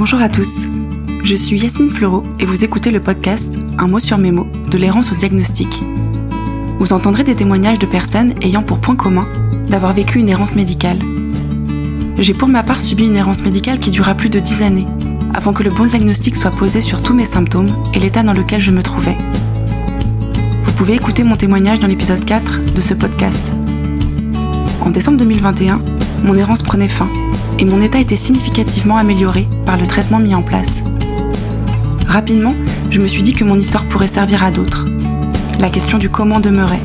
Bonjour à tous. Je suis Yasmine Fleureau et vous écoutez le podcast Un mot sur mes mots de l'errance au diagnostic. Vous entendrez des témoignages de personnes ayant pour point commun d'avoir vécu une errance médicale. J'ai pour ma part subi une errance médicale qui dura plus de 10 années, avant que le bon diagnostic soit posé sur tous mes symptômes et l'état dans lequel je me trouvais. Vous pouvez écouter mon témoignage dans l'épisode 4 de ce podcast. En décembre 2021, mon errance prenait fin et mon état était significativement amélioré par le traitement mis en place. Rapidement, je me suis dit que mon histoire pourrait servir à d'autres. La question du comment demeurait.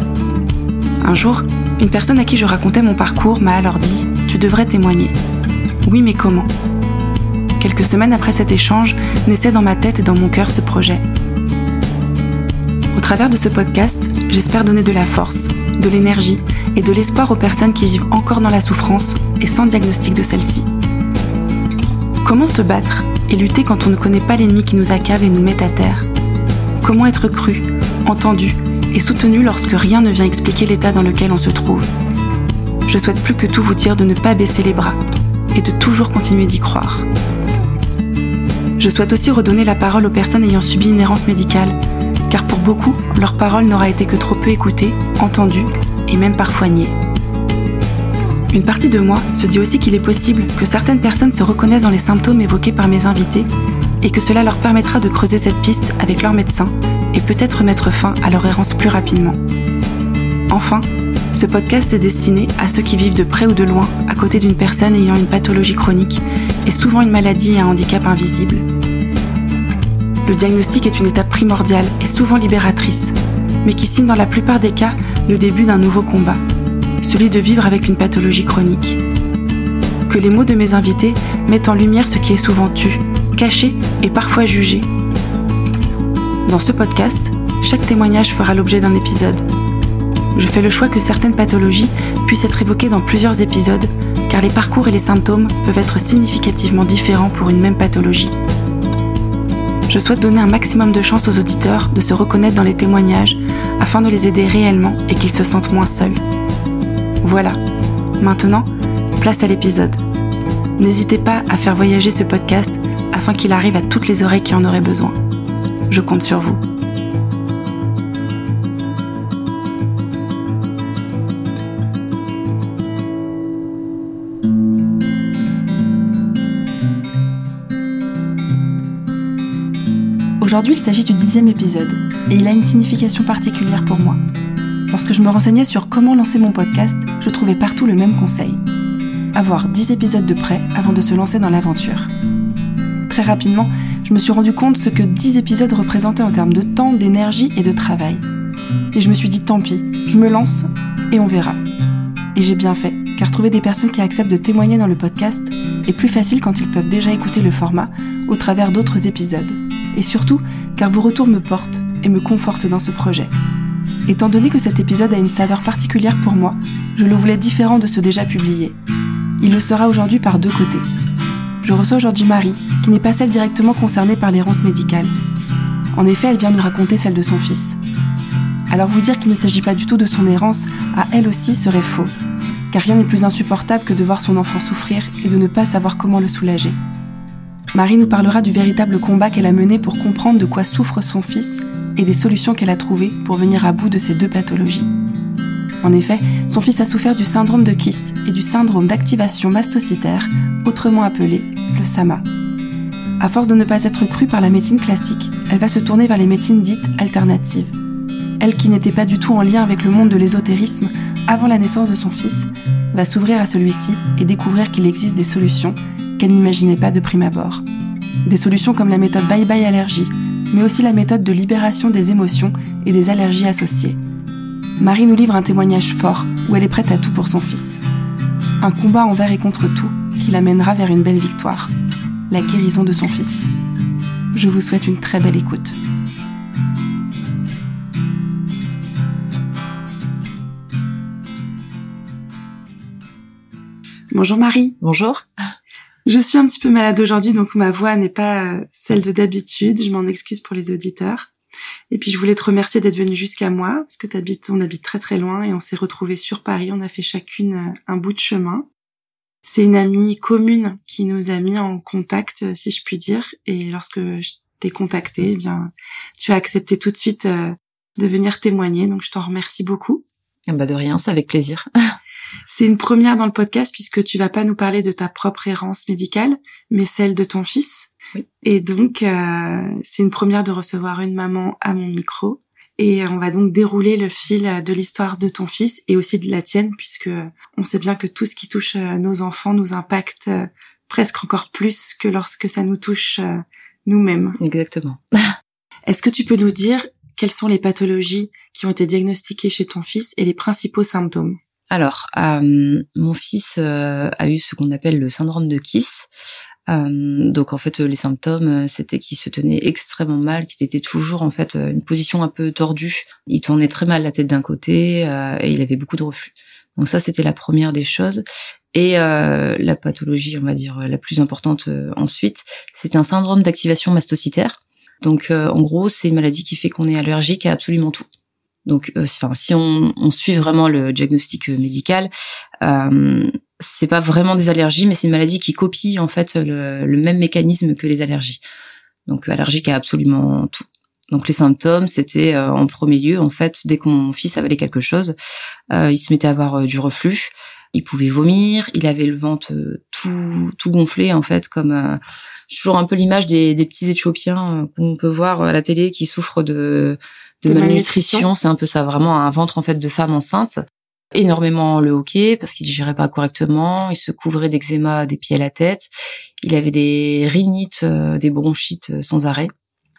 Un jour, une personne à qui je racontais mon parcours m'a alors dit ⁇ Tu devrais témoigner ⁇ Oui, mais comment? Quelques semaines après cet échange, naissait dans ma tête et dans mon cœur ce projet. Au travers de ce podcast, j'espère donner de la force, de l'énergie et de l'espoir aux personnes qui vivent encore dans la souffrance et sans diagnostic de celle-ci. Comment se battre et lutter quand on ne connaît pas l'ennemi qui nous accable et nous met à terre? Comment être cru, entendu et soutenu lorsque rien ne vient expliquer l'état dans lequel on se trouve? Je souhaite plus que tout vous dire de ne pas baisser les bras et de toujours continuer d'y croire. Je souhaite aussi redonner la parole aux personnes ayant subi une errance médicale, car pour beaucoup, leur parole n'aura été que trop peu écoutée, entendue et même parfois niée. Une partie de moi se dit aussi qu'il est possible que certaines personnes se reconnaissent dans les symptômes évoqués par mes invités et que cela leur permettra de creuser cette piste avec leur médecin et peut-être mettre fin à leur errance plus rapidement. Enfin, ce podcast est destiné à ceux qui vivent de près ou de loin à côté d'une personne ayant une pathologie chronique et souvent une maladie et un handicap invisible. Le diagnostic est une étape primordiale et souvent libératrice, mais qui signe dans la plupart des cas le début d'un nouveau combat, celui de vivre avec une pathologie chronique. Que les mots de mes invités mettent en lumière ce qui est souvent tu, caché et parfois jugé. Dans ce podcast, chaque témoignage fera l'objet d'un épisode. Je fais le choix que certaines pathologies puissent être évoquées dans plusieurs épisodes, car les parcours et les symptômes peuvent être significativement différents pour une même pathologie. Je souhaite donner un maximum de chance aux auditeurs de se reconnaître dans les témoignages afin de les aider réellement et qu'ils se sentent moins seuls. Voilà, maintenant, place à l'épisode. N'hésitez pas à faire voyager ce podcast afin qu'il arrive à toutes les oreilles qui en auraient besoin. Je compte sur vous. Aujourd'hui, il s'agit du dixième épisode, et il a une signification particulière pour moi. Lorsque je me renseignais sur comment lancer mon podcast, je trouvais partout le même conseil. Avoir 10 épisodes de près avant de se lancer dans l'aventure. Très rapidement, je me suis rendu compte ce que 10 épisodes représentaient en termes de temps, d'énergie et de travail. Et je me suis dit tant pis, je me lance et on verra. Et j'ai bien fait, car trouver des personnes qui acceptent de témoigner dans le podcast est plus facile quand ils peuvent déjà écouter le format au travers d'autres épisodes. Et surtout, car vos retours me portent et me confortent dans ce projet. Étant donné que cet épisode a une saveur particulière pour moi, je le voulais différent de ceux déjà publiés. Il le sera aujourd'hui par deux côtés. Je reçois aujourd'hui Marie, qui n'est pas celle directement concernée par l'errance médicale. En effet, elle vient nous raconter celle de son fils. Alors vous dire qu'il ne s'agit pas du tout de son errance à elle aussi serait faux, car rien n'est plus insupportable que de voir son enfant souffrir et de ne pas savoir comment le soulager. Marie nous parlera du véritable combat qu'elle a mené pour comprendre de quoi souffre son fils et des solutions qu'elle a trouvées pour venir à bout de ces deux pathologies. En effet, son fils a souffert du syndrome de Kiss et du syndrome d'activation mastocytaire, autrement appelé le SAMA. À force de ne pas être crue par la médecine classique, elle va se tourner vers les médecines dites alternatives. Elle qui n'était pas du tout en lien avec le monde de l'ésotérisme avant la naissance de son fils, va s'ouvrir à celui-ci et découvrir qu'il existe des solutions qu'elle n'imaginait pas de prime abord. Des solutions comme la méthode Bye Bye Allergie, mais aussi la méthode de libération des émotions et des allergies associées. Marie nous livre un témoignage fort où elle est prête à tout pour son fils. Un combat envers et contre tout qui l'amènera vers une belle victoire, la guérison de son fils. Je vous souhaite une très belle écoute. Bonjour Marie. Bonjour. Je suis un petit peu malade aujourd'hui, donc ma voix n'est pas euh, celle de d'habitude. Je m'en excuse pour les auditeurs. Et puis je voulais te remercier d'être venue jusqu'à moi, parce que t'habites, on habite très très loin et on s'est retrouvés sur Paris. On a fait chacune euh, un bout de chemin. C'est une amie commune qui nous a mis en contact, si je puis dire. Et lorsque je t'ai contacté, eh bien, tu as accepté tout de suite de venir témoigner. Donc, je t'en remercie beaucoup. Ah bah de rien, c'est avec plaisir. c'est une première dans le podcast puisque tu vas pas nous parler de ta propre errance médicale, mais celle de ton fils. Oui. Et donc, euh, c'est une première de recevoir une maman à mon micro. Et on va donc dérouler le fil de l'histoire de ton fils et aussi de la tienne, puisque on sait bien que tout ce qui touche euh, nos enfants nous impacte euh, presque encore plus que lorsque ça nous touche nous-mêmes. Exactement. Est-ce que tu peux nous dire quelles sont les pathologies qui ont été diagnostiquées chez ton fils et les principaux symptômes? Alors, euh, mon fils euh, a eu ce qu'on appelle le syndrome de Kiss. Euh, donc en fait les symptômes c'était qu'il se tenait extrêmement mal, qu'il était toujours en fait une position un peu tordue. Il tournait très mal la tête d'un côté et il avait beaucoup de reflux. Donc ça c'était la première des choses. Et la pathologie, on va dire la plus importante ensuite, c'est un syndrome d'activation mastocytaire. Donc en gros, c'est une maladie qui fait qu'on est allergique à absolument tout. Donc, euh, enfin, si on, on, suit vraiment le diagnostic euh, médical, euh, c'est pas vraiment des allergies, mais c'est une maladie qui copie en fait le, même mécanisme que les allergies. Donc, allergique à absolument tout. Donc, les symptômes, c'était en premier lieu, en fait, dès que mon fils avalait quelque chose, il se mettait à avoir du reflux, il pouvait vomir, il avait le ventre tout tout gonflé en fait, comme toujours un peu l'image des, des, petits Éthiopiens euh, qu'on peut voir à la télé qui souffrent de, de, malnutrition. C'est un peu ça, vraiment un ventre en fait de femme enceinte. Énormément le hockey parce qu'il digérait pas correctement. Il se couvrait d'eczéma des pieds à la tête. Il avait des rhinites, euh, des bronchites euh, sans arrêt.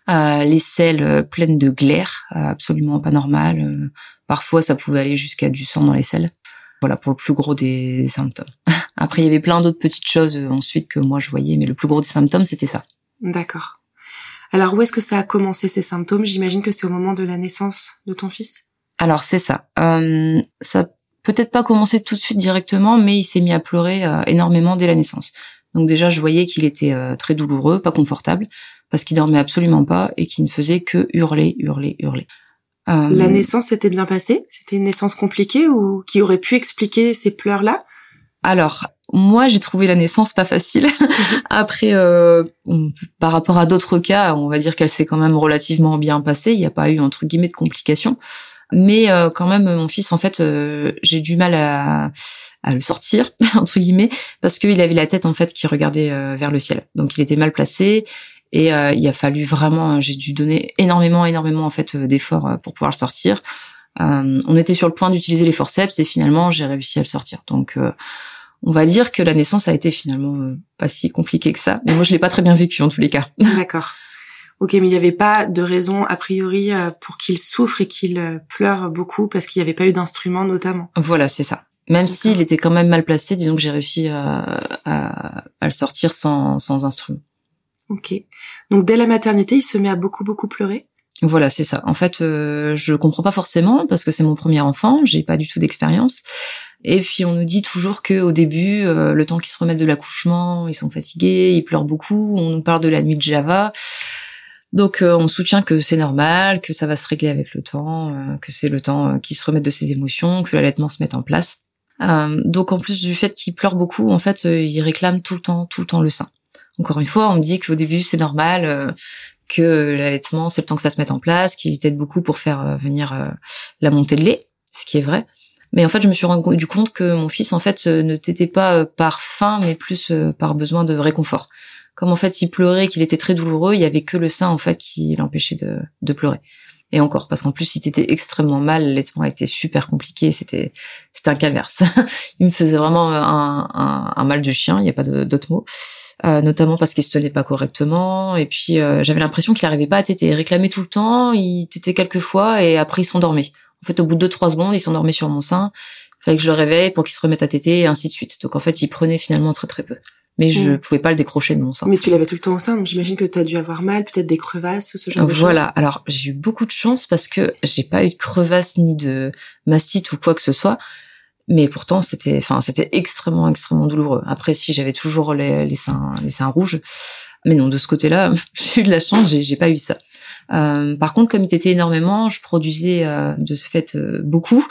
Euh, les selles pleines de glaire, absolument pas normal. parfois, ça pouvait aller jusqu'à du sang dans les selles. Voilà pour le plus gros des symptômes. Après, il y avait plein d'autres petites choses ensuite que moi je voyais, mais le plus gros des symptômes, c'était ça. D'accord. Alors, où est-ce que ça a commencé ces symptômes? J'imagine que c'est au moment de la naissance de ton fils? Alors, c'est ça. Euh, ça peut-être pas commencé tout de suite directement, mais il s'est mis à pleurer euh, énormément dès la naissance. Donc déjà, je voyais qu'il était euh, très douloureux, pas confortable, parce qu'il dormait absolument pas et qu'il ne faisait que hurler, hurler, hurler. Euh, la naissance s'était bien passée? C'était une naissance compliquée ou qui aurait pu expliquer ces pleurs-là? Alors, moi, j'ai trouvé la naissance pas facile. Après, euh, par rapport à d'autres cas, on va dire qu'elle s'est quand même relativement bien passée. Il n'y a pas eu entre guillemets de complications. Mais euh, quand même, mon fils, en fait, j'ai du mal à, à, le sortir entre guillemets parce qu'il avait la tête en fait qui regardait vers le ciel. Donc, il était mal placé. Et euh, il a fallu vraiment, j'ai dû donner énormément, énormément en fait euh, d'efforts euh, pour pouvoir le sortir. on était sur le point d'utiliser les forceps et finalement j'ai réussi à le sortir. Donc on va dire que la naissance a été finalement pas si compliquée que ça. Mais moi je l'ai pas très bien vécu en tous les cas. D'accord. Ok, mais il n'y avait pas de raison a priori pour qu'il souffre et qu'il pleure beaucoup parce qu'il n'y avait pas eu d'instrument notamment. Voilà, c'est ça. Même s'il était quand même mal placé, disons que j'ai réussi à, à, à, le sortir sans, sans instrument. Ok. Donc dès la maternité, il se met à beaucoup beaucoup pleurer. Voilà, c'est ça. En fait, euh, je comprends pas forcément parce que c'est mon premier enfant, j'ai pas du tout d'expérience. Et puis on nous dit toujours que au début, euh, le temps qu'ils se remettent de l'accouchement, ils sont fatigués, ils pleurent beaucoup. On nous parle de la nuit de Java. Donc euh, on soutient que c'est normal, que ça va se régler avec le temps, euh, que c'est le temps qu'ils se remettent de ses émotions, que l'allaitement se mette en place. donc en plus du fait qu'ils pleurent beaucoup, en fait, ils réclament tout le temps, tout le temps le sein. Encore une fois, on me dit qu'au début c'est normal, que l'allaitement c'est le temps que ça se mette en place, qu'il t'aide beaucoup pour faire venir la montée de lait, ce qui est vrai. Mais en fait, je me suis rendu compte que mon fils en fait ne t'était pas par faim, mais plus par besoin de réconfort. Comme en fait il pleurait, qu'il était très douloureux, il y avait que le sein en fait qui l'empêchait de, de pleurer. Et encore, parce qu'en plus, il était extrêmement mal, l'allaitement a été super compliqué, c'était c'était un calvaire. il me faisait vraiment un, un, un mal de chien, il n'y a pas d'autre mot. Euh, notamment parce qu'il se tenait pas correctement. Et puis euh, j'avais l'impression qu'il arrivait pas à téter. Il réclamait tout le temps, il tétait quelques fois et après il s'endormait. En fait, au bout de deux trois secondes, il s'endormait sur mon sein. Il fallait que je le réveille pour qu'il se remette à téter et ainsi de suite. Donc en fait, il prenait finalement très très peu. Mais je mmh. pouvais pas le décrocher de mon sein. Mais tu l'avais tout le temps au sein, donc j'imagine que tu as dû avoir mal, peut-être des crevasses ou ce genre de choses. Voilà. Alors j'ai eu beaucoup de chance parce que j'ai pas eu de crevasses ni de mastite ou quoi que ce soit mais pourtant c'était enfin c'était extrêmement extrêmement douloureux après si j'avais toujours les, les seins les seins rouges mais non de ce côté-là j'ai eu de la chance j'ai j'ai pas eu ça euh, par contre comme il était énormément je produisais euh, de ce fait euh, beaucoup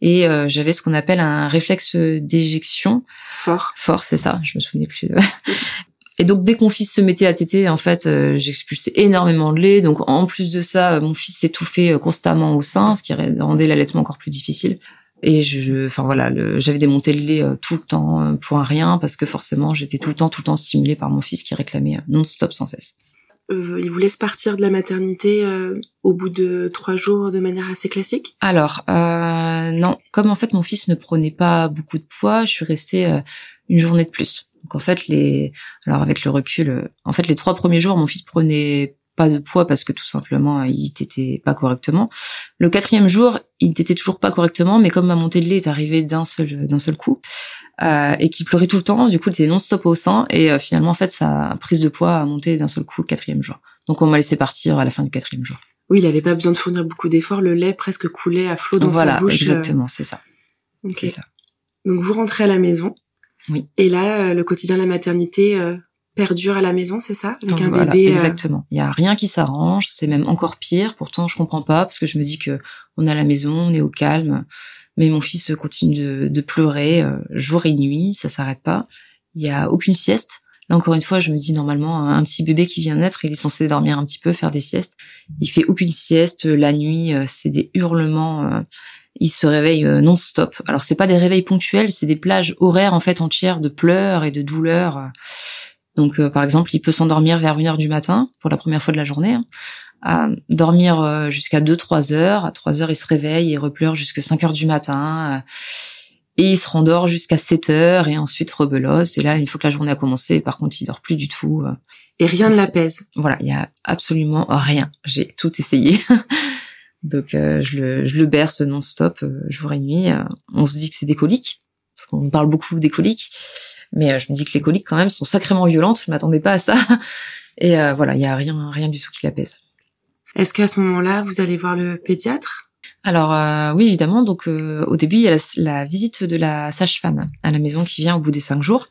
et euh, j'avais ce qu'on appelle un réflexe d'éjection. Fort. Fort, c'est ça. Je me souvenais plus. Et donc dès que mon fils se mettait à téter, en fait, euh, j'expulsais énormément de lait. Donc en plus de ça, mon fils s'étouffait euh, constamment au sein, ce qui rendait l'allaitement encore plus difficile. Et je, enfin voilà, j'avais des montées de lait tout le temps pour un rien parce que forcément j'étais tout le temps, tout le temps stimulée par mon fils qui réclamait non-stop sans cesse. Il vous laisse partir de la maternité au bout de trois jours de manière assez classique? Alors non, comme en fait mon fils ne prenait pas beaucoup de poids, je suis restée une journée de plus. Donc en fait les alors avec le recul euh, en fait les trois premiers jours mon fils prenait pas de poids parce que tout simplement il t'était pas correctement. Le quatrième jour, il t'était toujours pas correctement, mais comme ma montée de lait est arrivée d'un seul d'un seul coup euh, et qu'il pleurait tout le temps, du coup il était non stop au sein et euh, finalement en fait sa prise de poids a monté d'un seul coup le quatrième jour. Donc on m'a laissé partir à la fin du quatrième jour. Oui, il avait pas besoin de fournir beaucoup d'efforts, le lait presque coulait à flot dans sa bouche. Voilà, exactement, c'est ça. C'est ça. Donc vous rentrez à la maison. Oui. Et là, euh, le quotidien de la maternité euh, perdure à la maison, c'est ça? Avec un bébé. Euh, exactement. Il y a rien qui s'arrange. C'est même encore pire. Pourtant, je comprends pas parce que je me dis que on est à la maison, on est au calme. Mais mon fils continue de, pleurer jour et nuit. Ça s'arrête pas. Il y a aucune sieste. Là encore une fois, je me dis normalement un petit bébé qui vient naître, il est censé dormir un petit peu, faire des siestes. Il fait aucune sieste. La nuit, c'est des hurlements il se réveille euh, non-stop. Alors c'est pas des réveils ponctuels, c'est des plages horaires en fait entières de pleurs et de douleurs. Donc euh, par exemple, il peut s'endormir vers 1 heure du matin pour la première fois de la journée, hein, à dormir euh, jusqu'à 2-3 heures. À 3 heures, il se réveille et repleure jusqu'à 5 heures du matin. et il se rendort jusqu'à 7 heures et ensuite rebelote. Et là, une fois que la journée a commencé, par contre, il dort plus du tout. Et rien ne l'apaise. Voilà, il y a absolument rien. J'ai tout essayé. Donc euh, je, le, je le berce non-stop, euh, jour et nuit. Euh, on se dit que c'est des coliques, parce qu'on parle beaucoup des coliques. Mais je me dis que les coliques quand même sont sacrément violentes. Je m'attendais pas à ça. Et voilà, il y a rien, rien du tout qui l'apaise. Est-ce qu'à ce, moment-là, vous allez voir le pédiatre? Alors oui, évidemment. Donc au début, il y a la, visite de la sage-femme à la maison qui vient au bout des cinq jours.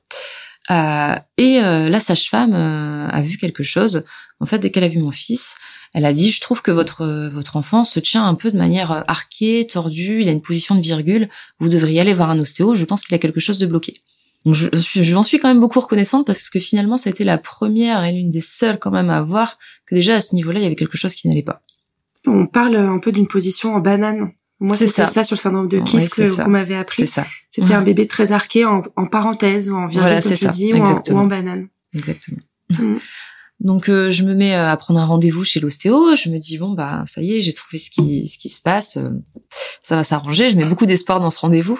et la sage-femme a vu quelque chose. En fait, dès qu'elle a vu mon fils, elle a dit, je trouve que votre votre enfant se tient un peu de manière euh, arquée, tordue, il a une position de virgule, vous devriez aller voir un ostéo, je pense qu'il a quelque chose de bloqué. Donc je, je, suis quand même beaucoup reconnaissante parce que finalement ça a été la première et l'une des seules quand même à voir que déjà à ce niveau-là il y avait quelque chose qui n'allait pas. On parle un peu d'une position en banane. Moi c'est ça. ça. sur le syndrome de Kiss que vous m'avez appris. ça. C'était un bébé très arqué en, parenthèse ou en virgule voilà, comme tu dis ou en, banane. Exactement. Mm. Donc euh, je me mets euh, à prendre un rendez-vous chez l'ostéo. Je me dis bon bah ça y est, j'ai trouvé ce qui ce qui se passe, euh, ça va s'arranger. Je mets beaucoup d'espoir dans ce rendez-vous.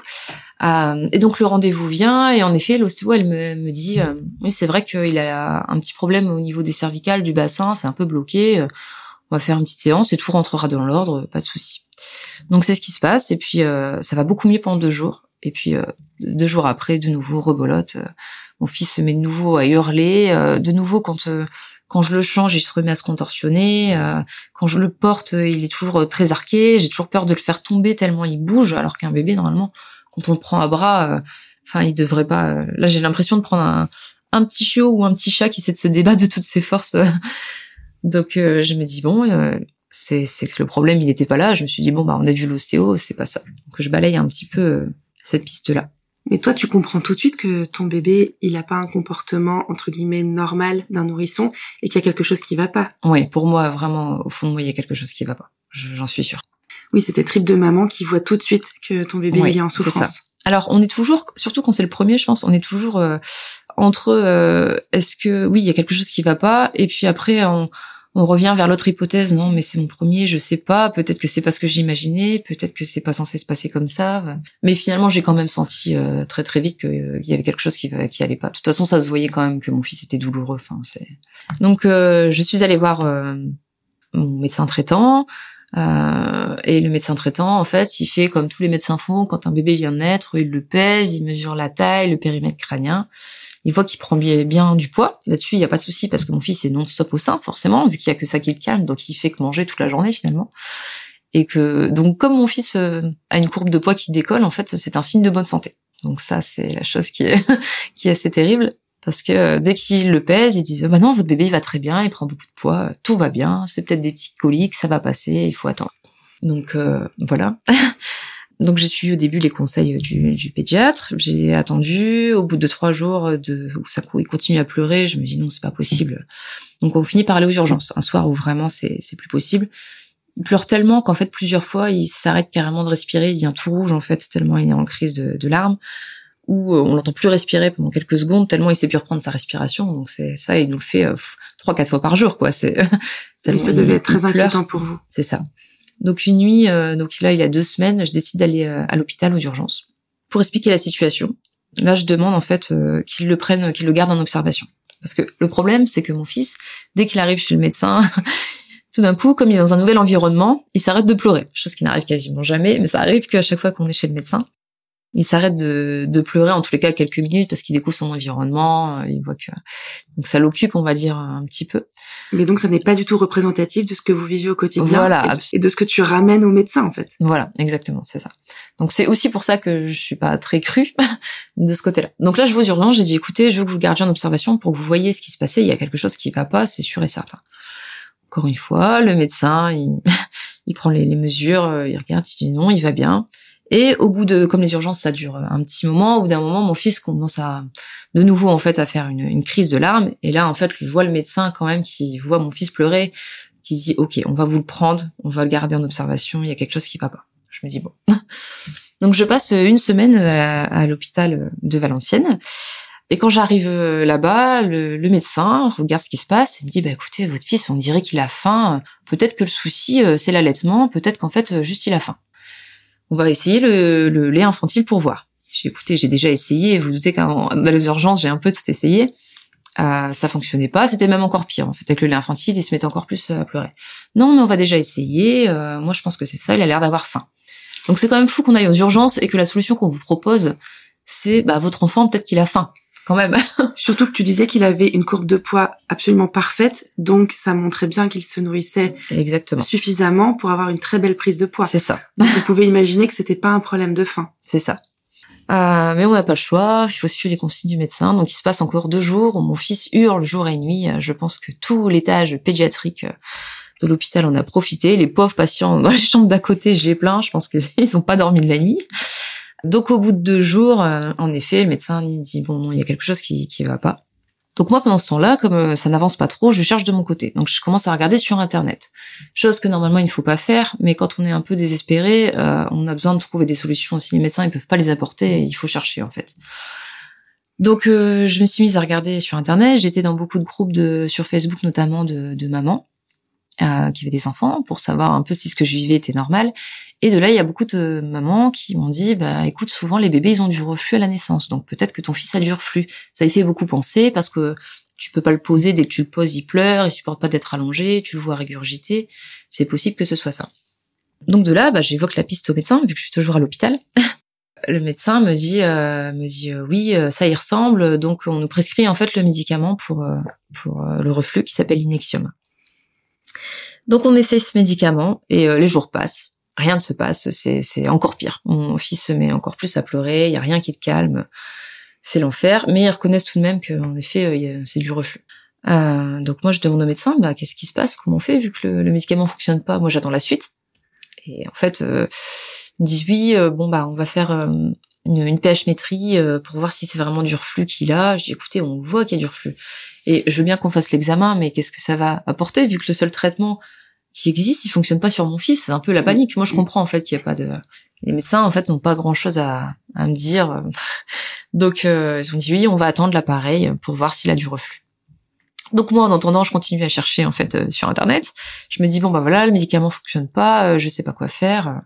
et donc le rendez-vous vient et en effet l'ostéo elle me, me dit oui c'est vrai qu'il a un petit problème au niveau des cervicales du bassin, c'est un peu bloqué. on va faire une petite séance et tout rentrera dans l'ordre, pas de souci. Donc c'est ce qui se passe et puis ça va beaucoup mieux pendant deux jours. Et puis deux jours après, de nouveau rebolote mon fils se met de nouveau à hurler. Euh, de nouveau, quand euh, quand je le change, il se remet à se contorsionner. Euh, quand je le porte, il est toujours très arqué. J'ai toujours peur de le faire tomber tellement il bouge, alors qu'un bébé, normalement, quand on le prend à bras, enfin, il devrait pas. Là, j'ai l'impression de prendre un, un petit chiot ou un petit chat qui essaie de se débattre de toutes ses forces. Donc, je me dis bon, c'est c'est que le problème, il n'était pas là. Je me suis dit bon, bah, on a vu l'ostéo, c'est pas ça. Donc, je balaye un petit peu cette piste-là. Mais toi, tu comprends tout de suite que ton bébé, il a pas un comportement entre guillemets normal d'un nourrisson et qu'il y a quelque chose qui va pas. Oui, pour moi, vraiment, au fond de moi, il y a quelque chose qui va pas. J'en suis sûre. Oui, c'était trip de maman qui voit tout de suite que ton bébé il est en souffrance. Ça. Alors, on est toujours, surtout quand c'est le premier, je pense, on est toujours euh, entre euh, est-ce que oui, il y a quelque chose qui va pas, et puis après on on revient vers l'autre hypothèse, non, mais c'est mon premier, je sais pas, peut-être que c'est pas ce que j'imaginais, peut-être que c'est pas censé se passer comme ça. Mais finalement, j'ai quand même senti euh, très très vite qu'il euh, y avait quelque chose qui allait pas. De toute façon, ça se voyait quand même que mon fils était douloureux. Enfin, donc euh, je suis allée voir mon médecin traitant. Et le médecin traitant, en fait, il fait comme tous les médecins font quand un bébé vient de naître, il le pèse, il mesure la taille, le périmètre crânien il voit qu'il prend bien du poids. Là-dessus, il n'y a pas de souci parce que mon fils est non-stop au sein, forcément, vu qu'il y a que ça qui le calme, donc il fait que manger toute la journée finalement. Et que donc comme mon fils euh, a une courbe de poids qui décolle, en fait, c'est un signe de bonne santé. Donc ça, c'est la chose qui est qui est assez terrible parce que euh, dès qu'il le pèse, ils disent bah non, votre bébé il va très bien, il prend beaucoup de poids, tout va bien, c'est peut-être des petites coliques, ça va passer, il faut attendre. Donc euh, voilà. Donc j'ai suivi au début les conseils du, du pédiatre. J'ai attendu. Au bout de trois jours de où ça il continue à pleurer, je me dis non c'est pas possible. Donc on finit par aller aux urgences. Un soir où vraiment c'est plus possible. Il pleure tellement qu'en fait plusieurs fois il s'arrête carrément de respirer. Il devient tout rouge en fait tellement il est en crise de, de larmes. Ou on l'entend plus respirer pendant quelques secondes tellement il sait plus reprendre sa respiration. Donc c'est ça il nous le fait trois quatre fois par jour quoi. C'est ça devait être très inquiétant pour vous. C'est ça. Donc une nuit, euh, donc là il y a deux semaines, je décide d'aller euh, à l'hôpital aux urgences pour expliquer la situation. Là je demande en fait euh, qu'ils le prennent, qu'ils le gardent en observation. Parce que le problème c'est que mon fils, dès qu'il arrive chez le médecin, tout d'un coup, comme il est dans un nouvel environnement, il s'arrête de pleurer. Chose qui n'arrive quasiment jamais, mais ça arrive qu'à chaque fois qu'on est chez le médecin, il s'arrête de, de, pleurer en tous les cas quelques minutes parce qu'il découvre son environnement, euh, il voit que donc ça l'occupe, on va dire un petit peu. Mais donc ça n'est pas du tout représentatif de ce que vous vivez au quotidien voilà, et, de ce que tu ramènes au médecin en fait. Voilà, exactement, c'est ça. Donc c'est aussi pour ça que je suis pas très crue de ce côté-là. Donc là je vous urgence, j'ai dit écoutez, je veux que vous le gardiez en observation pour que vous voyez ce qui se passait, il y a quelque chose qui va pas, c'est sûr et certain. Encore une fois, le médecin, il, il prend les, les mesures, euh, il regarde, il dit non, il va bien. Et au bout de, comme les urgences, ça dure un petit moment. Au bout d'un moment, mon fils commence à, de nouveau en fait, à faire une, crise de larmes. Et là, en fait, je vois le médecin quand même qui voit mon fils pleurer, qui dit OK, on va vous le prendre, on va le garder en observation. Il y a quelque chose qui va pas. Je me dis bon. Donc je passe une semaine à, l'hôpital de Valenciennes. Et quand j'arrive là-bas, le, le, médecin regarde ce qui se passe et me dit bah écoutez, votre fils, on dirait qu'il a faim. Peut-être que le souci euh, c'est l'allaitement. Peut-être qu'en fait juste il a faim on va essayer le, lait infantile pour voir. J'ai écouté, j'ai déjà essayé. Vous, doutez qu'en les urgences, j'ai un peu tout essayé. Euh, ça fonctionnait pas. C'était même encore pire. En fait, avec le lait infantile, il se mettait encore plus à pleurer. Non, mais on va déjà essayer. Euh, moi, je pense que c'est ça. Il a l'air d'avoir faim. Donc c'est quand même fou qu'on aille aux urgences et que la solution qu'on vous propose, c'est bah votre enfant peut-être qu'il a faim quand même. Surtout que tu disais qu'il avait une courbe de poids absolument parfaite, donc ça montrait bien qu'il se nourrissait Exactement. suffisamment pour avoir une très belle prise de poids. C'est ça. Donc vous pouvez imaginer que c'était pas un problème de faim. C'est ça. Euh, mais on n'a pas le choix, il faut suivre les consignes du médecin. Donc il se passe encore deux jours où mon fils hurle jour et nuit. Je pense que tout l'étage pédiatrique euh, de l'hôpital en a profité. Les pauvres patients dans les chambres d'à côté, j'ai plein. Je pense qu'ils n'ont pas dormi de la nuit. Donc au bout de deux jours, euh, en effet, le médecin dit bon, il y a quelque chose qui qui va pas. Donc moi pendant ce temps-là, comme euh, ça n'avance pas trop, je cherche de mon côté. Donc je commence à regarder sur internet. Chose que normalement il ne faut pas faire, mais quand on est un peu désespéré, euh, on a besoin de trouver des solutions. Si les médecins ils peuvent pas les apporter, il faut chercher en fait. Donc je me suis mise à regarder sur internet. J'étais dans beaucoup de groupes de sur Facebook notamment de, de mamans euh, qui avaient des enfants pour savoir un peu si ce que je vivais était normal. Et de là, il y a beaucoup de mamans qui m'ont dit, bah écoute, souvent les bébés ils ont du reflux à la naissance, donc peut-être que ton fils a du reflux. Ça y fait beaucoup penser parce que tu peux pas le poser dès que tu le poses, il pleure, il supporte pas d'être allongé, tu le vois régurgiter. C'est possible que ce soit ça. Donc de là, bah, j'évoque la piste au médecin vu que je suis toujours à l'hôpital. le médecin me dit, euh, me dit euh, oui, euh, ça y ressemble, donc on nous prescrit en fait le médicament pour pour le reflux qui s'appelle Inexium. Donc on essaye ce médicament et les jours passent rien ne se passe, c'est encore pire. Mon fils se met encore plus à pleurer, il y a rien qui le calme, c'est l'enfer. Mais ils reconnaissent tout de même qu'en effet, euh, c'est du reflux. Euh, donc moi, je demande au médecin, bah, qu'est-ce qui se passe, comment on fait, vu que le, le médicament fonctionne pas? Moi, j'attends la suite. Et en fait, euh, ils me disent oui, euh, bon bah, on va faire une, une pH métrie pour voir si c'est vraiment du reflux qu'il a. Je dis écoutez, on voit qu'il y a du reflux. Et je veux bien qu'on fasse l'examen, mais qu'est-ce que ça va apporter, vu que le seul traitement qui existe, il fonctionne pas sur mon fils. C'est un peu la mm. panique. Moi, je comprends en fait qu'il y a pas de. Les médecins en fait n'ont pas grand chose à, à me dire. Donc euh, ils ont dit oui, on va attendre l'appareil pour voir s'il a du reflux. Donc moi, en entendant, je continue à chercher en fait euh, sur internet. Je me dis bon bah voilà, le médicament fonctionne pas, euh, je sais pas quoi faire.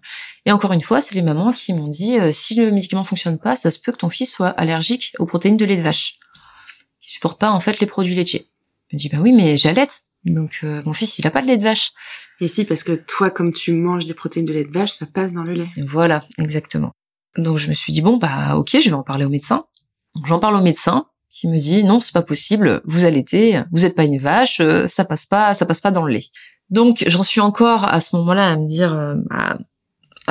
Et encore une fois, c'est les mamans qui m'ont dit si le médicament fonctionne pas, ça se peut que ton fils soit allergique aux protéines de lait de vache. Il supporte pas en fait les produits laitiers. Je me dis bah oui, mais j'allaite. Donc euh, mon fils, il a pas de lait de vache. Et si, parce que toi, comme tu manges des protéines de lait de vache, ça passe dans le lait. Voilà, exactement. Donc je me suis dit bon bah ok, je vais en parler au médecin. Donc j'en parle au médecin qui me dit non, c'est pas possible, vous allaitez, vous êtes pas une vache, euh, ça passe pas, ça passe pas dans le lait. Donc j'en suis encore à ce moment-là à me dire euh, à,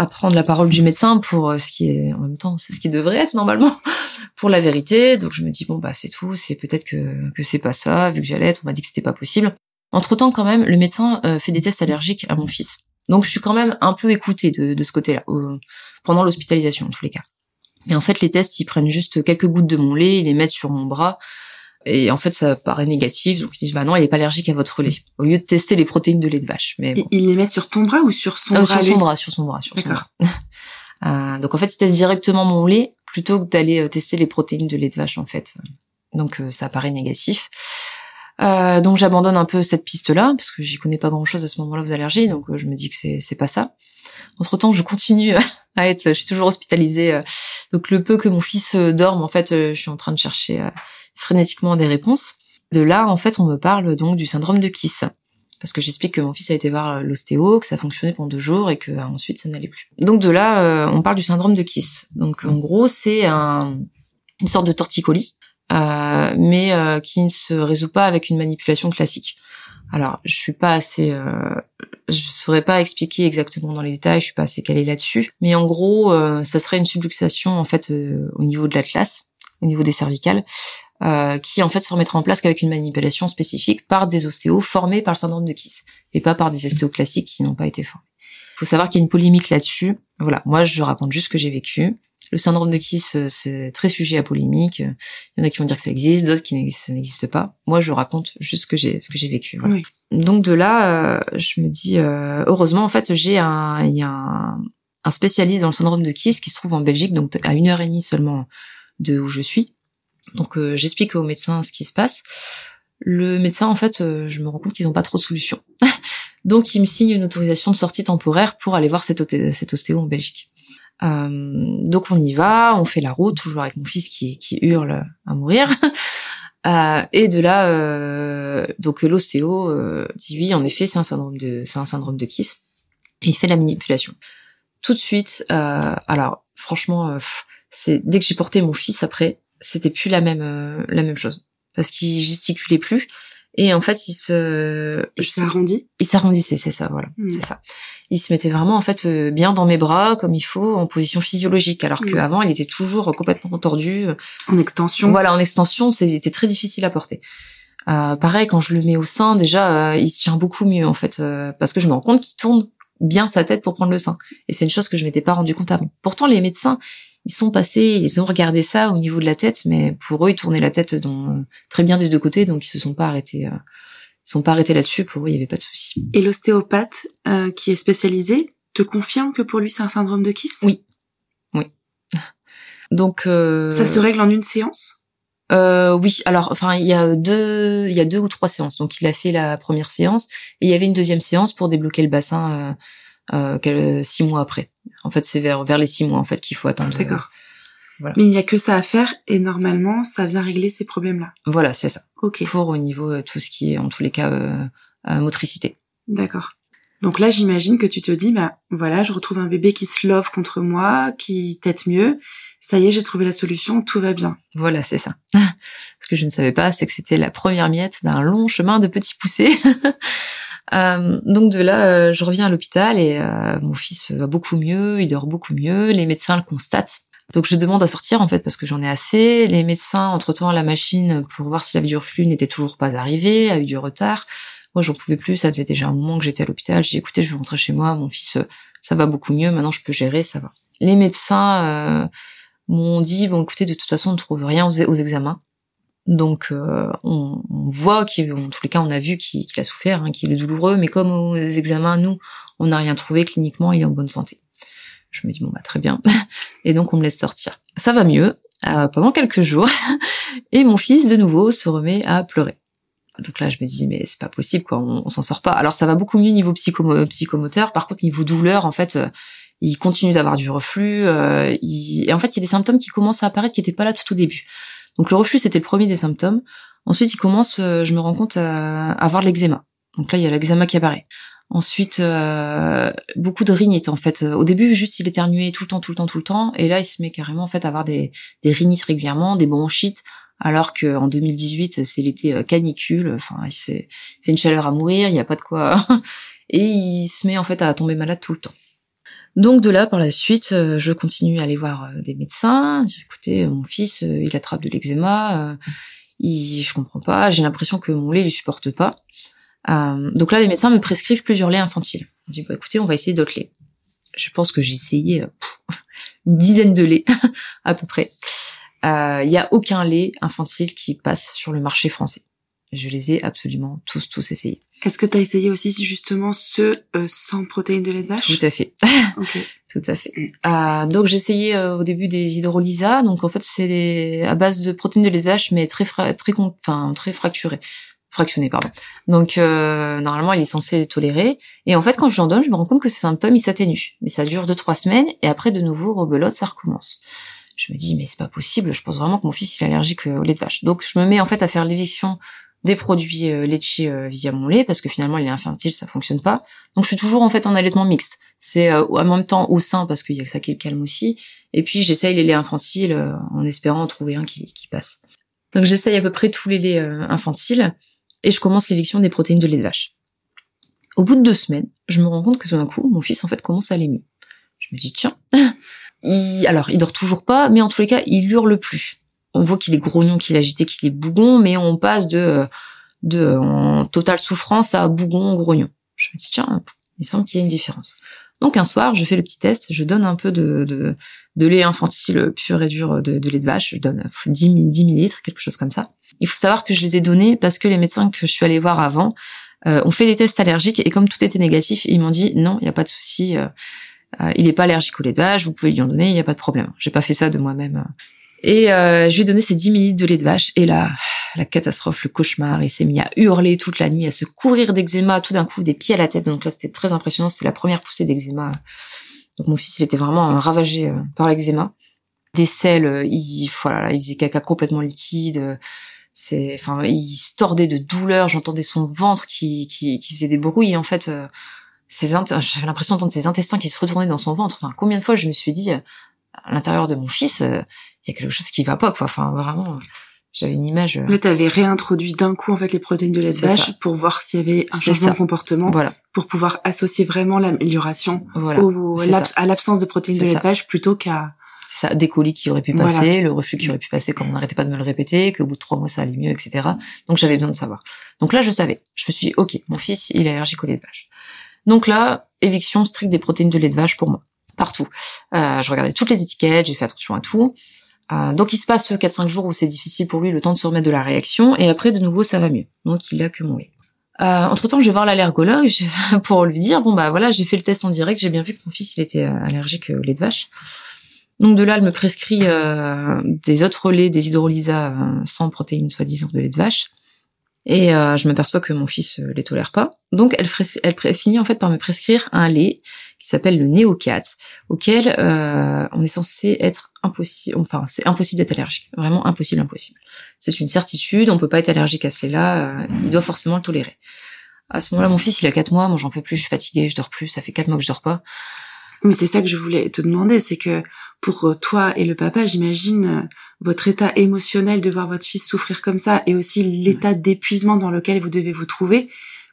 prendre la parole du médecin pour ce qui est en même temps c'est ce qui devrait être normalement pour la vérité. Donc je me dis bon bah c'est tout, c'est peut-être que que c'est pas ça vu que j'allaite, on m'a dit que c'était pas possible. Entre-temps, quand même, le médecin euh, fait des tests allergiques à mon fils. Donc je suis quand même un peu écoutée de, de ce côté-là. Euh, pendant l'hospitalisation en tous les cas. Et en fait, les tests, ils prennent juste quelques gouttes de mon lait, ils les mettent sur mon bras, et en fait, ça paraît négatif, donc ils disent bah non, il est pas allergique à votre lait. Au lieu de tester les protéines de lait de vache. Mais bon. Ils les mettent sur ton bras ou sur son Euh, bras sur son bras, sur son bras, sur son D'accord. bras. Euh, donc en fait, ils testent directement mon lait plutôt que d'aller euh, tester les protéines de lait de vache en fait. Donc euh, ça paraît négatif. Euh, donc j'abandonne un peu cette piste-là parce que j'y connais pas grand-chose à ce moment-là aux allergies, donc euh, je me dis que c'est pas ça. Entre temps, je continue à être, je suis toujours hospitalisée. euh, donc le peu que mon fils euh, dorme, en fait, je suis en train de chercher frénétiquement des réponses. De là, en fait, on me parle donc du syndrome de Kiss. Parce que j'explique que mon fils a été voir l'ostéo, que ça fonctionnait pendant deux jours et que ensuite ça n'allait plus. Donc de là, on parle du syndrome de Kiss. Donc en gros, c'est un, une sorte de torticolis, mais euh, qui ne se résout pas avec une manipulation classique. Alors, je suis pas assez, euh, je saurais pas expliquer exactement dans les détails, je suis pas assez calée là-dessus. Mais en gros, euh, ça serait une subluxation en fait euh, au niveau de l'atlas, au niveau des cervicales, euh, qui en fait se remettra en place qu'avec une manipulation spécifique par des ostéos formés par le syndrome de Kiss et pas par des ostéos classiques qui n'ont pas été formés. Il faut savoir qu'il y a une polémique là-dessus. Voilà, moi je raconte juste ce que j'ai vécu. Le syndrome de Kiss, euh, c'est très sujet à polémique. Il y en a qui vont dire que ça existe, d'autres qui n'existent, ça n'existe pas. Moi, je raconte juste ce que j'ai, ce que j'ai vécu. Voilà. Oui. Donc de là, euh, je me dis, euh, heureusement, en fait, j'ai un, il y a un, un spécialiste dans le syndrome de Kiss qui se trouve en Belgique, donc à une heure et demie seulement de où je suis. Donc euh, j'explique au médecin ce qui se passe. Le médecin, en fait, je me rends compte qu'ils n'ont pas trop de solutions. donc il me signe une autorisation de sortie temporaire pour aller voir cet, cet ostéo en Belgique. Euh, donc on y va, on fait la route, toujours avec mon fils qui, qui hurle à mourir. Euh, et de là, euh, donc l'ostéo euh, dit oui, en effet, c'est un syndrome de, c'est un syndrome de Kiss. Et il fait la manipulation. Tout de suite, euh, alors franchement, euh, c'est dès que j'ai porté mon fils après, c'était plus la même la même chose parce qu'il gesticulait plus et en fait il se Il s'arrondit. il s'arrondissait, c'est ça, voilà, Mm. c'est ça. Il se mettait vraiment en fait euh, bien dans mes bras comme il faut en position physiologique alors Mm. qu'avant il était toujours complètement tordu. En extension. Voilà, en extension, c'était très difficile à porter. Euh, pareil, quand je le mets au sein, déjà, euh, il se tient beaucoup mieux en fait, euh, parce que je me rends compte qu'il tourne bien sa tête pour prendre le sein. Et c'est une chose que je m'étais pas rendu compte avant. Pourtant, les médecins, ils sont passés, ils ont regardé ça au niveau de la tête, mais pour eux, ils tournaient la tête dans, très bien des deux côtés, donc ils se sont pas arrêtés. euh, ils se sont pas arrêtés là-dessus. Pour eux, il y avait pas de souci. Et l'ostéopathe euh, qui est spécialisé te confirme que pour lui c'est un syndrome de Kiss? Oui. Donc euh, Ça se règle en une séance? Euh, oui, alors enfin il y a deux il y a deux ou trois séances. Donc il a fait la première séance et il y avait une deuxième séance pour débloquer le bassin euh, euh, six mois après. En fait, c'est vers vers les six mois en fait qu'il faut attendre. D'accord. voilà. Mais il n'y a que ça à faire et normalement ça vient régler ces problèmes-là. Voilà, c'est ça. Ok, Pour au niveau euh, tout ce qui est en tous les cas euh, euh, motricité. d'accord. Donc là j'imagine que tu te dis, bah voilà, je retrouve un bébé qui se love contre moi, qui tète mieux. Ça y est, j'ai trouvé la solution, tout va bien. Voilà, c'est ça. Ce que je ne savais pas, c'est que c'était la première miette d'un long chemin de petits poussés. Euh, donc de là, euh, je reviens à l'hôpital et euh, mon fils va beaucoup mieux, il dort beaucoup mieux, les médecins le constatent. Donc je demande à sortir en fait parce que j'en ai assez. Les médecins, entre-temps, la machine pour voir s'il avait du reflux n'était toujours pas arrivée, a eu du retard. Moi, j'en pouvais plus, ça faisait déjà un moment que j'étais à l'hôpital. J'ai dit, écoutez, je vais rentrer chez moi, mon fils, euh, ça va beaucoup mieux, maintenant je peux gérer, ça va. Les médecins euh, m'ont dit, bon, écoutez, de toute façon, on ne trouve rien aux examens. Donc, euh, on, on voit qu'il, en tous les cas, on a vu qu'il a souffert, hein, qu'il est douloureux, mais comme aux examens, nous, on n'a rien trouvé cliniquement, il est en bonne santé. Je me dis, bon, bah, très bien. Et donc, on me laisse sortir. Ça va mieux, euh, pendant quelques jours, et mon fils, de nouveau, se remet à pleurer. Donc là, je me dis, mais c'est pas possible, quoi, on, s'en sort pas. Alors, ça va beaucoup mieux niveau psychomo- psychomoteur. Par contre, niveau douleur, en fait, euh, il continue d'avoir du reflux. euh, il- Et en fait, il y a des symptômes qui commencent à apparaître qui n'étaient pas là tout au début. Donc le reflux, c'était le premier des symptômes. Ensuite, il commence, euh, je me rends compte, à à avoir l'eczéma. Donc là, il y a l'eczéma qui apparaît. Ensuite, euh, beaucoup de rhinite en fait. Au début, juste il éternuait tout le temps, tout le temps, tout le temps, et là, il se met carrément en fait à avoir des, rhinites régulièrement, des bronchites, alors que en 2018, c'est l'été euh, canicule. Enfin, il fait une chaleur à mourir, il n'y a pas de quoi, et il se met en fait à tomber malade tout le temps. Donc de là, par la suite, euh, je continue à aller voir euh, des médecins. Dire, écoutez, euh, mon fils, il attrape de l'eczéma. il, je comprends pas. J'ai l'impression que mon lait ne supporte pas. Donc là, les médecins me prescrivent plusieurs laits infantiles. Je dis, bah, écoutez, on va essayer d'autres laits. Je pense que j'ai essayé une dizaine de laits à peu près. Il y a aucun lait infantile qui passe sur le marché français. Je les ai absolument tous, tous essayés. Est-ce que tu as essayé aussi justement ceux euh, sans protéines de lait de vache? Tout à fait. Ok. Tout à fait. Euh, donc j'ai essayé euh, au début des hydrolysats. Donc en fait c'est à base de protéines de lait de vache, mais très fra très enfin très fracturé, fractionné pardon. Donc euh, normalement il est censé les tolérer. Et en fait quand je l'en donne, je me rends compte que ces symptômes ils s'atténuent. Mais ça dure deux trois semaines et après de nouveau rebelote, ça recommence. Je me dis mais c'est pas possible. Je pense vraiment que mon fils il est allergique au lait de vache. Donc je me mets en fait à faire l'éviction des produits euh, laitiers euh, via mon lait parce que finalement il est infantile ça fonctionne pas. Donc je suis toujours en fait en allaitement mixte. C'est euh, en même temps au sein parce qu'il y a que ça qui le calme aussi. Et puis j'essaye les laits infantiles en espérant en trouver un qui, qui passe. Donc j'essaye à peu près tous les laits infantiles et je commence l'éviction des protéines de lait de vache. Au bout de deux semaines je me rends compte que tout d'un coup mon fils en fait commence à aller mieux je me dis tiens. Il... alors il dort toujours pas mais en tous les cas il hurle plus on voit qu'il est grognon, qu'il est agité, qu'il est bougon, mais on passe de de en totale souffrance à bougon, grognon. Je me dis tiens, il semble qu'il y a une différence. Donc un soir, je fais le petit test, je donne un peu de, de, lait infantile pur et dur de, lait de vache, je donne 10, 10 millilitres, quelque chose comme ça. Il faut savoir que je les ai donnés parce que les médecins que je suis allée voir avant euh, ont fait des tests allergiques et comme tout était négatif, ils m'ont dit non, il n'y a pas de souci, euh, euh, il n'est pas allergique au lait de vache, vous pouvez lui en donner, il n'y a pas de problème. J'ai pas fait ça de moi-même. Et euh, je lui ai donné ces 10 minutes de lait de vache. Et là, la catastrophe, le cauchemar. Il s'est mis à hurler toute la nuit, à se courir d'eczéma, tout d'un coup, des pieds à la tête. Donc là, c'était très impressionnant. C'était la première poussée d'eczéma. Donc mon fils, il était vraiment euh, ravagé euh, par l'eczéma. Des selles, il, voilà, il faisait caca complètement liquide. C'est, enfin, il se tordait de douleur. J'entendais son ventre qui, qui, qui faisait des bruits. En fait, j'avais l'impression d'entendre ses intestins qui se retournaient dans son ventre. Enfin, combien de fois je me suis dit, à l'intérieur de mon fils, il y a quelque chose qui va pas quoi. Enfin vraiment, j'avais une image. Euh, Là, t'avais réintroduit d'un coup en fait les protéines de lait de vache pour voir s'il y avait un changement de comportement. Voilà. Pour pouvoir associer vraiment l'amélioration à l'absence de protéines de lait de vache plutôt qu'à ça, des colis qui auraient pu passer, le reflux qui aurait pu passer quand on n'arrêtait pas de me le répéter, qu'au bout de trois mois ça allait mieux, etc. Donc j'avais besoin de savoir. Donc là je savais. Je me suis dit, ok, mon fils il est allergique au lait de vache. Donc là, éviction stricte des protéines de lait de vache pour moi, partout. Euh, je regardais toutes les étiquettes, j'ai fait attention à tout. Euh, donc il se passe 4-5 jours où c'est difficile pour lui, le temps de se remettre de la réaction, et après de nouveau ça va mieux. Donc il a que mon lait. Euh, entre temps, je vais voir l'allergologue pour lui dire bon bah voilà, j'ai fait le test en direct, j'ai bien vu que mon fils il était allergique au lait de vache. Donc de là, elle me prescrit euh, des autres laits, des hydrolysats sans protéines soi-disant de lait de vache. Et euh, je m'aperçois que mon fils euh, les tolère pas. Donc elle, finit en fait par me prescrire un lait qui s'appelle le Neocat, auquel euh, on est censé être impossible, enfin c'est impossible d'être allergique, vraiment impossible, impossible. C'est une certitude, on peut pas être allergique à ce lait-là, euh, il doit forcément le tolérer. À ce moment-là, mon fils il a 4 mois, moi j'en peux plus, je suis fatiguée, je dors plus, ça fait 4 mois que je dors pas. Mais c'est ça que je voulais te demander, c'est que pour euh, toi et le papa, j'imagine euh, votre état émotionnel de voir votre fils souffrir comme ça et aussi l'état d'épuisement dans lequel vous devez vous trouver.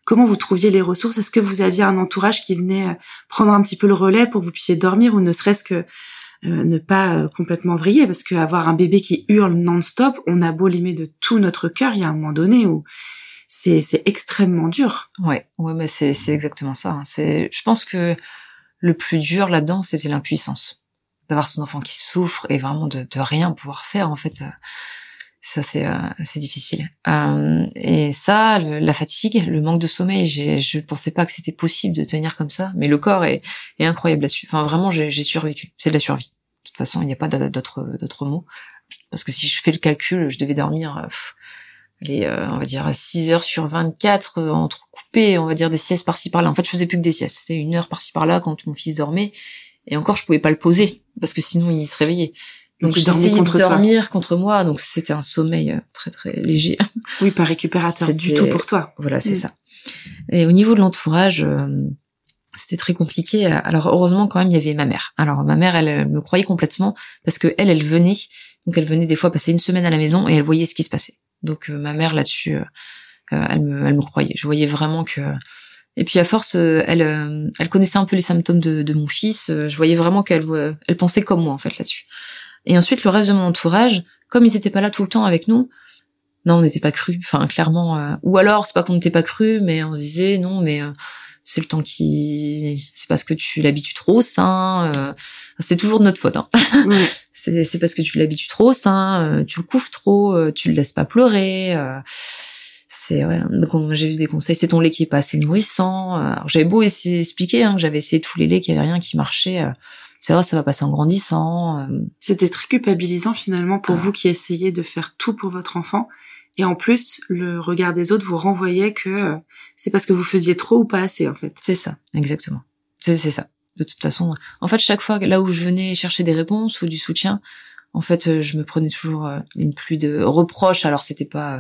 Comment vous trouviez les ressources? Est-ce que vous aviez un entourage qui venait euh, prendre un petit peu le relais pour que vous puissiez dormir ou ne serait-ce que ne pas complètement vriller? Parce qu'avoir un bébé qui hurle non-stop, on a beau l'aimer de tout notre cœur, il y a un moment donné où c'est extrêmement dur. Ouais, ouais, mais c'est exactement ça. Hein. C'est, je pense que le plus dur là-dedans, c'était l'impuissance. D'avoir son enfant qui souffre et vraiment de, rien pouvoir faire, en fait, ça c'est euh, difficile. Euh, et ça, la fatigue, le manque de sommeil, je pensais pas que c'était possible de tenir comme ça, mais le corps est, incroyable là-dessus. Enfin, vraiment, j'ai survécu. C'est de la survie. De toute façon, il n'y a pas d'autres mots. Parce que si je fais le calcul, je devais dormir... Euh, les, on va dire 6 heures sur 24 entre on va dire des siestes par-ci par-là. En fait, je faisais plus que des siestes. C'était une heure par-ci par-là quand mon fils dormait. Et encore, je pouvais pas le poser parce que sinon il se réveillait. Donc, j'essayais de dormir contre moi. Donc c'était un sommeil euh, très très léger. Oui, pas récupérateur du tout pour toi. Voilà, c'est mm. ça. Et au niveau de l'entourage, euh, c'était très compliqué. Alors heureusement quand même, il y avait ma mère. Alors ma mère, elle, me croyait complètement parce que elle, elle venait. Donc elle venait des fois passer une semaine à la maison et elle voyait ce qui se passait. Donc euh, ma mère là-dessus, euh, elle me, elle me croyait. Je voyais vraiment que. Et puis à force, euh, elle, euh, elle connaissait un peu les symptômes de, de mon fils. Je voyais vraiment qu'elle, elle pensait comme moi en fait là-dessus. Et ensuite, le reste de mon entourage, comme ils n'étaient pas là tout le temps avec nous, non, on n'était pas cru. Enfin, clairement. ou alors, c'est pas qu'on n'était pas cru, mais on se disait non, mais c'est le temps qui, c'est parce que tu l'habitues trop sein. c'est toujours de notre faute. Hein. c'est parce que tu l'habitues trop au sein, tu le couvres trop, tu le laisses pas pleurer. c'est ouais, j'ai eu des conseils. C'est ton lait qui est pas assez nourrissant. J'avais beau essayer d'expliquer hein, que j'avais essayé tous les laits, qu'il y avait rien qui marchait c'est vrai, ça va passer en grandissant. Euh. C'était très culpabilisant finalement pour ah. vous qui essayez de faire tout pour votre enfant. Et en plus, le regard des autres vous renvoyait que euh, c'est parce que vous faisiez trop ou pas assez en fait. C'est ça, exactement. C'est ça. De toute façon, en fait, chaque fois là où je venais chercher des réponses ou du soutien, en fait, euh, je me prenais toujours une pluie de reproches. Alors c'était pas,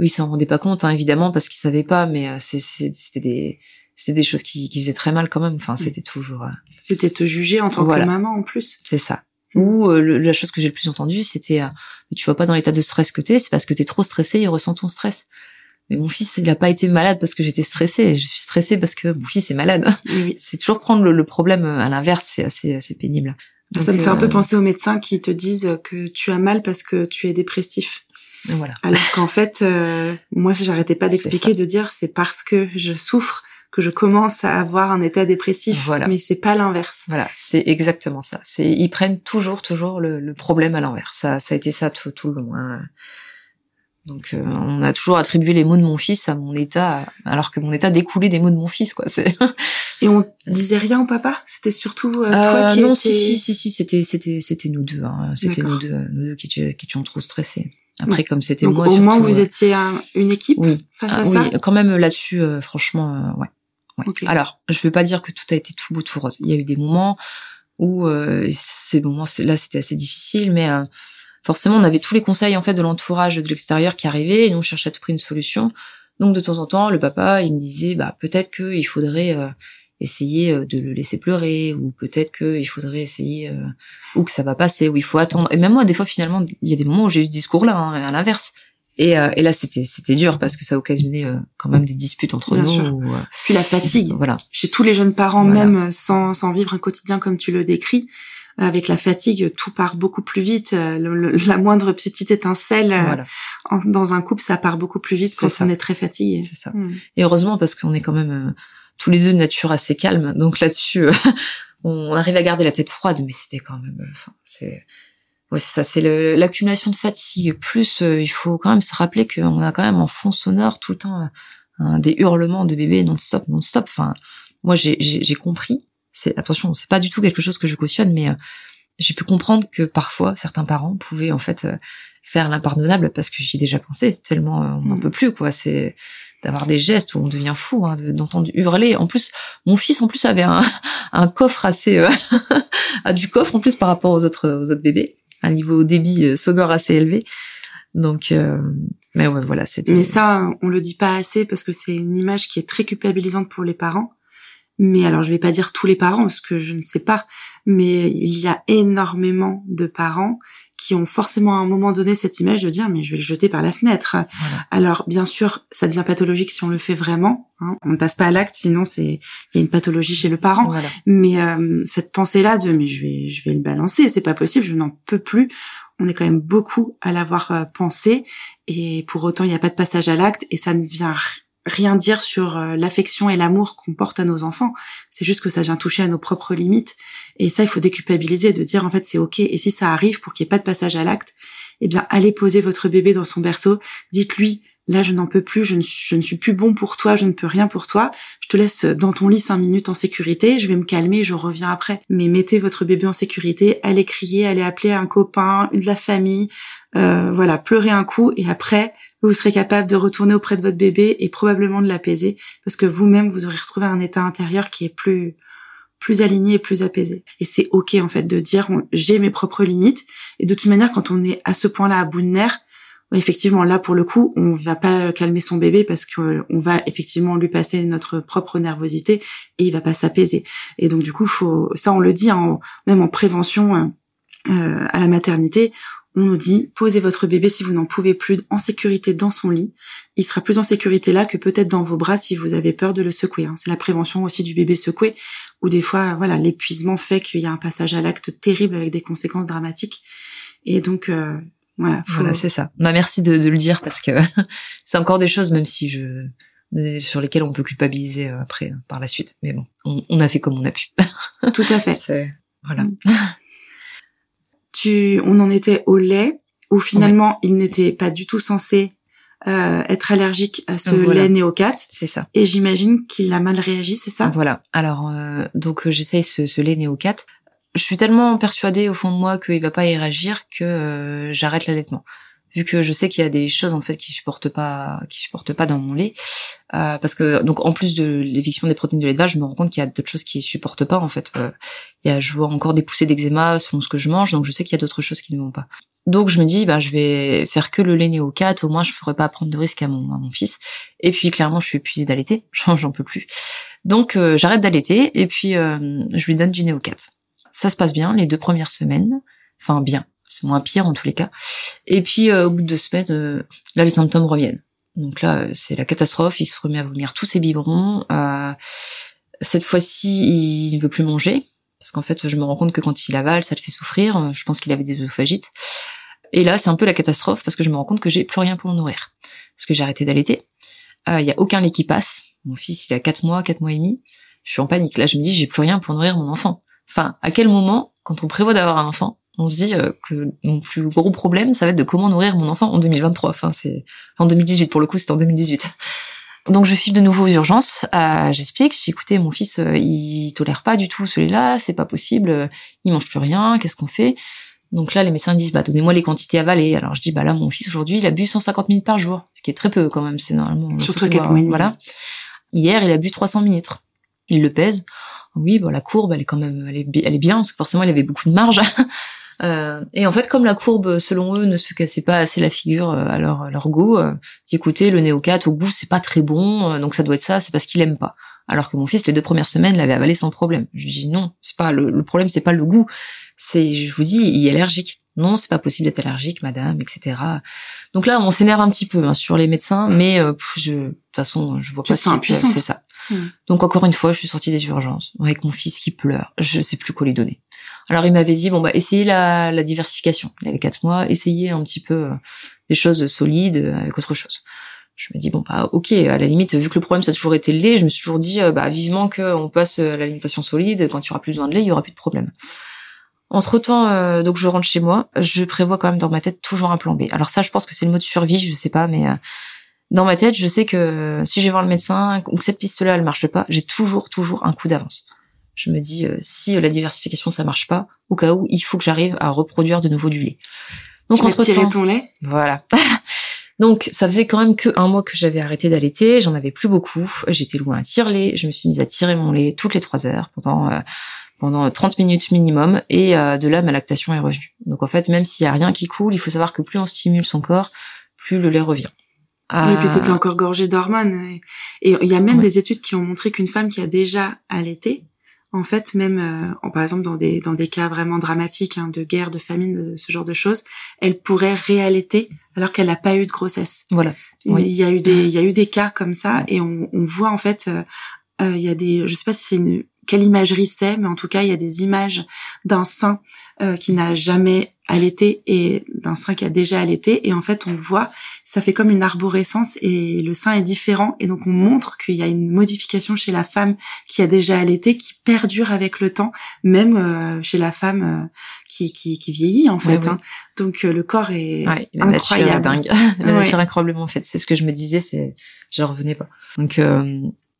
eux ils s'en rendaient pas compte hein, évidemment parce qu'ils savaient pas, mais c'était des c'était des choses qui, qui faisaient très mal quand même. Enfin, mm. c'était toujours. Euh, c'était te juger en tant que maman en plus. C'est ça. Mm. Ou euh, la chose que j'ai le plus entendue, c'était euh, tu vois pas dans l'état de stress que t'es, c'est parce que t'es trop stressé et ressent ton stress. Mais mon fils, il a pas été malade parce que j'étais stressée. Je suis stressée parce que mon fils est malade. Oui. c'est toujours prendre le, problème à l'inverse. C'est assez, assez pénible. ça me fait un peu penser aux médecins qui te disent que tu as mal parce que tu es dépressif. Voilà. Alors qu'en fait, moi, j'arrêtais pas d'expliquer, de dire c'est parce que je souffre que je commence à avoir un état dépressif. Voilà. Mais c'est pas l'inverse. Voilà, c'est exactement ça. C'est ils prennent toujours, toujours le, problème à l'envers. Ça, ça a été ça tout, tout le long. Hein. Donc euh, on a toujours attribué les mots de mon fils à mon état, alors que mon état découlait des mots de mon fils, quoi. C'est et on disait rien au papa? C'était surtout euh, toi euh, qui non, si si si si, c'était c'était c'était nous deux. Hein. C'était nous deux, nous deux qui, qui étions trop stressés. Après, comme c'était moi, au moins vous étiez une équipe oui. face à ah, ça? Oui, quand même là-dessus, franchement, ouais. Alors, je veux pas dire que tout a été tout beau tout rose. Il y a eu des moments où euh, ces moments là c'était assez difficile, mais euh, forcément on avait tous les conseils en fait de l'entourage de l'extérieur qui arrivaient et nous on cherchait à tout prix une solution. Donc de temps en temps, le papa il me disait bah peut-être qu'il faudrait euh, essayer euh, de le laisser pleurer ou peut-être qu'il faudrait essayer ou que ça va passer ou il faut attendre. Et même moi des fois finalement il y a des moments où j'ai eu ce discours là hein, à l'inverse. Et, euh, et là, c'était c'était dur parce que ça occasionnait euh, quand même des disputes entre nous. Euh, Puis la fatigue. Voilà. Chez tous les jeunes parents, même sans sans vivre un quotidien comme tu le décris, avec la fatigue, tout part beaucoup plus vite. la moindre petite étincelle dans un couple, ça part beaucoup plus vite quand on est très fatigué. C'est ça. Hmm. Et heureusement parce qu'on est quand même tous les deux de nature assez calme, donc là-dessus, on arrive à garder la tête froide, mais c'était quand même. Enfin, c'est Ouais, ça, c'est l'accumulation de fatigue. Plus, euh, il faut quand même se rappeler qu'on a quand même en fond sonore tout le temps euh, des hurlements de bébés non-stop, non-stop. Enfin, moi, j'ai compris. C'est attention, c'est pas du tout quelque chose que je cautionne, mais euh, j'ai pu comprendre que parfois certains parents pouvaient en fait faire l'impardonnable parce que j'y ai déjà pensé. Tellement on n'en mm. peut plus, quoi. C'est d'avoir des gestes où on devient fou, hein, d'entendre hurler. En plus, mon fils en plus avait un, un coffre assez, a du coffre en plus par rapport aux autres aux autres bébés un niveau débit euh, sonore assez élevé. Donc, euh, mais ouais, voilà, c'était. Mais ça, on le dit pas assez parce que c'est une image qui est très culpabilisante pour les parents. Mais alors, je vais pas dire tous les parents parce que je ne sais pas, mais il y a énormément de parents qui ont forcément à un moment donné cette image de dire mais je vais le jeter par la fenêtre. Alors bien sûr, ça devient pathologique si on le fait vraiment. Hein. On ne passe pas à l'acte, sinon c'est il y a une pathologie chez le parent. Mais euh, cette pensée-là de mais je vais je vais le balancer, c'est pas possible, je n'en peux plus. On est quand même beaucoup à l'avoir euh, pensé et pour autant il n'y a pas de passage à l'acte et ça ne vient rien dire sur euh, l'affection et l'amour qu'on porte à nos enfants. C'est juste que ça vient toucher à nos propres limites. Et ça, il faut déculpabiliser, de dire en fait c'est ok. Et si ça arrive pour qu'il n'y ait pas de passage à l'acte, eh bien allez poser votre bébé dans son berceau. Dites-lui là je n'en peux plus, je ne, je ne, suis plus bon pour toi, je ne peux rien pour toi. Je te laisse dans ton lit cinq minutes en sécurité. Je vais me calmer, je reviens après. Mais mettez votre bébé en sécurité. Allez crier, allez appeler un copain, une de la famille. Euh, voilà, pleurez un coup et après vous serez capable de retourner auprès de votre bébé et probablement de l'apaiser parce que vous-même vous aurez retrouvé un état intérieur qui est plus plus aligné et plus apaisé. Et c'est ok en fait de dire j'ai mes propres limites et de toute manière quand on est à ce point-là à bout de nerfs, effectivement là pour le coup on va pas calmer son bébé parce qu'on va effectivement lui passer notre propre nervosité et il va pas s'apaiser. Et donc du coup faut ça on le dit en, même en prévention euh, à la maternité, on nous dit posez votre bébé si vous n'en pouvez plus en sécurité dans son lit. Il sera plus en sécurité là que peut-être dans vos bras si vous avez peur de le secouer. Hein. C'est la prévention aussi du bébé secoué, où des fois, voilà, l'épuisement fait qu'il y a un passage à l'acte terrible avec des conséquences dramatiques. Et donc, euh, voilà. Voilà, c'est ça. Bah, merci de, le dire parce que c'est encore des choses, même si je sur lesquels on peut culpabiliser après par la suite. Mais bon, on, a fait comme on a pu. Tout à fait. voilà. Tu, on en était au lait où finalement il n'était pas du tout censé euh, être allergique à ce lait néocate. C'est ça. Et j'imagine qu'il a mal réagi, c'est ça? Voilà. Alors euh, donc euh, j'essaye ce, ce, lait néocate. Je suis tellement persuadée au fond de moi qu'il va pas y réagir que j'arrête l'allaitement vu que je sais qu'il y a des choses en fait qui supportent pas qui supportent pas dans mon lait. Euh, parce que donc en plus de l'éviction des protéines de lait de vache je me rends compte qu'il y a d'autres choses qui supportent pas en fait. Euh, il y a je vois encore des poussées d'eczéma selon ce que je mange donc je sais qu'il y a d'autres choses qui ne vont pas. Donc je me dis bah je vais faire que le lait néocat au moins je ferai pas prendre de risque à mon à mon fils. Et puis clairement je suis épuisée d'allaiter. J'en peux plus. Donc euh, j'arrête d'allaiter et puis je lui donne du néocat ça se passe bien les deux premières semaines. Enfin bien c'est moins pire en tous les cas. Et puis euh, au bout de deux semaines, euh, là les symptômes reviennent. Donc là euh, c'est la catastrophe, il se remet à vomir tous ses biberons. cette fois-ci il ne veut plus manger parce qu'en fait je me rends compte que quand il avale ça le fait souffrir. Je pense qu'il avait des œsophagites. Et là c'est un peu la catastrophe parce que je me rends compte que j'ai plus rien pour le nourrir parce que j'ai arrêté d'allaiter. Il y a aucun lait qui passe. Mon fils il a quatre mois, quatre mois et demi. Je suis en panique. Là je me dis j'ai plus rien pour nourrir mon enfant. Enfin à quel moment quand on prévoit d'avoir un enfant on se dit euh, que mon plus gros problème, ça va être de comment nourrir mon enfant en 2023. Enfin, c'est en 2018 pour le coup, c'est en 2018. Donc je file de nouveau aux urgences. Euh, J'explique, j'ai écoutez, mon fils, euh, il tolère pas du tout celui-là, c'est pas possible, il mange plus rien, qu'est-ce qu'on fait? Donc là, les médecins disent, bah donnez-moi les quantités avalées. Alors je dis, bah là, mon fils aujourd'hui, il a bu 150 minutes par jour, ce qui est très peu quand même, c'est normalement. Surtout quelques minutes. Voilà. Hier, il a bu 300 millilitres. Il le pèse. Oui, bon, la courbe, elle est quand même, elle est, elle est bien, parce que forcément, il avait beaucoup de marge. Euh, et en fait, comme la courbe, selon eux, ne se cassait pas assez la figure euh, à leur, leur goût, euh, écoutez, le néocat au goût, c'est pas très bon, euh, donc ça doit être ça, c'est parce qu'il aime pas. Alors que mon fils, les deux premières semaines, l'avait avalé sans problème. Je lui dis non, c'est pas le, le problème, c'est pas le goût, c'est, je vous dis, il est allergique. Non, c'est pas possible d'être allergique, madame, etc. Donc là, on s'énerve un petit peu hein, sur les médecins, mais je, de toute façon, je vois pas si c'est ça. Hmm. Donc encore une fois, je suis sortie des urgences avec mon fils qui pleure. Je sais plus quoi lui donner. Alors il m'avait dit bon bah essayez la, la diversification. Il avait quatre mois, essayez un petit peu euh, des choses solides euh, avec autre chose. Je me dis bon bah ok à la limite vu que le problème ça a toujours été le lait, je me suis toujours dit euh, bah vivement qu'on passe à l'alimentation solide. Quand il y aura plus besoin de lait, il y aura plus de problème. Entre temps, donc je rentre chez moi, je prévois quand même dans ma tête toujours un plan B. Alors ça, je pense que c'est le mot de survie, je sais pas, mais dans ma tête, je sais que si je vais voir le médecin ou que cette piste-là elle marche pas, j'ai toujours toujours un coup d'avance je me dis euh, si la diversification ça marche pas, au cas où il faut que j'arrive à reproduire de nouveau du lait. Donc tu entre temps, ton lait? Voilà. Donc ça faisait quand même que un mois que j'avais arrêté d'allaiter, j'en avais plus beaucoup, j'étais loin à tirer lait, je me suis mise à tirer mon lait toutes les trois heures pendant euh, pendant 30 minutes minimum et euh, de là ma lactation est revenue. Donc en fait même s'il y a rien qui coule, il faut savoir que plus on stimule son corps, plus le lait revient. Et puis t'étais encore gorgée d'hormones. Et il y a même des études qui ont montré qu'une femme qui a déjà allaité, en fait, même euh, par exemple dans des dans des cas vraiment dramatiques hein, de guerre, de famine, de ce genre de choses, elle pourrait réallaiter alors qu'elle n'a pas eu de grossesse. Voilà. Il y a eu des il y a eu des cas comme ça et on, on voit en fait euh, euh, il y a des je sais pas si c'est une quelle imagerie c'est, mais en tout cas, il y a des images d'un sein euh, qui n'a jamais allaité et d'un sein qui a déjà allaité. Et en fait, on voit, ça fait comme une arborescence et le sein est différent. Et donc, on montre qu'il y a une modification chez la femme qui a déjà allaité qui perdure avec le temps, même euh, chez la femme euh, qui, qui, qui, vieillit en fait. Hein. Donc, le corps est ouais, la incroyable. Nature est dingue. la nature incroyablement en fait. C'est ce que je me disais, c'est, je revenais pas. Donc,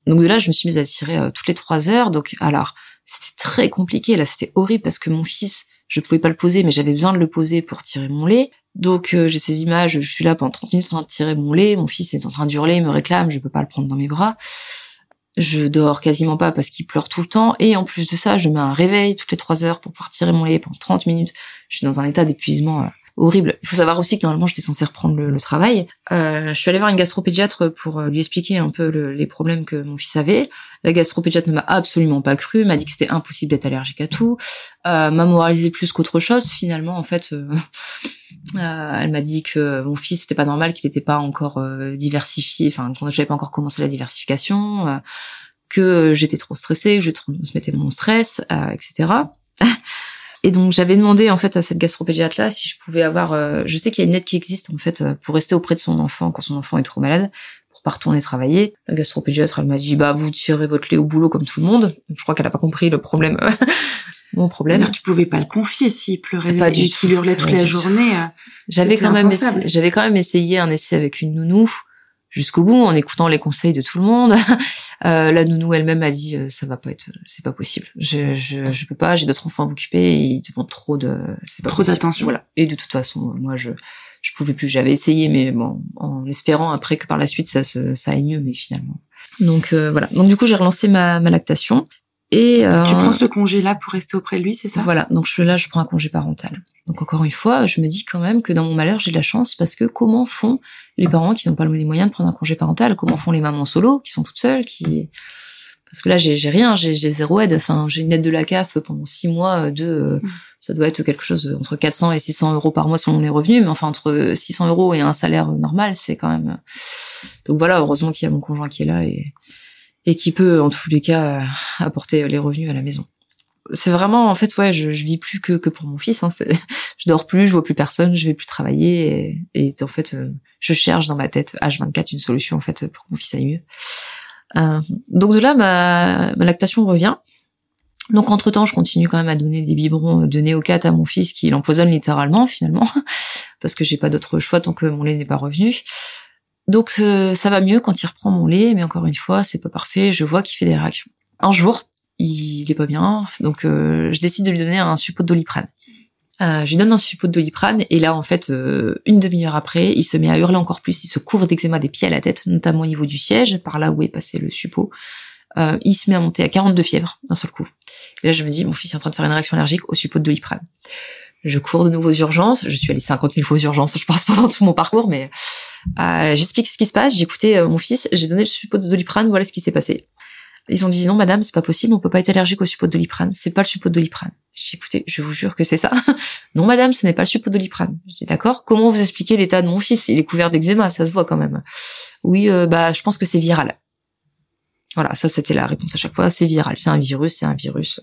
donc de là, je me suis mise à tirer euh, toutes les trois heures. Donc alors, c'était très compliqué. Là, c'était horrible parce que mon fils, je pouvais pas le poser, mais j'avais besoin de le poser pour tirer mon lait. Donc euh, j'ai ces images, je suis là pendant 30 minutes en train de tirer mon lait, mon fils est en train d'hurler, me réclame, je peux pas le prendre dans mes bras. Je dors quasiment pas parce qu'il pleure tout le temps. Et en plus de ça, je mets un réveil toutes les trois heures pour pouvoir tirer mon lait pendant 30 minutes. Je suis dans un état d'épuisement euh, horrible. Il faut savoir aussi que normalement j'étais censée reprendre le, travail. Euh, je suis allée voir une gastropédiatre pour euh, lui expliquer un peu les problèmes que mon fils avait. La gastropédiatre ne m'a absolument pas cru, m'a dit que c'était impossible d'être allergique à tout, euh, m'a moralisé plus qu'autre chose. Finalement, en fait, euh, elle m'a dit que mon fils c'était pas normal, qu'il n'était pas encore diversifié, enfin quand j'avais pas encore commencé la diversification, que j'étais trop stressée, que je transmettais mon stress, etc. Et donc j'avais demandé en fait à cette gastropédiatre là si je pouvais avoir, euh, je sais qu'il y a une aide qui existe en fait pour rester auprès de son enfant quand son enfant est trop malade, pour pas retourner travailler. La gastropédiatre elle m'a dit bah vous tirez votre lait au boulot comme tout le monde. Je crois qu'elle a pas compris le problème. Mon problème. Alors, tu pouvais pas le confier s'il pleurait pas du qu'il hurlait toute la journée. J'avais quand même j'avais quand même essayé un essai avec une nounou jusqu'au bout en écoutant les conseils de tout le monde. Euh, la nounou elle-même a dit euh, ça va pas être, c'est pas possible. Je je, je peux pas, j'ai d'autres enfants à m'occuper et ils demandent trop de, c'est pas trop d'attention. Voilà. Et de toute façon, moi je je pouvais plus. J'avais essayé, mais bon, en espérant après que par la suite ça se ça aille mieux, mais finalement. Donc euh, voilà. Donc du coup j'ai relancé ma, ma lactation. Et tu prends ce congé là pour rester auprès de lui, c'est ça? Voilà. Donc je là je prends un congé parental. Donc encore une fois, je me dis quand même que dans mon malheur, j'ai de la chance parce que comment font les parents qui n'ont pas les moyens de prendre un congé parental? Comment font les mamans solo qui sont toutes seules qui parce que là j'ai rien, j'ai zéro aide. Enfin, j'ai une aide de la CAF pendant six mois de euh, mm. ça doit être quelque chose entre 400 et 600 euros par mois selon les revenus, mais enfin entre 600 euros et un salaire normal, c'est quand même. Donc voilà, heureusement qu'il y a mon conjoint qui est là et et qui peut en tous les cas apporter les revenus à la maison c'est vraiment en fait ouais je, je vis plus que, que pour mon fils hein, je dors plus je vois plus personne je vais plus travailler et, et en fait euh, je cherche dans ma tête H24 une solution en fait pour que mon fils aille mieux. Euh, donc de là ma, ma lactation revient. Donc entre temps je continue quand même à donner des biberons de néocate à mon fils qui l'empoisonne littéralement finalement parce que j'ai pas d'autre choix tant que mon lait n'est pas revenu. Donc euh, ça va mieux quand il reprend mon lait mais encore une fois c'est pas parfait. Je vois qu'il fait des réactions. Un jour il est pas bien, donc euh, je décide de lui donner un suppôt de doliprane. Euh, je lui donne un suppôt de doliprane et là en fait euh, une demi-heure après il se met à hurler encore plus, il se couvre d'eczéma des pieds à la tête, notamment au niveau du siège, par là où est passé le suppôt. Euh, il se met à monter à 42 fièvres d'un seul coup. Et là je me dis mon fils est en train de faire une réaction allergique au suppôt de doliprane. Je cours de nouveau aux urgences, je suis allée 50 000 fois aux urgences, je pense pendant tout mon parcours, mais j'explique ce qui se passe. J'ai écouté mon fils, j'ai donné le suppôt de doliprane, voilà ce qui s'est passé. Ils ont dit non madame, c'est pas possible, on peut pas être allergique au suppôt de doliprane. C'est pas le suppôt de doliprane. J'ai écouté, je vous jure que c'est ça. non madame, ce n'est pas le suppôt de doliprane. J'ai d'accord. Comment vous expliquez l'état de mon fils? Il est couvert d'eczéma, ça se voit quand même. Oui, euh, bah je pense que c'est viral. Voilà, ça c'était la réponse à chaque fois. C'est viral, c'est un virus, c'est un virus.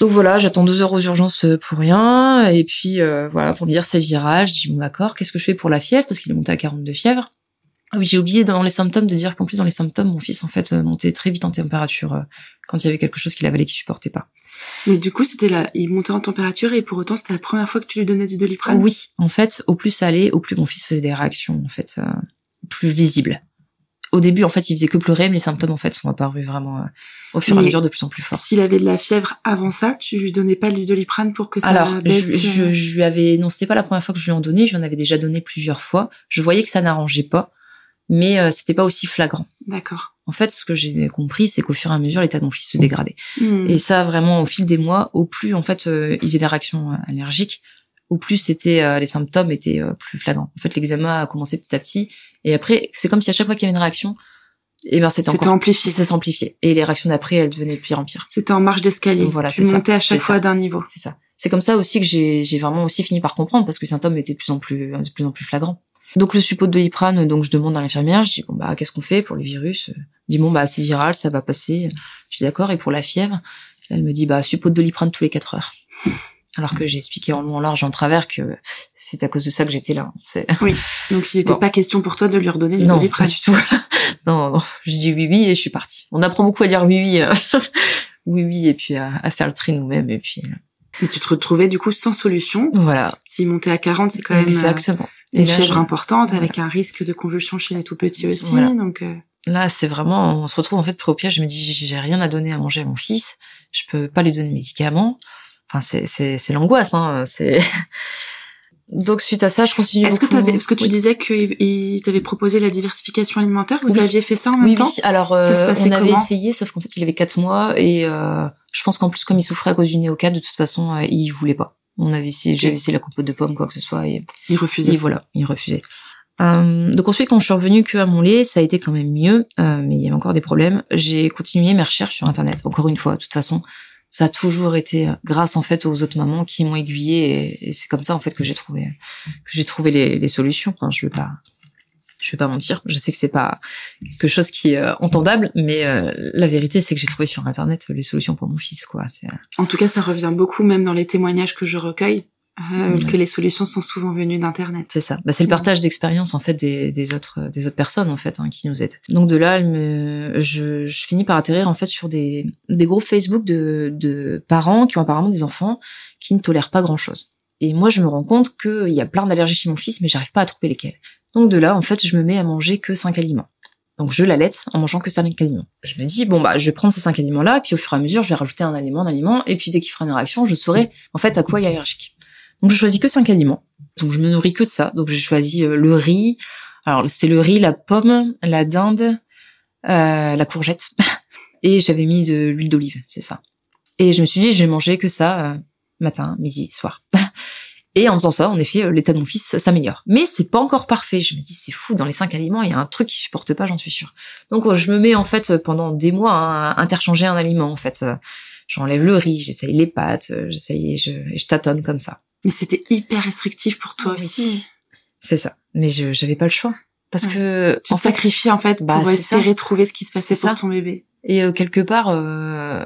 Donc voilà, j'attends deux heures aux urgences pour rien. Et puis euh, voilà, pour me dire c'est viral, je dis bon d'accord, qu'est-ce que je fais pour la fièvre? Parce qu'il est monté à 42 fièvres. Ah oui, j'ai oublié dans les symptômes de dire qu'en plus dans les symptômes, mon fils en fait euh, montait très vite en température euh, quand il y avait quelque chose qu'il avalait qu'il supportait pas. Mais du coup, c'était là, il montait en température et pour autant, c'était la première fois que tu lui donnais du doliprane? Oui, en fait, au plus ça allait, au plus mon fils faisait des réactions en fait euh, plus visibles. Au début, en fait, il faisait que pleurer, mais les symptômes en fait sont apparus vraiment au fur et à mesure de plus en plus fort. S'il avait de la fièvre avant ça, tu lui donnais pas du doliprane pour que ça Alors, baisse je, je, je, lui avais non, c'était pas la première fois que je lui en donnais, je lui en avais déjà donné plusieurs fois. Je voyais que ça n'arrangeait pas mais euh, c'était pas aussi flagrant. D'accord. En fait, ce que j'ai compris, c'est qu'au fur et à mesure, l'état de mon fils se dégradait. Hmm. Et ça, vraiment, au fil des mois, au plus, en fait, euh, il faisait des réactions euh, allergiques, au plus c'était les symptômes étaient plus flagrants. En fait, l'eczéma a commencé petit à petit, et après, c'est comme si à chaque fois qu'il y avait une réaction, et eh ben c'était encore amplifié. Ça s'amplifiait. Et les réactions d'après, elles devenaient de pire en pire. C'était en marche d'escalier. Voilà, c'est montais à chaque fois d'un niveau. C'est ça. C'est comme ça aussi que j'ai vraiment aussi fini par comprendre parce que les symptômes étaient de plus en plus de plus en plus flagrants. Donc le suppôt de doliprane, donc je demande à l'infirmière, je dis bon bah qu'est-ce qu'on fait pour le virus? Elle dit bon bah c'est viral, ça va passer. Je dis d'accord. Et pour la fièvre, elle me dit bah suppôt de doliprane tous les 4 heures. Alors que j'ai expliqué en long, en large, en travers que c'est à cause de ça que j'étais là. Oui. Donc il n'était pas question pour toi de lui redonner du non, doliprane. Pas du tout. non. Je dis oui, oui et je suis partie. On apprend beaucoup à dire oui, oui, euh, oui, oui et puis à, faire le tri nous-mêmes et puis. Et tu te retrouvais du coup sans solution. Voilà. S'il montait à 40, c'est quand même. Euh, Exactement une fièvre importante avec un risque de convulsion chez les tout petits aussi. Donc euh... là, c'est vraiment, on se retrouve en fait prêt au piège. Je me dis, j'ai rien à donner à manger à mon fils. Je peux pas lui donner de médicaments. Enfin, c'est l'angoisse. Hein. C'est donc suite à ça, je continue. Est-ce que tu avais, parce que tu disais qu'il t'avait proposé la diversification alimentaire, vous aviez fait ça en même oui, temps? Oui, alors euh, on avait essayé, sauf qu'en fait il avait quatre mois et euh, je pense qu'en plus comme il souffrait à cause du néocade, de toute façon euh, il voulait pas. On avait essayé, j'avais essayé la compote de pommes, quoi que ce soit. Et, il refusait. Et voilà, il refusait. Euh, donc ensuite, quand je suis revenue que à mon lait, ça a été quand même mieux, euh, mais il y avait encore des problèmes. J'ai continué mes recherches sur Internet. Encore une fois, de toute façon, ça a toujours été euh, grâce en fait aux autres mamans qui m'ont aiguillée, et, c'est comme ça en fait que j'ai trouvé que j'ai trouvé les, les solutions. Enfin, je veux pas Je vais pas mentir, je sais que c'est pas quelque chose qui est euh, entendable, mais euh, la vérité c'est que j'ai trouvé sur internet les solutions pour mon fils, quoi. C'est En tout cas, ça revient beaucoup, même dans les témoignages que je recueille, euh, Ouais. que les solutions sont souvent venues d'internet. C'est ça. Bah, c'est le partage d'expérience en fait des, des autres des autres personnes en fait hein, qui nous aident. Donc de là, me, je, je finis par atterrir en fait sur des des groupes Facebook de de parents qui ont apparemment des enfants qui ne tolèrent pas grand chose. Et moi, je me rends compte qu'il y a plein d'allergies chez mon fils, mais j'arrive pas à trouver lesquelles. Donc de là, en fait, je me mets à manger que cinq aliments. Donc je l'allaite en mangeant que cinq aliments. Je me dis bon bah je vais prendre ces cinq aliments là, puis au fur et à mesure je vais rajouter un aliment, un aliment, et puis dès qu'il fera une réaction, je saurai en fait à quoi il est allergique. Donc je choisis que cinq aliments. Donc je me nourris que de ça. Donc j'ai choisi euh, le riz. Alors c'est le riz, la pomme, la dinde, euh, la courgette, et j'avais mis de l'huile d'olive, c'est ça. Et je me suis dit je vais manger que ça euh, matin, midi, soir. Et en faisant ça, en effet, euh, l'état de mon fils s'améliore. Mais c'est pas encore parfait. Je me dis, c'est fou, dans les cinq aliments, il y a un truc qui supporte pas, j'en suis sûre. Donc euh, je me mets en fait pendant des mois à interchanger un aliment. En fait, Euh, j'enlève le riz, j'essaye les pâtes, euh, j'essaye, je, je tâtonne comme ça. Mais c'était hyper restrictif pour toi Oui. aussi. C'est ça. Mais je j'avais pas le choix parce Ouais. que Tu en te fait, sacrifies en fait bah, pour c'est espérer trouver ce qui se passait pour ça. ton bébé. et euh, quelque part, euh,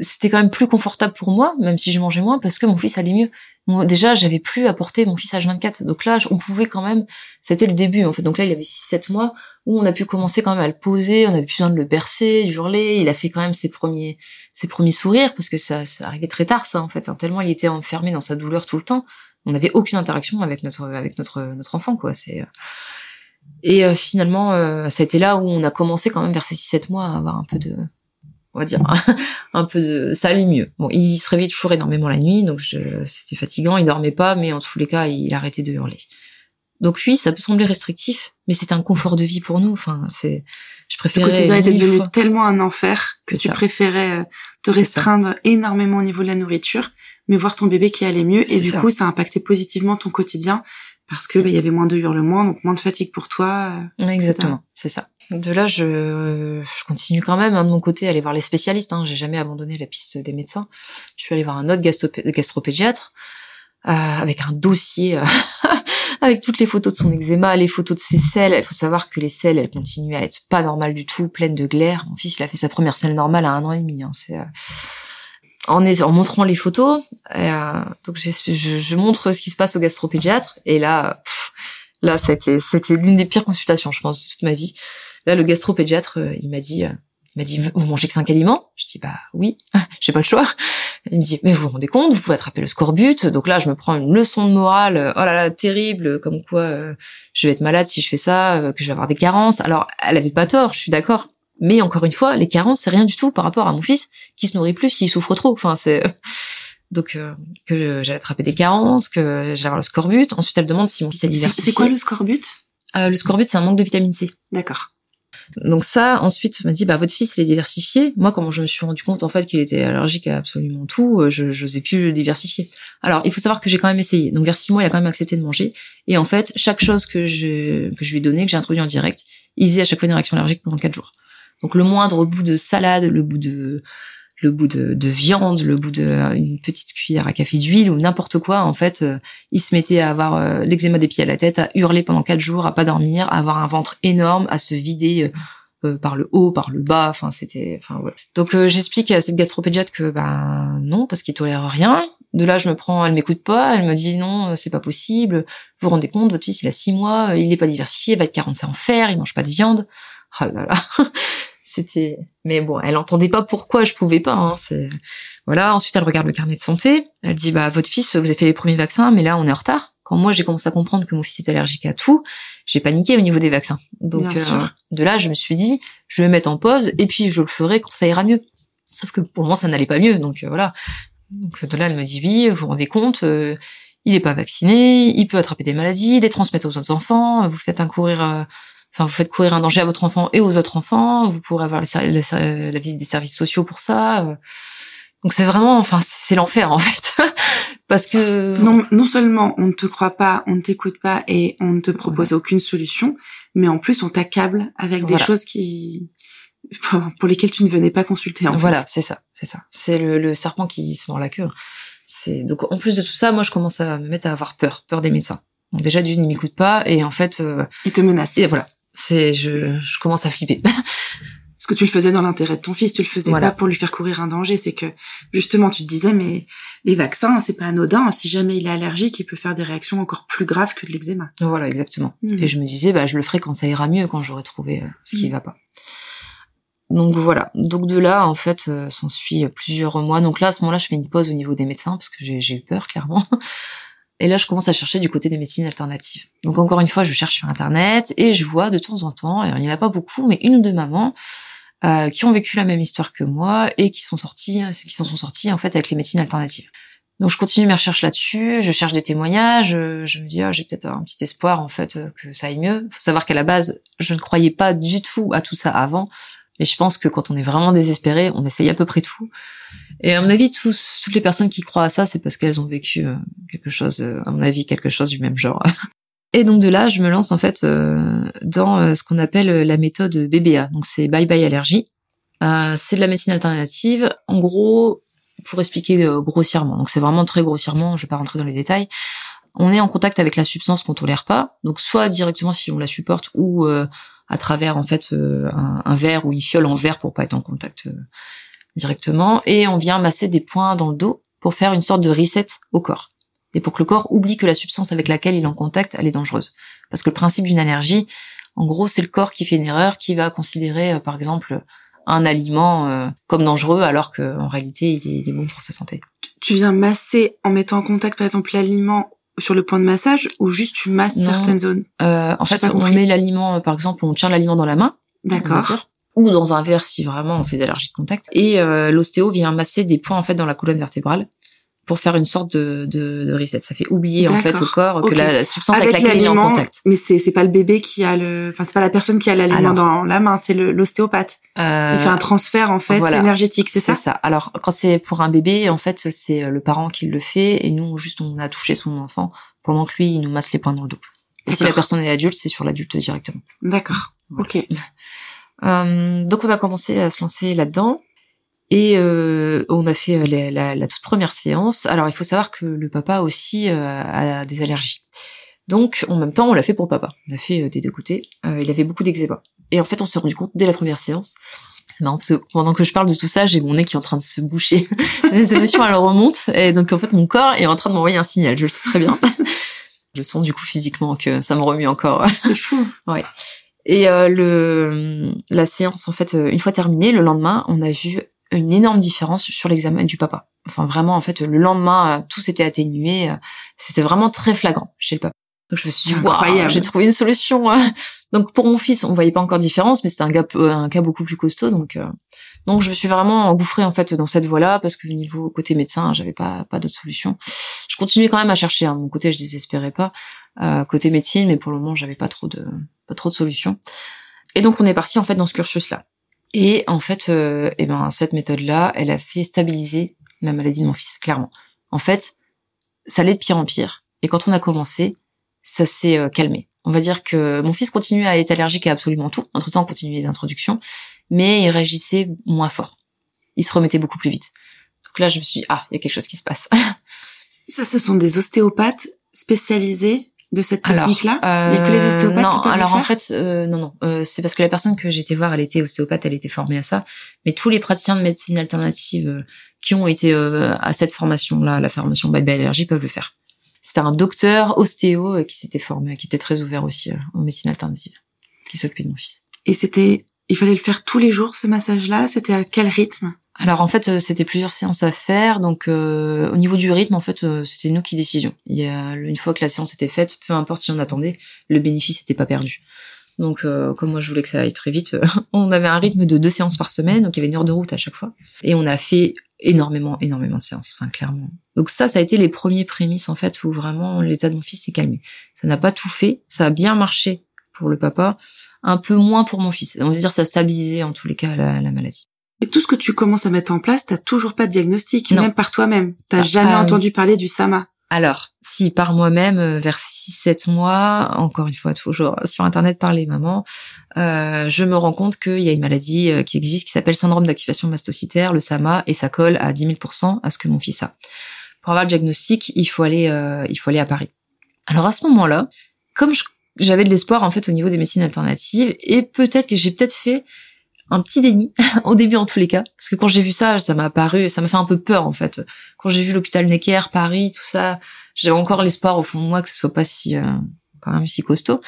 c'était quand même plus confortable pour moi, même si je mangeais moins, parce que mon fils allait mieux. Déjà, j'avais plus à porter mon fils H24. Donc là, on pouvait quand même, c'était le début, en fait. Donc là, il avait 6-7 mois, où on a pu commencer quand même à le poser, on avait plus besoin de le bercer, hurler, il a fait quand même ses premiers, ses premiers sourires, parce que ça, ça arrivait très tard, ça, en fait, hein, tellement il était enfermé dans sa douleur tout le temps. On n'avait aucune interaction avec notre, avec notre, notre enfant, quoi. C'est, euh, et euh, finalement, euh, ça a été là où on a commencé quand même vers ces 6-7 mois à avoir un peu de, on va dire, un peu de, ça allait mieux. Bon, il se réveillait toujours énormément la nuit, donc je- c'était fatigant, il dormait pas, mais en tous les cas, il arrêtait de hurler. Donc oui, ça peut sembler restrictif, mais c'était un confort de vie pour nous. Enfin, c'est, je Le préférais. quotidien était devenu fois. tellement un enfer que C'est tu ça. préférais euh, te C'est restreindre énormément au niveau de la nourriture, mais voir ton bébé qui allait mieux. Et C'est du ça. coup, ça a impacté positivement ton quotidien parce que bah, il y avait moins de hurlements, donc moins de fatigue pour toi. euh. Exactement, c'est ça. De là, je, je continue quand même hein, de mon côté à aller voir les spécialistes. Hein. J'ai jamais abandonné la piste des médecins. Je suis allée voir un autre gastropé- gastropédiatre euh, avec un dossier euh, avec toutes les photos de son eczéma, les photos de ses selles. Il faut savoir que les selles, elles continuent à être pas normales du tout, pleines de glaire. Mon fils, il a fait sa première selle normale à un an et demi. Hein. C'est euh, en, montrant les photos, euh, donc je, je montre ce qui se passe au gastropédiatre et là, là c'était c'était l'une des pires consultations, je pense, de toute ma vie. Là, le gastropédiatre, euh, il m'a dit, euh, il m'a dit, vous mangez que cinq aliments? Je dis bah oui, j'ai pas le choix. Il me dit mais vous vous rendez compte, vous pouvez attraper le scorbut. Donc là, je me prends une leçon de morale, euh, oh là là, terrible, comme quoi euh, je vais être malade si je fais ça, euh, que je vais avoir des carences. Alors, elle avait pas tort, je suis d'accord. Mais encore une fois, les carences, c'est rien du tout par rapport à mon fils qui se nourrit plus s'il souffre trop. Enfin, c'est donc euh, que j'allais attraper des carences, que j'allais avoir le scorbut. Ensuite, elle demande si mon fils C'est diversifié. c'est quoi le scorbut? Le scorbut, c'est un manque de vitamine C. D'accord. Donc ça, ensuite, m'a dit, bah votre fils, il est diversifié. Moi, comment je me suis rendu compte en fait qu'il était allergique à absolument tout, euh, je n'osais plus le diversifier. Alors, il faut savoir que j'ai quand même essayé. Donc vers six mois, il a quand même accepté de manger. Et en fait, chaque chose que je que je lui ai donnée, que j'ai introduit en direct, il faisait à chaque fois une réaction allergique pendant quatre jours. Donc le moindre bout de salade, le bout de le bout de, de viande, le bout de euh, petite cuillère à café d'huile ou n'importe quoi, en fait, euh, il se mettait à avoir euh, l'eczéma des pieds à la tête, à hurler pendant quatre jours, à pas dormir, à avoir un ventre énorme, à se vider euh, euh, par le haut, par le bas. Enfin, c'était, enfin voilà. Donc j'explique à cette gastropédiatre que ben non, parce qu'il tolère rien. De là, je me prends, elle m'écoute pas, elle me dit non, c'est pas possible. Vous vous rendez compte, votre fils il a six mois, il est pas diversifié, il va être carencé en fer, il mange pas de viande. Oh là là. C'était, mais bon, elle entendait pas pourquoi je pouvais pas. Hein. C'est voilà. Ensuite, elle regarde le carnet de santé. Elle dit bah votre fils, vous avez fait les premiers vaccins, mais là on est en retard. Quand moi j'ai commencé à comprendre que mon fils est allergique à tout, j'ai paniqué au niveau des vaccins. Donc euh, de là, je me suis dit, je vais mettre en pause et puis je le ferai quand ça ira mieux. Sauf que pour moi, ça n'allait pas mieux. Donc euh, voilà. Donc de là, elle me dit oui, vous vous rendez compte, euh, il est pas vacciné, il peut attraper des maladies, les transmettre aux autres enfants. Vous faites un courir, euh, enfin vous faites courir un danger à votre enfant et aux autres enfants. Vous pourrez avoir la, visite des services sociaux pour ça. euh. Donc c'est vraiment, enfin c'est l'enfer en fait, parce que Non, non seulement on ne te croit pas, on ne t'écoute pas et on ne te propose aucune solution, mais en plus on t'accable avec des choses qui pour lesquelles tu ne venais pas consulter. En voilà, c'est ça, c'est ça. C'est le, le serpent qui se mord la queue. C'est donc en plus de tout ça, moi je commence à me mettre à avoir peur, peur des médecins. Donc déjà d'une, il m'écoute pas et en fait, euh, Il te menace. et voilà, c'est je, je commence à flipper. Parce que tu le faisais dans l'intérêt de ton fils, tu le faisais Voilà. pas pour lui faire courir un danger. C'est que justement, tu te disais, mais les vaccins, c'est pas anodin. Si jamais il est allergique, il peut faire des réactions encore plus graves que de l'eczéma. voilà, exactement. Mhm. Et je me disais, bah, je le ferai quand ça ira mieux, quand j'aurai trouvé euh, ce qui Mm. va pas. Donc voilà. Donc de là, en fait, euh, s'ensuit plusieurs mois. Donc là, à ce moment-là, je fais une pause au niveau des médecins parce que j'ai eu peur, clairement. Et là, je commence à chercher du côté des médecines alternatives. Donc encore une fois, je cherche sur Internet et je vois de temps en temps, il n'y en a pas beaucoup, mais une ou deux mamans euh, qui ont vécu la même histoire que moi et qui sont sorties, qui s'en sont sorties en fait avec les médecines alternatives. Donc je continue mes recherches là-dessus, je cherche des témoignages, euh, je me dis ah, j'ai peut-être un petit espoir en fait euh, que ça aille mieux. Faut savoir qu'à la base, je ne croyais pas du tout à tout ça avant, mais je pense que quand on est vraiment désespéré, on essaye à peu près tout. Et à mon avis, tous, toutes les personnes qui croient à ça, c'est parce qu'elles ont vécu euh, quelque chose, euh, à mon avis, quelque chose du même genre. Et donc de là, je me lance en fait euh, dans ce qu'on appelle la méthode BBA. Donc c'est Bye Bye Allergie. C'est de la médecine alternative. En gros, pour expliquer grossièrement, donc c'est vraiment très grossièrement, je vais pas rentrer dans les détails. On est en contact avec la substance qu'on tolère pas, donc soit directement si on la supporte ou à travers en fait euh, un, verre ou une fiole en verre pour pas être en contact euh, directement, et on vient masser des points dans le dos pour faire une sorte de reset au corps et pour que le corps oublie que la substance avec laquelle il est en contact, elle est dangereuse. Parce que le principe d'une allergie, en gros, c'est le corps qui fait une erreur, qui va considérer, euh, par exemple, un aliment comme dangereux, alors qu'en réalité, il est bon pour sa santé. Tu viens masser en mettant en contact, par exemple, l'aliment sur le point de massage ou juste tu masses Non. certaines zones Euh, en fait, on compris. met l'aliment, euh, par exemple, on tient l'aliment dans la main, D'accord. ou dans un verre si vraiment on fait d'allergie de contact. Et euh, l'ostéo vient masser des points en fait dans la colonne vertébrale pour faire une sorte de, de, de reset. Ça fait oublier en fait au corps que la substance avec, laquelle il est en contact. Mais c'est c'est pas le bébé qui a le, enfin c'est pas la personne qui a l'aliment dans la main, c'est l'ostéopathe. Euh, Il fait un transfert en fait voilà. énergétique, c'est ça? C'est ça. Alors quand c'est pour un bébé, en fait, c'est euh, le parent qui le fait et nous juste on a touché son enfant pendant que lui il nous masse les points dans le dos. Et si la personne est adulte, c'est sur l'adulte directement. D'accord. Voilà. Ok. Euh, donc on a commencé à se lancer là-dedans et euh, on a fait euh, la, la- la toute première séance. Alors il faut savoir que le papa aussi euh, a des allergies. Donc en même temps on l'a fait pour papa. On a fait euh, des deux côtés. Euh, il avait beaucoup d'eczéma. Et en fait on s'est rendu compte dès la première séance. C'est marrant parce que pendant que je parle de tout ça, j'ai mon nez qui est en train de se boucher. Les émotions elles remontent et donc en fait mon corps est en train de m'envoyer un signal. Je le sais très bien. je sens du coup physiquement que ça me remue encore. C'est fou. Et euh, le la séance en fait une fois terminée, le lendemain, on a vu une énorme différence sur l'examen du papa. Enfin vraiment en fait le lendemain euh, tout s'était atténué, euh, c'était vraiment très flagrant chez le papa. Donc je me suis dit waouh, j'ai trouvé une solution. hein. Donc pour mon fils, on voyait pas encore de différence mais c'était un gars euh, un cas beaucoup plus costaud donc euh, donc je me suis vraiment engouffrée en fait dans cette voie-là parce que au niveau côté médecin, j'avais pas pas d'autre solution. Je continuais quand même à chercher hein. de mon côté, je désespérais pas euh, côté médecine mais pour le moment, j'avais pas trop de pas trop de solutions. Et donc on est parti en fait dans ce cursus-là. Et en fait, euh, eh ben cette méthode-là, elle a fait stabiliser la maladie de mon fils, clairement. En fait, ça allait de pire en pire. Et quand on a commencé, ça s'est euh, calmé. On va dire que mon fils continuait à être allergique à absolument tout. Entre temps, on continuait les introductions, mais il réagissait moins fort. Il se remettait beaucoup plus vite. Donc là, je me suis dit, ah, il y a quelque chose qui se passe. Ça, ce sont des ostéopathes spécialisés de cette technique-là? Il a que les Euh, ostéopathes non, qui peuvent alors le en faire? fait, euh, non, non. Euh, c'est parce que la personne que j'étais voir, elle était ostéopathe, elle était formée à ça. Mais tous les praticiens de médecine alternative euh, qui ont été euh, à cette formation-là, la formation Bye Bye Allergie, peuvent le faire. C'était un docteur ostéo euh, qui s'était formé, qui était très ouvert aussi euh, en médecine alternative, qui s'occupait de mon fils. Et c'était, il fallait le faire tous les jours ce massage-là? C'était à quel rythme? Alors en fait, euh, c'était plusieurs séances à faire. Donc euh, au niveau du rythme, en fait, euh, c'était nous qui décidions. Il y a, une fois que la séance était faite, peu importe si on attendait, le bénéfice n'était pas perdu. Donc euh, comme moi je voulais que ça aille très vite, on avait un rythme de deux séances par semaine, donc il y avait une heure de route à chaque fois. Et on a fait énormément, énormément de séances, enfin clairement. Donc ça, ça a été les premiers prémices en fait où vraiment l'état de mon fils s'est calmé. Ça n'a pas tout fait, ça a bien marché pour le papa, un peu moins pour mon fils. On va dire ça a stabilisé en tous les cas la maladie. Et tout ce que tu commences à mettre en place, t'as toujours pas de diagnostic, Non. même par toi-même. T'as Ah, jamais ah, entendu parler du SAMA. Alors, si par moi-même, euh, vers 6-7 mois, encore une fois, toujours sur Internet par les mamans, euh, je me rends compte qu'il y a une maladie euh, qui existe qui s'appelle syndrome d'activation mastocytaire, le SAMA, et ça colle à 10 000% à ce que mon fils a. Pour avoir le diagnostic, il faut aller, euh, il faut aller à Paris. Alors à ce moment-là, comme j'avais de l'espoir en fait au niveau des médecines alternatives, et peut-être que j'ai peut-être fait un petit déni au début en tous les cas, parce que quand j'ai vu ça, ça m'a paru, ça m'a fait un peu peur en fait. Quand j'ai vu l'hôpital Necker, Paris, tout ça, j'avais encore l'espoir au fond de moi que ce soit pas si euh, quand même si costaud.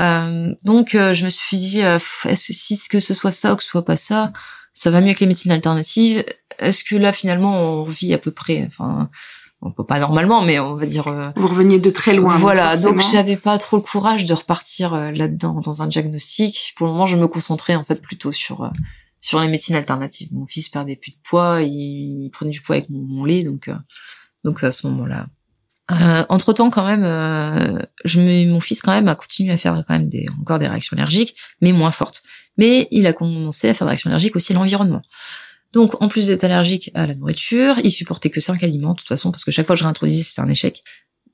Euh, donc euh, je me suis dit, est-ce si que ce soit ça ou que ce soit pas ça, ça va mieux avec les médecines alternatives? Est-ce que là finalement on revit à peu près, enfin on peut pas normalement, mais on va dire. Euh, Vous reveniez de très loin. Voilà, donc j'avais pas trop le courage de repartir euh, là-dedans dans un diagnostic. Pour le moment, je me concentrais en fait plutôt sur euh, sur les médecines alternatives. Mon fils perdait plus de poids, il, prenait du poids avec mon, lait, donc donc à ce moment-là. entre temps, quand même, je me, mon fils quand même a continué à faire quand même des encore des réactions allergiques, mais moins fortes. Mais il a commencé à faire des réactions allergiques aussi à l'environnement. Donc, en plus d'être allergique à la nourriture, il supportait que 5 aliments, de toute façon, parce que chaque fois que je réintroduisais, c'était un échec.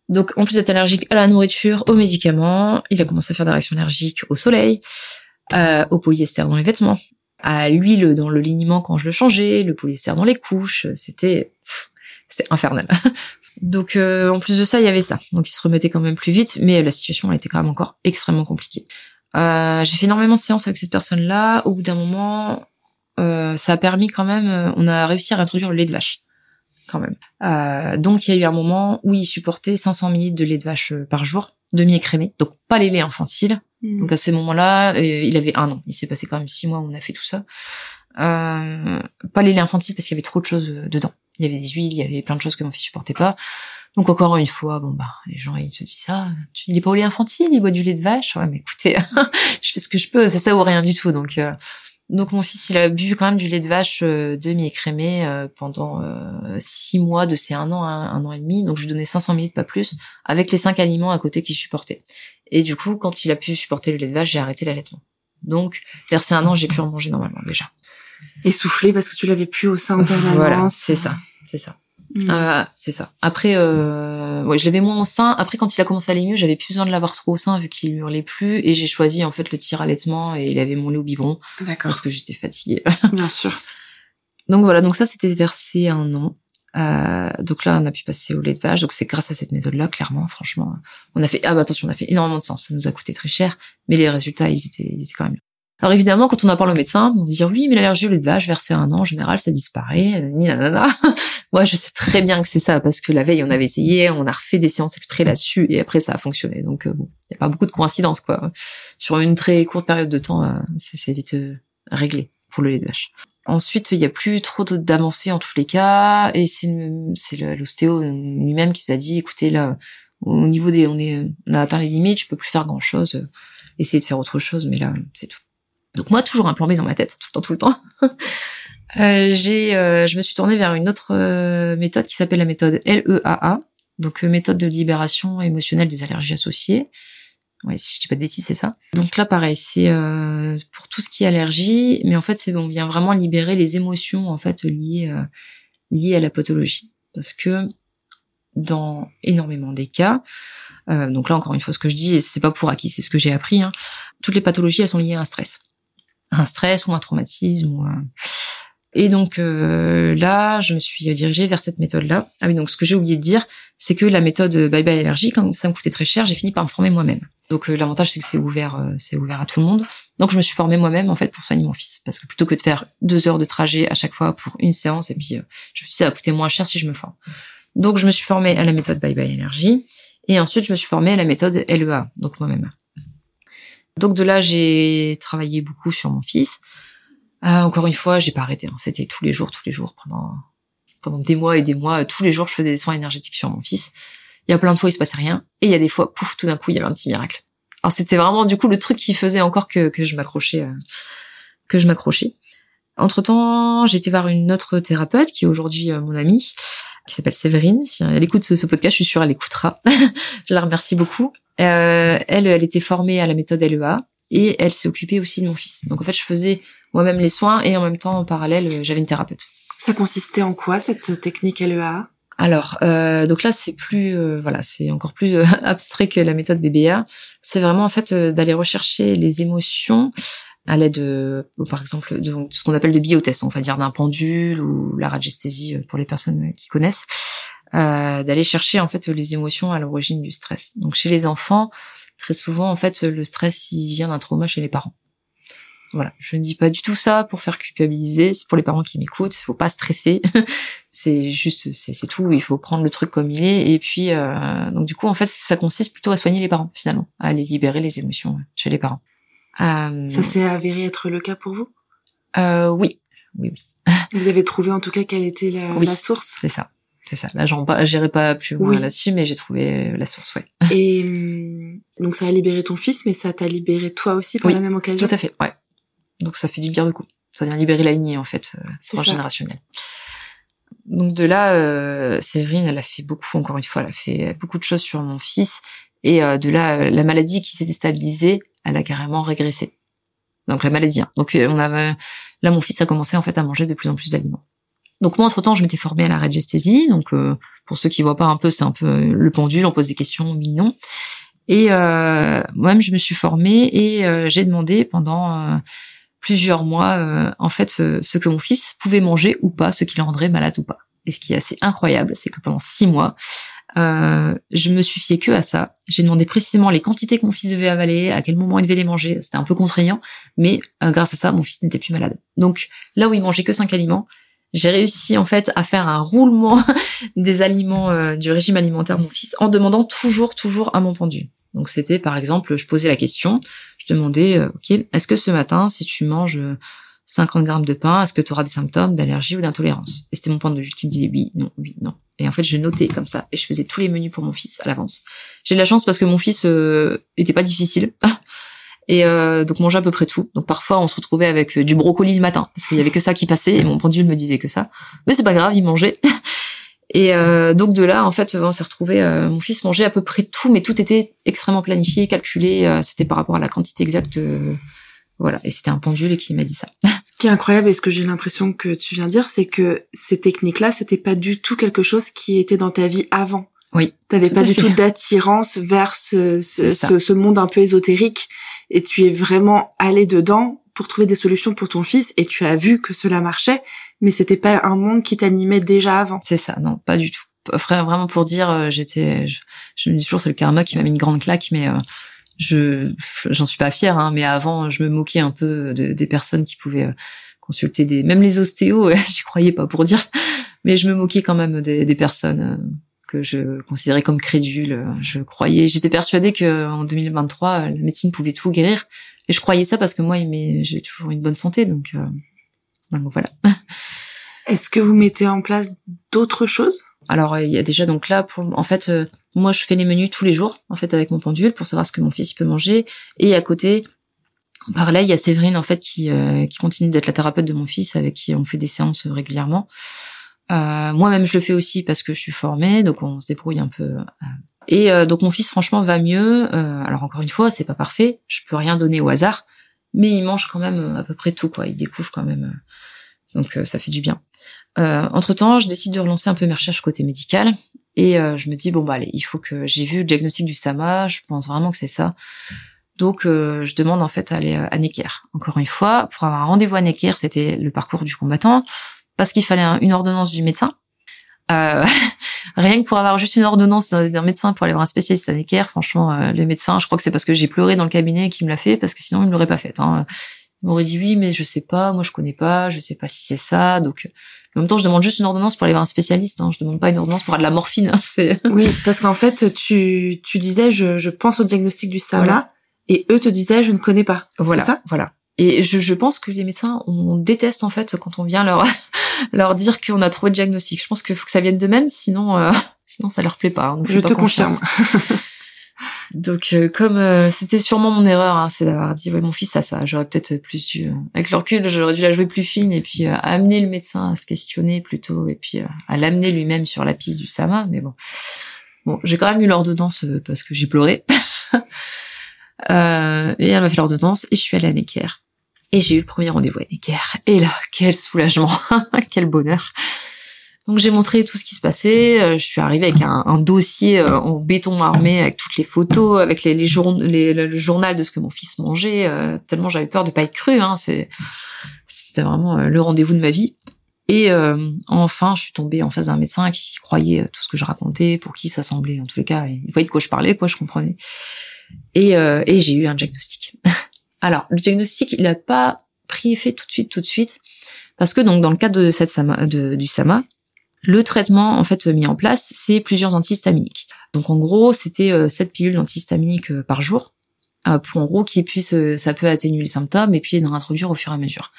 Donc, en plus d'être allergique à la nourriture, aux médicaments, il a commencé à faire des réactions allergiques au soleil, euh, au polyester dans les vêtements, à l'huile dans le liniment quand je le changeais, le polyester dans les couches. C'était, c'était infernal. Donc, euh, en plus de ça, il y avait ça. Donc, il se remettait quand même plus vite, mais la situation était quand même encore extrêmement compliquée. Euh, j'ai fait énormément de séances avec cette personne-là. Au bout d'un moment, euh, ça a permis quand même, euh, on a réussi à introduire le lait de vache, quand même. Euh, donc il y a eu un moment où il supportait 500 ml de lait de vache par jour, demi-écrémé, donc pas les laits infantiles. Hmm. Donc à ce moment-là, il avait un an. Il s'est passé quand même six mois où on a fait tout ça. pas les laits infantiles parce qu'il y avait trop de choses dedans. Il y avait des huiles, il y avait plein de choses que mon fils supportait pas. Donc encore une fois, bon bah les gens ils se disent ah tu, il est pas au lait infantile, il boit du lait de vache. Ouais mais écoutez, je fais ce que je peux, c'est ça ou rien du tout. Donc donc mon fils, il a bu quand même du lait de vache euh, demi-écrémé euh, pendant euh, six mois de ses un an à un, an et demi. Donc je lui donnais 500 ml, pas plus, avec les cinq aliments à côté qu'il supportait. Et du coup, quand il a pu supporter le lait de vache, j'ai arrêté l'allaitement. Donc vers ses un an, j'ai pu en manger normalement déjà. Essoufflé parce que tu l'avais plus au sein de Voilà, c'est ça, c'est ça. Mm. Euh, c'est ça. Après, euh, ouais, je l'avais moins au sein. Après, quand il a commencé à aller mieux, j'avais plus besoin de l'avoir trop au sein vu qu'il hurlait plus. Et j'ai choisi en fait le tir allaitement et il avait mon lait au biberon. D'accord. Parce que j'étais fatiguée. Bien sûr. Donc voilà, donc ça c'était versé un an. Euh, donc là, on a pu passer au lait de vache. Donc c'est grâce à cette méthode-là, clairement, franchement, on a fait. Ah bah attention, on a fait énormément de sens. Ça nous a coûté très cher, mais les résultats, ils étaient, ils étaient quand même. Alors évidemment, quand on en parle au médecin, on va dire oui, mais l'allergie au lait de vache versé un an, en général, ça disparaît. Ni nanana. Moi, je sais très bien que c'est ça parce que la veille, on avait essayé, on a refait des séances exprès là-dessus et après, ça a fonctionné. Donc euh, bon, il y a pas beaucoup de coïncidences quoi. Sur une très courte période de temps, euh, c'est vite euh, réglé pour le lait de vache. Ensuite, il n'y a plus trop d'avancées en tous les cas, et c'est l'ostéo lui-même qui nous a dit, écoutez là, au niveau des, on est, on a atteint les limites, je peux plus faire grand chose, essayer de faire autre chose, mais là, c'est tout. Donc moi, toujours un plan B dans ma tête, tout le temps, tout le temps. euh, j'ai, euh, je me suis tournée vers une autre euh, méthode qui s'appelle la méthode LEAA, donc euh, méthode de libération émotionnelle des allergies associées. Ouais, si je dis pas de bêtises, c'est ça. Donc là, pareil, c'est pour tout ce qui est allergie, mais en fait, c'est on vient vraiment libérer les émotions en fait liées liées à la pathologie, parce que dans énormément des cas, donc là encore une fois, ce que je dis, c'est pas pour acquis, c'est ce que j'ai appris. Hein, toutes les pathologies, elles sont liées à un stress un stress ou un traumatisme ou Et donc euh, là, je me suis dirigée vers cette méthode-là. Ah oui, donc ce que j'ai oublié de dire, c'est que la méthode Bye Bye Allergie, comme ça me coûtait très cher, j'ai fini par me former moi-même. Donc euh, l'avantage c'est que c'est ouvert, euh, c'est ouvert à tout le monde. Donc je me suis formée moi-même en fait pour soigner mon fils, parce que plutôt que de faire deux heures de trajet à chaque fois pour une séance, et puis je me suis dit ça va coûter moins cher si je me forme. Donc je me suis formée à la méthode Bye Bye Allergie, et ensuite je me suis formée à la méthode LEA, donc moi-même. Donc de là, j'ai travaillé beaucoup sur mon fils. Euh, encore une fois, j'ai pas arrêté. Hein. C'était tous les jours, tous les jours pendant pendant des mois et des mois. Tous les jours, je faisais des soins énergétiques sur mon fils. Il y a plein de fois, il se passait rien, et il y a des fois, pouf, tout d'un coup, il y avait un petit miracle. Alors c'était vraiment du coup le truc qui faisait encore que, que je m'accrochais, euh, que je m'accrochais. Entre temps, j'étais voir une autre thérapeute qui est aujourd'hui euh, mon amie, qui s'appelle Séverine. Si elle écoute ce, ce podcast, je suis sûre elle écoutera. je la remercie beaucoup. Euh, elle, elle était formée à la méthode LEA et elle s'est occupée aussi de mon fils. Donc en fait, je faisais moi-même les soins et en même temps, en parallèle, euh, j'avais une thérapeute. Ça consistait en quoi cette technique LEA alors, euh, donc là, c'est plus, euh, voilà, c'est encore plus abstrait que la méthode BBA. C'est vraiment en fait d'aller rechercher les émotions à l'aide, de, par exemple, de, ce qu'on appelle de biotest, on va dire d'un pendule ou la radiesthésie pour les personnes qui connaissent. euh, d'aller chercher en fait les émotions à l'origine du stress. Donc chez les enfants, très souvent en fait le stress il vient d'un trauma chez les parents. Voilà, je ne dis pas du tout ça pour faire culpabiliser. C'est pour les parents qui m'écoutent. Faut pas stresser. c'est juste, c'est tout. Il faut prendre le truc comme il est. Et puis, euh, donc du coup, en fait, ça consiste plutôt à soigner les parents finalement, à aller libérer les émotions chez les parents. Euh, ça s'est avéré être le cas pour vous? Euh, Oui, oui, oui. Vous avez trouvé en tout cas quelle était la, la source? C'est ça. C'est ça. Là, j'en j'irai pas plus loin là-dessus, mais j'ai trouvé la source, ouais. Et hum, donc, ça a libéré ton fils, mais ça t'a libéré toi aussi par la même occasion? Tout à fait, ouais. Donc ça fait du bien de coup. Ça vient libérer la lignée en fait, euh, transgénérationnelle. Donc de là, euh, Séverine, elle a fait beaucoup, encore une fois, elle a fait beaucoup de choses sur mon fils. Et euh, de là, euh, la maladie qui s'était stabilisée, elle a carrément régressé. Donc la maladie. Hein. Donc on avait, là, mon fils a commencé en fait à manger de plus en plus d'aliments. Donc moi, entre-temps, je m'étais formée à la radiesthésie. Donc pour ceux qui voient pas un peu, c'est un peu le pendule, on pose des questions, oui, non. Et euh, moi-même, je me suis formée et j'ai demandé pendant plusieurs mois, euh, en fait, ce, que mon fils pouvait manger ou pas, ce qui le rendrait malade ou pas. Et ce qui est assez incroyable, c'est que pendant six mois, euh, je me suis fiée que à ça. J'ai demandé précisément les quantités que mon fils devait avaler, à quel moment il devait les manger. C'était un peu contraignant, mais euh, grâce à ça, mon fils n'était plus malade. Donc là où il mangeait que cinq aliments, j'ai réussi en fait à faire un roulement des aliments du régime alimentaire de mon fils en demandant toujours, toujours à mon pendu. Donc c'était par exemple, je posais la question, je demandais, euh, ok, est-ce que ce matin, si tu manges 50 grammes de pain, est-ce que tu auras des symptômes d'allergie ou d'intolérance? Et c'était mon vue qui me disait oui, non, oui, non. Et en fait, je notais comme ça et je faisais tous les menus pour mon fils à l'avance. J'ai de la chance parce que mon fils euh, était pas difficile. et euh, donc mangeait à peu près tout. Donc parfois on se retrouvait avec du brocoli le matin parce qu'il y avait que ça qui passait et mon pendule me disait que ça. Mais c'est pas grave, il mangeait. Et euh, donc de là, en fait, on s'est retrouvé. Euh, mon fils mangeait à peu près tout, mais tout était extrêmement planifié, calculé. Euh, c'était par rapport à la quantité exacte. voilà, et c'était un pendule qui m'a dit ça. Ce qui est incroyable et ce que j'ai l'impression que tu viens de dire, c'est que ces techniques-là, c'était pas du tout quelque chose qui était dans ta vie avant. Oui. T'avais pas du tout d'attirance vers ce, ce, ce, monde un peu ésotérique, et tu es vraiment allé dedans pour trouver des solutions pour ton fils, et tu as vu que cela marchait mais c'était pas un monde qui t'animait déjà avant. C'est ça, non, pas du tout. Vraiment pour dire, euh, j'étais, je, me dis toujours c'est le karma qui m'a mis une grande claque, mais euh, je, j'en suis pas fière. Hein, mais avant, je me moquais un peu de, des personnes qui pouvaient euh, consulter des, même les ostéos, j'y croyais pas pour dire, mais je me moquais quand même des, des personnes que je considérais comme crédules. Je croyais, j'étais persuadée que en 2023, la médecine pouvait tout guérir, et je croyais ça parce que moi, j'ai toujours une bonne santé, donc. Donc voilà. Est-ce que vous mettez en place d'autres choses? Alors il y a déjà donc là pour en fait euh, moi je fais les menus tous les jours en fait avec mon pendule pour savoir ce que mon fils peut manger et à côté en parallèle il y a Séverine en fait qui euh, qui continue d'être la thérapeute de mon fils avec qui on fait des séances régulièrement. Euh, Moi-même je le fais aussi parce que je suis formée donc on se débrouille un peu. Euh. Et donc mon fils franchement va mieux. alors encore une fois c'est pas parfait, je peux rien donner au hasard, mais il mange quand même à peu près tout quoi. Il découvre quand même donc ça fait du bien. Euh, entre temps, je décide de relancer un peu mes recherches côté médical et euh, je me dis bon bah allez, il faut que j'ai vu le diagnostic du SAMA, je pense vraiment que c'est ça. Donc euh, je demande en fait à aller à Necker. Encore une fois, pour avoir un rendez-vous à Necker, c'était le parcours du combattant parce qu'il fallait une ordonnance du médecin. rien que pour avoir juste une ordonnance d'un médecin pour aller voir un spécialiste à Necker, franchement, le médecin, je crois que c'est parce que j'ai pleuré dans le cabinet qui me l'a fait, parce que sinon il ne l'aurait pas fait. Hein. Il m'aurait dit oui, mais je sais pas, moi je connais pas, je sais pas si c'est ça, donc en même temps, je demande juste une ordonnance pour aller voir un spécialiste. Hein. Je demande pas une ordonnance pour avoir de la morphine. Hein. C'est... Oui, parce qu'en fait, tu, tu disais, je, je pense au diagnostic du SAMA, et eux te disaient, je ne connais pas. Voilà. ça? voilà. Et je, je pense que les médecins, on déteste en fait quand on vient leur leur dire qu'on a trouvé le diagnostic. Je pense qu'il faut que ça vienne d'eux-mêmes, sinon euh, sinon ça leur plaît pas. Hein. je te confirme. Donc euh, comme euh, c'était sûrement mon erreur, hein, c'est d'avoir dit ouais mon fils a ça. J'aurais peut-être plus dû, euh, avec le j'aurais dû la jouer plus fine et puis amener le médecin à se questionner plutôt et puis à l'amener lui-même sur la piste du Sama. Mais bon, bon j'ai quand même eu l'ordonnance parce que j'ai pleuré. et elle m'a fait l'ordonnance et je suis allée à Necker. Et j'ai eu le premier rendez-vous à Necker. Et là, quel soulagement, quel bonheur. Donc j'ai montré tout ce qui se passait. Euh, je suis arrivée avec un, un dossier euh, en béton armé avec toutes les photos, avec les, les, les le journal de ce que mon fils mangeait. Euh, tellement j'avais peur de pas être crue. Hein, c'était vraiment le rendez-vous de ma vie. Et enfin, je suis tombée en face d'un médecin qui croyait tout ce que je racontais, pour qui ça semblait, en tous les cas, il voyait de quoi je parlais, quoi, je comprenais. Et, et j'ai eu un diagnostic. Alors, le diagnostic, il n'a pas pris effet tout de suite, tout de suite, parce que donc dans le cadre de cette sama, de, du SAMA, le traitement en fait mis en place, c'est plusieurs antihistaminiques. Donc en gros, c'était euh, 7 pilules d'antihistaminiques euh, par jour euh, pour en gros qu'ils puissent, euh, ça peut atténuer les symptômes et puis d'en introduire au fur et à mesure.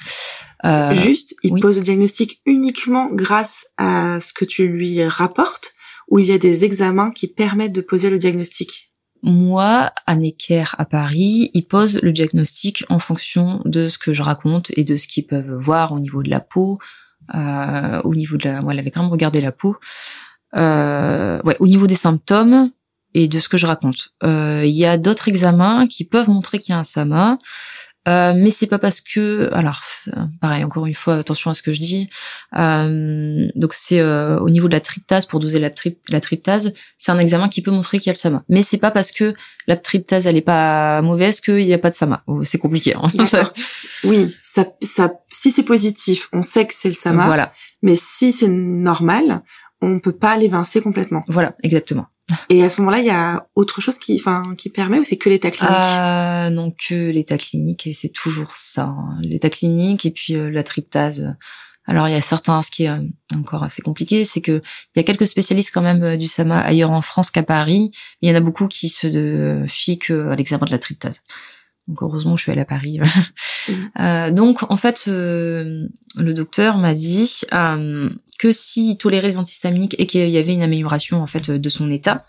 Juste, il pose le diagnostic uniquement grâce à ce que tu lui rapportes ou il y a des examens qui permettent de poser le diagnostic? Moi, à Necker, à Paris, ils posent le diagnostic en fonction de ce que je raconte et de ce qu'ils peuvent voir au niveau de la peau, euh, au niveau de la, moi, elle avait quand même regardé la peau, euh, ouais, au niveau des symptômes et de ce que je raconte. Euh, il y a d'autres examens qui peuvent montrer qu'il y a un SAMA. Euh, mais c'est pas parce que, alors, pareil, encore une fois, attention à ce que je dis. Euh, donc c'est euh, au niveau de la tryptase pour doser la, la tryptase, c'est un examen qui peut montrer qu'il y a le sama. Mais c'est pas parce que la tryptase elle est pas mauvaise qu'il n'y a pas de sama. Oh, c'est compliqué. Hein. oui, ça, ça, si c'est positif, on sait que c'est le sama. Voilà. Mais si c'est normal, on peut pas l'évincer complètement. Voilà, exactement. Et à ce moment-là, il y a autre chose qui, enfin, qui permet ou c'est que l'état clinique? Euh, Non, que l'état clinique et c'est toujours ça. Hein. L'état clinique et puis euh, la tryptase. Alors il y a certains, ce qui est euh, encore assez compliqué, c'est que il y a quelques spécialistes quand même euh, du SAMA ailleurs en France qu'à Paris. Il y en a beaucoup qui se fient que à l'examen de la tryptase. Donc heureusement, je suis allée à Paris. Euh, donc en fait, le docteur m'a dit euh, que s'il tolérait les antihistaminiques et qu'il y avait une amélioration en fait de son état,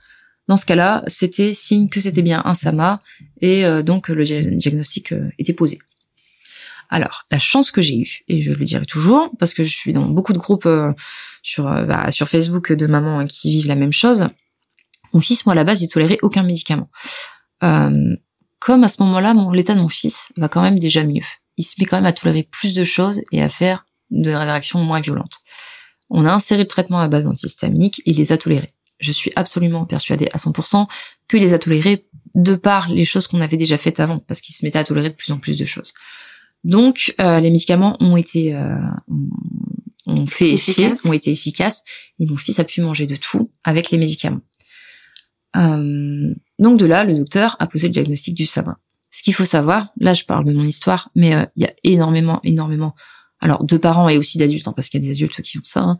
dans ce cas-là, c'était signe que c'était bien un SAMA et euh, donc le diagnostic euh, était posé. Alors, la chance que j'ai eue, et je le dirai toujours, parce que je suis dans beaucoup de groupes euh, sur, bah, sur Facebook de mamans hein, qui vivent la même chose, mon fils, moi, à la base, il tolérait aucun médicament. Comme à ce moment-là, l'état de mon fils va quand même déjà mieux. Il se met quand même à tolérer plus de choses et à faire de réactions moins violentes. On a inséré le traitement à base d'antihistaminique, il les a tolérés je suis absolument persuadée à 100% qu'il les a tolérés de par les choses qu'on avait déjà faites avant, parce qu'il se mettait à tolérer de plus en plus de choses. Donc euh, les médicaments ont été euh, ont fait effet, ont été efficaces, et mon fils a pu manger de tout avec les médicaments. Euh, donc de là, le docteur a posé le diagnostic du sabin. Ce qu'il faut savoir, là je parle de mon histoire, mais il y a énormément, énormément alors de parents et aussi d'adultes, hein, parce qu'il y a des adultes qui ont ça, hein,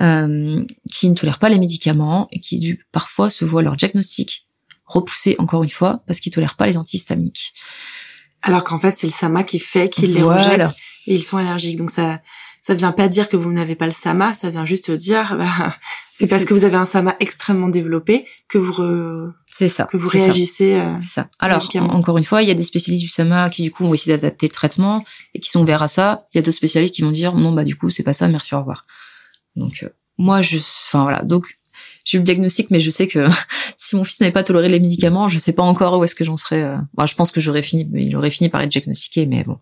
euh, qui ne tolèrent pas les médicaments et qui du, parfois se voient leur diagnostic repoussé encore une fois parce qu'ils tolèrent pas les antihistaminiques. Alors qu'en fait c'est le SAMA qui fait qu'ils les rejettent et ils sont allergiques. Donc ça ça vient pas dire que vous n'avez pas le SAMA, ça vient juste dire bah, c'est parce que vous avez un SAMA extrêmement développé que vous c'est ça que vous réagissez. Euh, c'est ça. Alors encore une fois, il y a des spécialistes du SAMA qui du coup ont essayé d'adapter le traitement et qui sont ouverts à ça. Il y a d'autres spécialistes qui vont dire non bah du coup c'est pas ça, merci au revoir. Donc euh, moi je enfin voilà donc j'ai eu le diagnostic, mais je sais que si mon fils n'avait pas toléré les médicaments, je sais pas encore où est-ce que j'en serais. Euh... Bah, je pense que j'aurais fini, il aurait fini par être diagnostiqué, mais bon.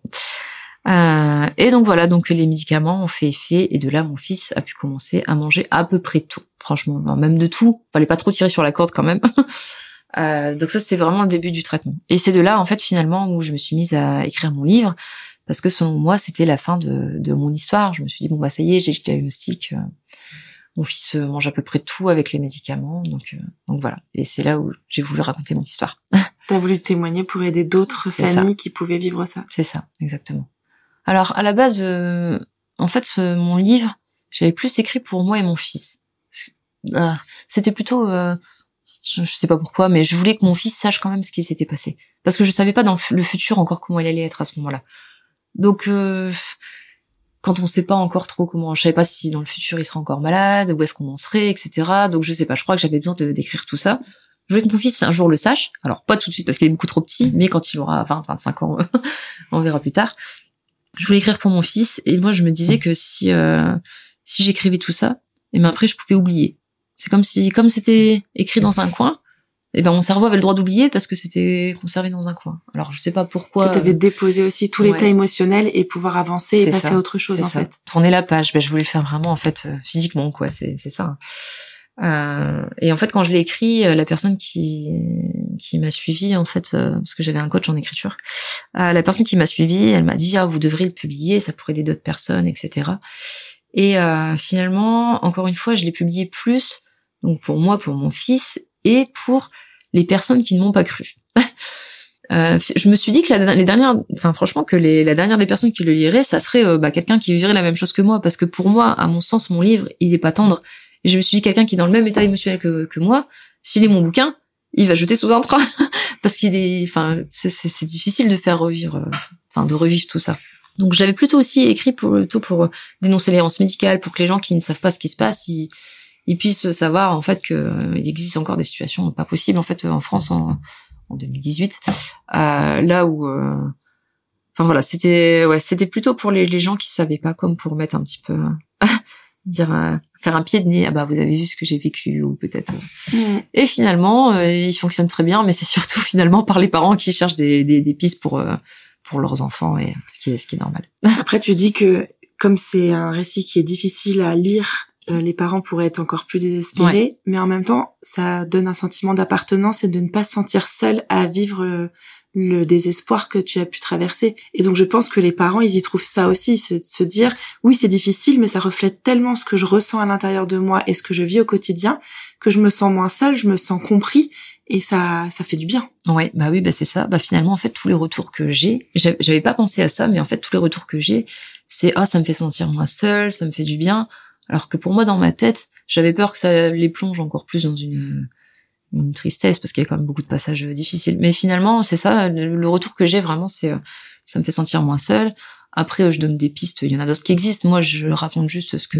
Euh, et donc voilà, donc les médicaments ont fait effet et de là mon fils a pu commencer à manger à peu près tout, franchement, même de tout. Fallait pas trop tirer sur la corde quand même. euh, donc ça c'est vraiment le début du traitement. Et c'est de là en fait finalement où je me suis mise à écrire mon livre parce que selon moi c'était la fin de, de, mon histoire. Je me suis dit bon bah ça y est j'ai le diagnostic. Euh, mon fils mange à peu près tout avec les médicaments, donc euh, donc voilà. Et c'est là où j'ai voulu raconter mon histoire. T'as voulu témoigner pour aider d'autres familles qui pouvaient vivre ça. C'est ça, exactement. Alors à la base, euh, en fait, mon livre, j'avais plus écrit pour moi et mon fils. Ah, c'était plutôt, euh, je, sais pas pourquoi, mais je voulais que mon fils sache quand même ce qui s'était passé, parce que je savais pas dans le futur encore comment il allait être à ce moment-là. Donc euh, quand on sait pas encore trop comment, je savais pas si dans le futur il sera encore malade, où est-ce qu'on en serait, etc. Donc je sais pas, je crois que j'avais besoin de d'écrire tout ça. Je voulais que mon fils un jour le sache. Alors pas tout de suite parce qu'il est beaucoup trop petit, mais quand il aura 20, 25 ans, on verra plus tard je voulais écrire pour mon fils et moi je me disais que si euh, si j'écrivais tout ça, et ben après je pouvais oublier. C'est comme si comme c'était écrit dans un coin, et ben mon cerveau avait le droit d'oublier parce que c'était conservé dans un coin. Alors je sais pas pourquoi. Tu avais déposé aussi tout l'état émotionnel et pouvoir avancer et passer à autre chose en fait. Tourner la page, ben je voulais le faire vraiment en fait euh, physiquement quoi, c'est c'est ça. Euh, et en fait, quand je l'ai écrit, euh, la personne qui qui m'a suivi, en fait, euh, parce que j'avais un coach en écriture, la personne qui m'a suivi, elle m'a dit ah vous devrez le publier, ça pourrait aider d'autres personnes, etc. Et euh, finalement, encore une fois, je l'ai publié plus, donc pour moi, pour mon fils, et pour les personnes qui ne m'ont pas cru. Euh, je me suis dit que la, les dernières, enfin franchement que la dernière des personnes qui le liraient, ça serait euh, bah, quelqu'un qui vivrait la même chose que moi, parce que pour moi, à mon sens, mon livre, il est pas tendre. Et je me suis dit quelqu'un qui est dans le même état émotionnel que, que moi, s'il est mon bouquin, il va jeter sous un train, parce qu'il est, enfin c'est difficile de faire revivre, euh, enfin de revivre tout ça. Donc j'avais plutôt aussi écrit pour plutôt pour dénoncer l'errance médicale, pour que les gens qui ne savent pas ce qui se passe, ils, ils puissent savoir en fait qu'il existe encore des situations pas possibles en fait en France en en 2018, euh, là où, euh, enfin voilà, c'était ouais, c'était plutôt pour les, gens qui savaient pas, comme pour mettre un petit peu, dire, euh, faire un pied de nez, ah bah vous avez vu ce que j'ai vécu ou peut-être. Mm. Et finalement, il fonctionne très bien, mais c'est surtout finalement par les parents qui cherchent des, des, des pistes pour pour leurs enfants et ce qui est ce qui est normal. Après, tu dis que comme c'est un récit qui est difficile à lire euh, les parents pourraient être encore plus désespérés, mais en même temps, ça donne un sentiment d'appartenance et de ne pas se sentir seul à vivre euh, le désespoir que tu as pu traverser. Et donc je pense que les parents, ils y trouvent ça aussi, se, se dire, oui, c'est difficile, mais ça reflète tellement ce que je ressens à l'intérieur de moi et ce que je vis au quotidien, que je me sens moins seul, je me sens compris, et ça, ça fait du bien. Ouais, bah oui, bah c'est ça. Bah finalement, en fait, tous les retours que j'ai, j'avais pas pensé à ça, mais en fait, tous les retours que j'ai, c'est ah, ça me fait sentir moins seul, ça me fait du bien. Alors que pour moi, dans ma tête, j'avais peur que ça les plonge encore plus dans une, une tristesse parce qu'il y a quand même beaucoup de passages difficiles. Mais finalement, c'est ça, le, retour que j'ai vraiment, c'est euh, ça me fait sentir moins seul. Après, euh, je donne des pistes, il y en a d'autres qui existent. Moi, je raconte juste ce que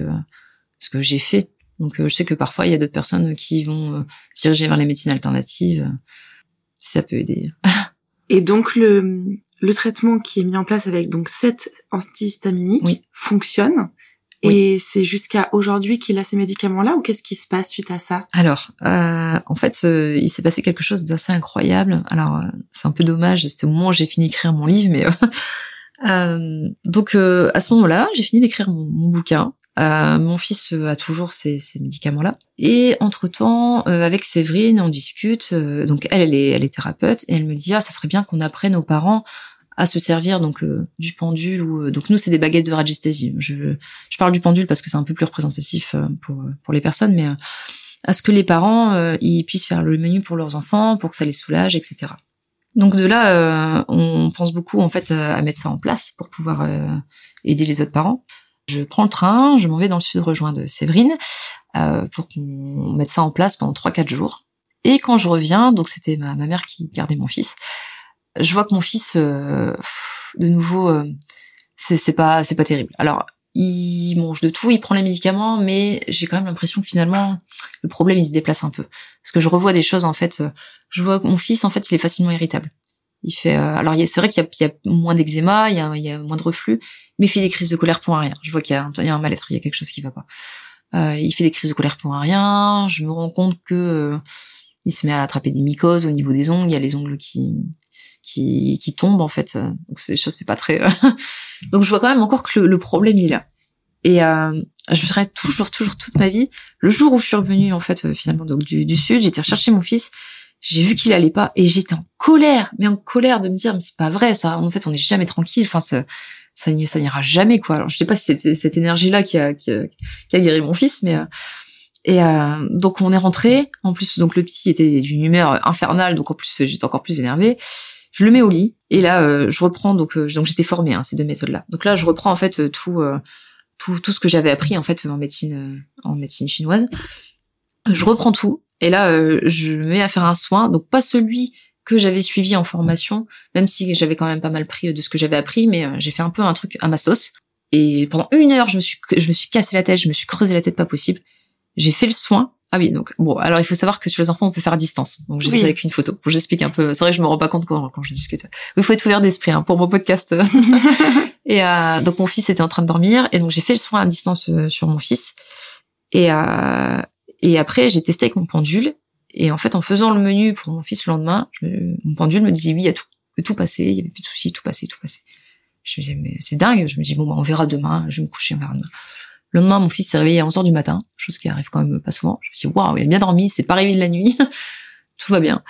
ce que j'ai fait. Donc, euh, je sais que parfois, il y a d'autres personnes qui vont se diriger vers les médecines alternatives. Ça peut aider. Et donc, le, le traitement qui est mis en place avec donc sept antihistaminiques fonctionne. Et c'est jusqu'à aujourd'hui qu'il a ces médicaments-là ou qu'est-ce qui se passe suite à ça? Alors, euh, en fait, euh, il s'est passé quelque chose d'assez incroyable. Alors, euh, c'est un peu dommage, c'est au moment où j'ai fini d'écrire mon livre, mais euh, donc à ce moment-là, j'ai fini d'écrire mon, bouquin. mon fils a toujours ces, ces médicaments-là. Et entre-temps, avec Séverine, on discute. donc elle, elle est, elle est thérapeute et elle me dit ah, ça serait bien qu'on apprenne aux parents à se servir donc euh, du pendule ou euh, donc nous c'est des baguettes de radiesthésie. Je, je parle du pendule parce que c'est un peu plus représentatif euh, pour pour les personnes, mais à ce que les parents ils puissent faire le menu pour leurs enfants pour que ça les soulage, etc. Donc de là, on pense beaucoup en fait à mettre ça en place pour pouvoir aider les autres parents. Je prends le train, je m'en vais dans le sud rejoindre Séverine pour qu'on mette ça en place pendant 3-4 jours. Et quand je reviens, donc c'était ma, ma mère qui gardait mon fils, je vois que mon fils, euh, de nouveau, euh, c'est pas c'est pas terrible. Alors il mange de tout, il prend les médicaments, mais j'ai quand même l'impression que finalement le problème il se déplace un peu. Parce que je revois des choses en fait, euh, je vois que mon fils en fait il est facilement irritable. Il fait, alors c'est vrai qu'il y, a moins d'eczéma, il y a, il y a moins de reflux, mais il fait des crises de colère pour un rien. Je vois qu'il y, a un mal-être, il y a quelque chose qui va pas. il fait des crises de colère pour un rien. Je me rends compte que il se met à attraper des mycoses au niveau des ongles. Il y a les ongles qui qui, qui tombe en fait. Donc c'est choses, c'est pas très. Donc je vois quand même encore que le, problème il est là. Et euh, je me serais toujours, toujours toute ma vie. Le jour où je suis revenue en fait euh, finalement donc du, du sud, j'étais rechercher mon fils. J'ai vu qu'il allait pas et j'étais en colère, mais en colère de me dire mais c'est pas vrai ça. En fait, on n'est jamais tranquille. Enfin, ça, ça, ça n'ira jamais quoi. Alors je sais pas si c'était cette énergie là qui a, qui a, qui a guéri mon fils, mais euh, et euh, donc on est rentré. En plus, donc le petit était d'une humeur infernale, donc en plus j'étais encore plus énervée. Je le mets au lit et là euh, je reprends donc euh, donc j'étais formée hein, ces deux méthodes là. Donc là je reprends en fait euh, tout tout tout ce que j'avais appris en fait en médecine en médecine chinoise. Je reprends tout et là je me mets à faire un soin donc pas celui que j'avais suivi en formation, même si j'avais quand même pas mal pris de ce que j'avais appris, mais j'ai fait un peu un truc à ma sauce. Et pendant une heure, je me suis, je me suis cassé la tête, je me suis creusé la tête pas possible. J'ai fait le soin ah oui, donc bon, alors il faut savoir que sur les enfants, on peut faire à distance. Donc j'ai fait ça avec une photo. J'explique un peu. C'est vrai que je me rends pas compte quand, quand je discute. Il faut être ouvert d'esprit hein, pour mon podcast. et euh, donc mon fils était en train de dormir et donc j'ai fait le soin à distance euh, sur mon fils. Et euh, et après j'ai testé avec mon pendule. Et en fait, en faisant le menu pour mon fils le lendemain, mon pendule me disait oui, il y a tout, que tout passait, il y avait plus de soucis, tout passait, tout passait. Je me disais mais c'est dingue. Je me dis bon, bah, on verra demain. Je vais me coucher, on verra demain. Le lendemain, mon fils s'est réveillé à 11h du matin, chose qui arrive quand même pas souvent. Je me suis dit, waouh, il a bien dormi, c'est pas réveillé de la nuit, tout va bien.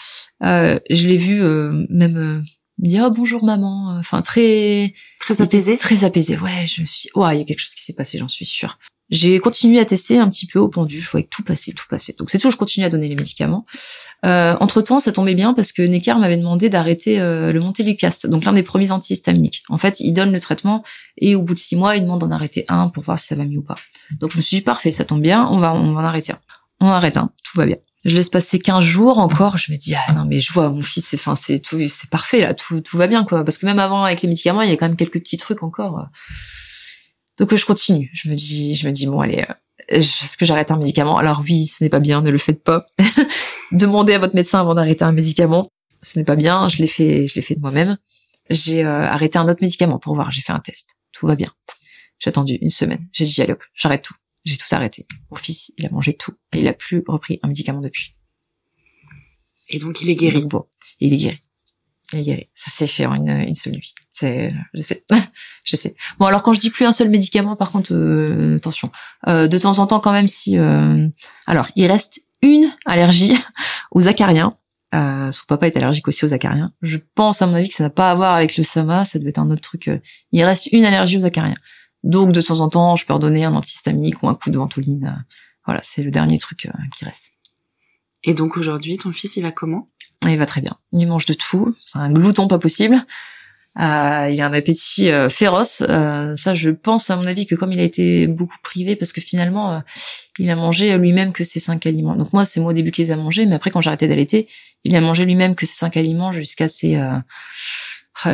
Euh, je l'ai vu euh, même euh, dit oh bonjour maman, enfin très très apaisé, très apaisé. Ouais, je me suis, ouais, il y a quelque chose qui s'est passé, j'en suis sûre. J'ai continué à tester un petit peu au pendu, je voyais que tout passait, tout passait. Donc c'est tout, je continue à donner les médicaments. Euh, entre temps, ça tombait bien parce que Necker m'avait demandé d'arrêter euh, le Montelukast, donc l'un des premiers antihistaminiques. En fait, il donne le traitement et au bout de six mois, il demande d'en arrêter un pour voir si ça va mieux ou pas. Donc je me suis dit parfait, ça tombe bien, on va, on va en arrêter un. On arrête un, tout va bien. Je laisse passer 15 jours encore, je me dis ah non mais je vois mon fils, enfin c'est tout, c'est parfait là, tout, tout va bien quoi. Parce que même avant avec les médicaments, il y a quand même quelques petits trucs encore. Donc je continue. Je me dis, je me dis bon allez, euh, est-ce que j'arrête un médicament Alors oui, ce n'est pas bien, ne le faites pas. Demandez à votre médecin avant d'arrêter un médicament. Ce n'est pas bien. Je l'ai fait, je l'ai fait de moi-même. J'ai euh, arrêté un autre médicament pour voir. J'ai fait un test. Tout va bien. J'ai attendu une semaine. J'ai dit allez hop, j'arrête tout. J'ai tout arrêté. Mon fils, il a mangé tout et il a plus repris un médicament depuis. Et donc il est guéri. bon, il est guéri. Ça s'est fait en une, seule nuit. Je sais, je sais. Bon, alors quand je dis plus un seul médicament, par contre, euh, attention. Euh, de temps en temps, quand même, si, euh, alors, il reste une allergie aux acariens. Son papa est allergique aussi aux acariens. Je pense, à mon avis, que ça n'a pas à voir avec le sama. Ça devait être un autre truc. Il reste une allergie aux acariens. Donc, de temps en temps, je peux redonner un antihistaminique ou un coup de ventoline. Voilà, c'est le dernier truc qui reste. Et donc aujourd'hui, ton fils, il va comment? Il va très bien. Il mange de tout. C'est un glouton pas possible. Euh, il a un appétit euh, féroce. Euh, ça, je pense à mon avis que comme il a été beaucoup privé, parce que finalement, il a mangé lui-même que ses cinq aliments. Donc moi, c'est moi au début qui les a mangés, mais après quand j'ai arrêté d'allaiter, il a mangé lui-même que ses cinq aliments jusqu'à ses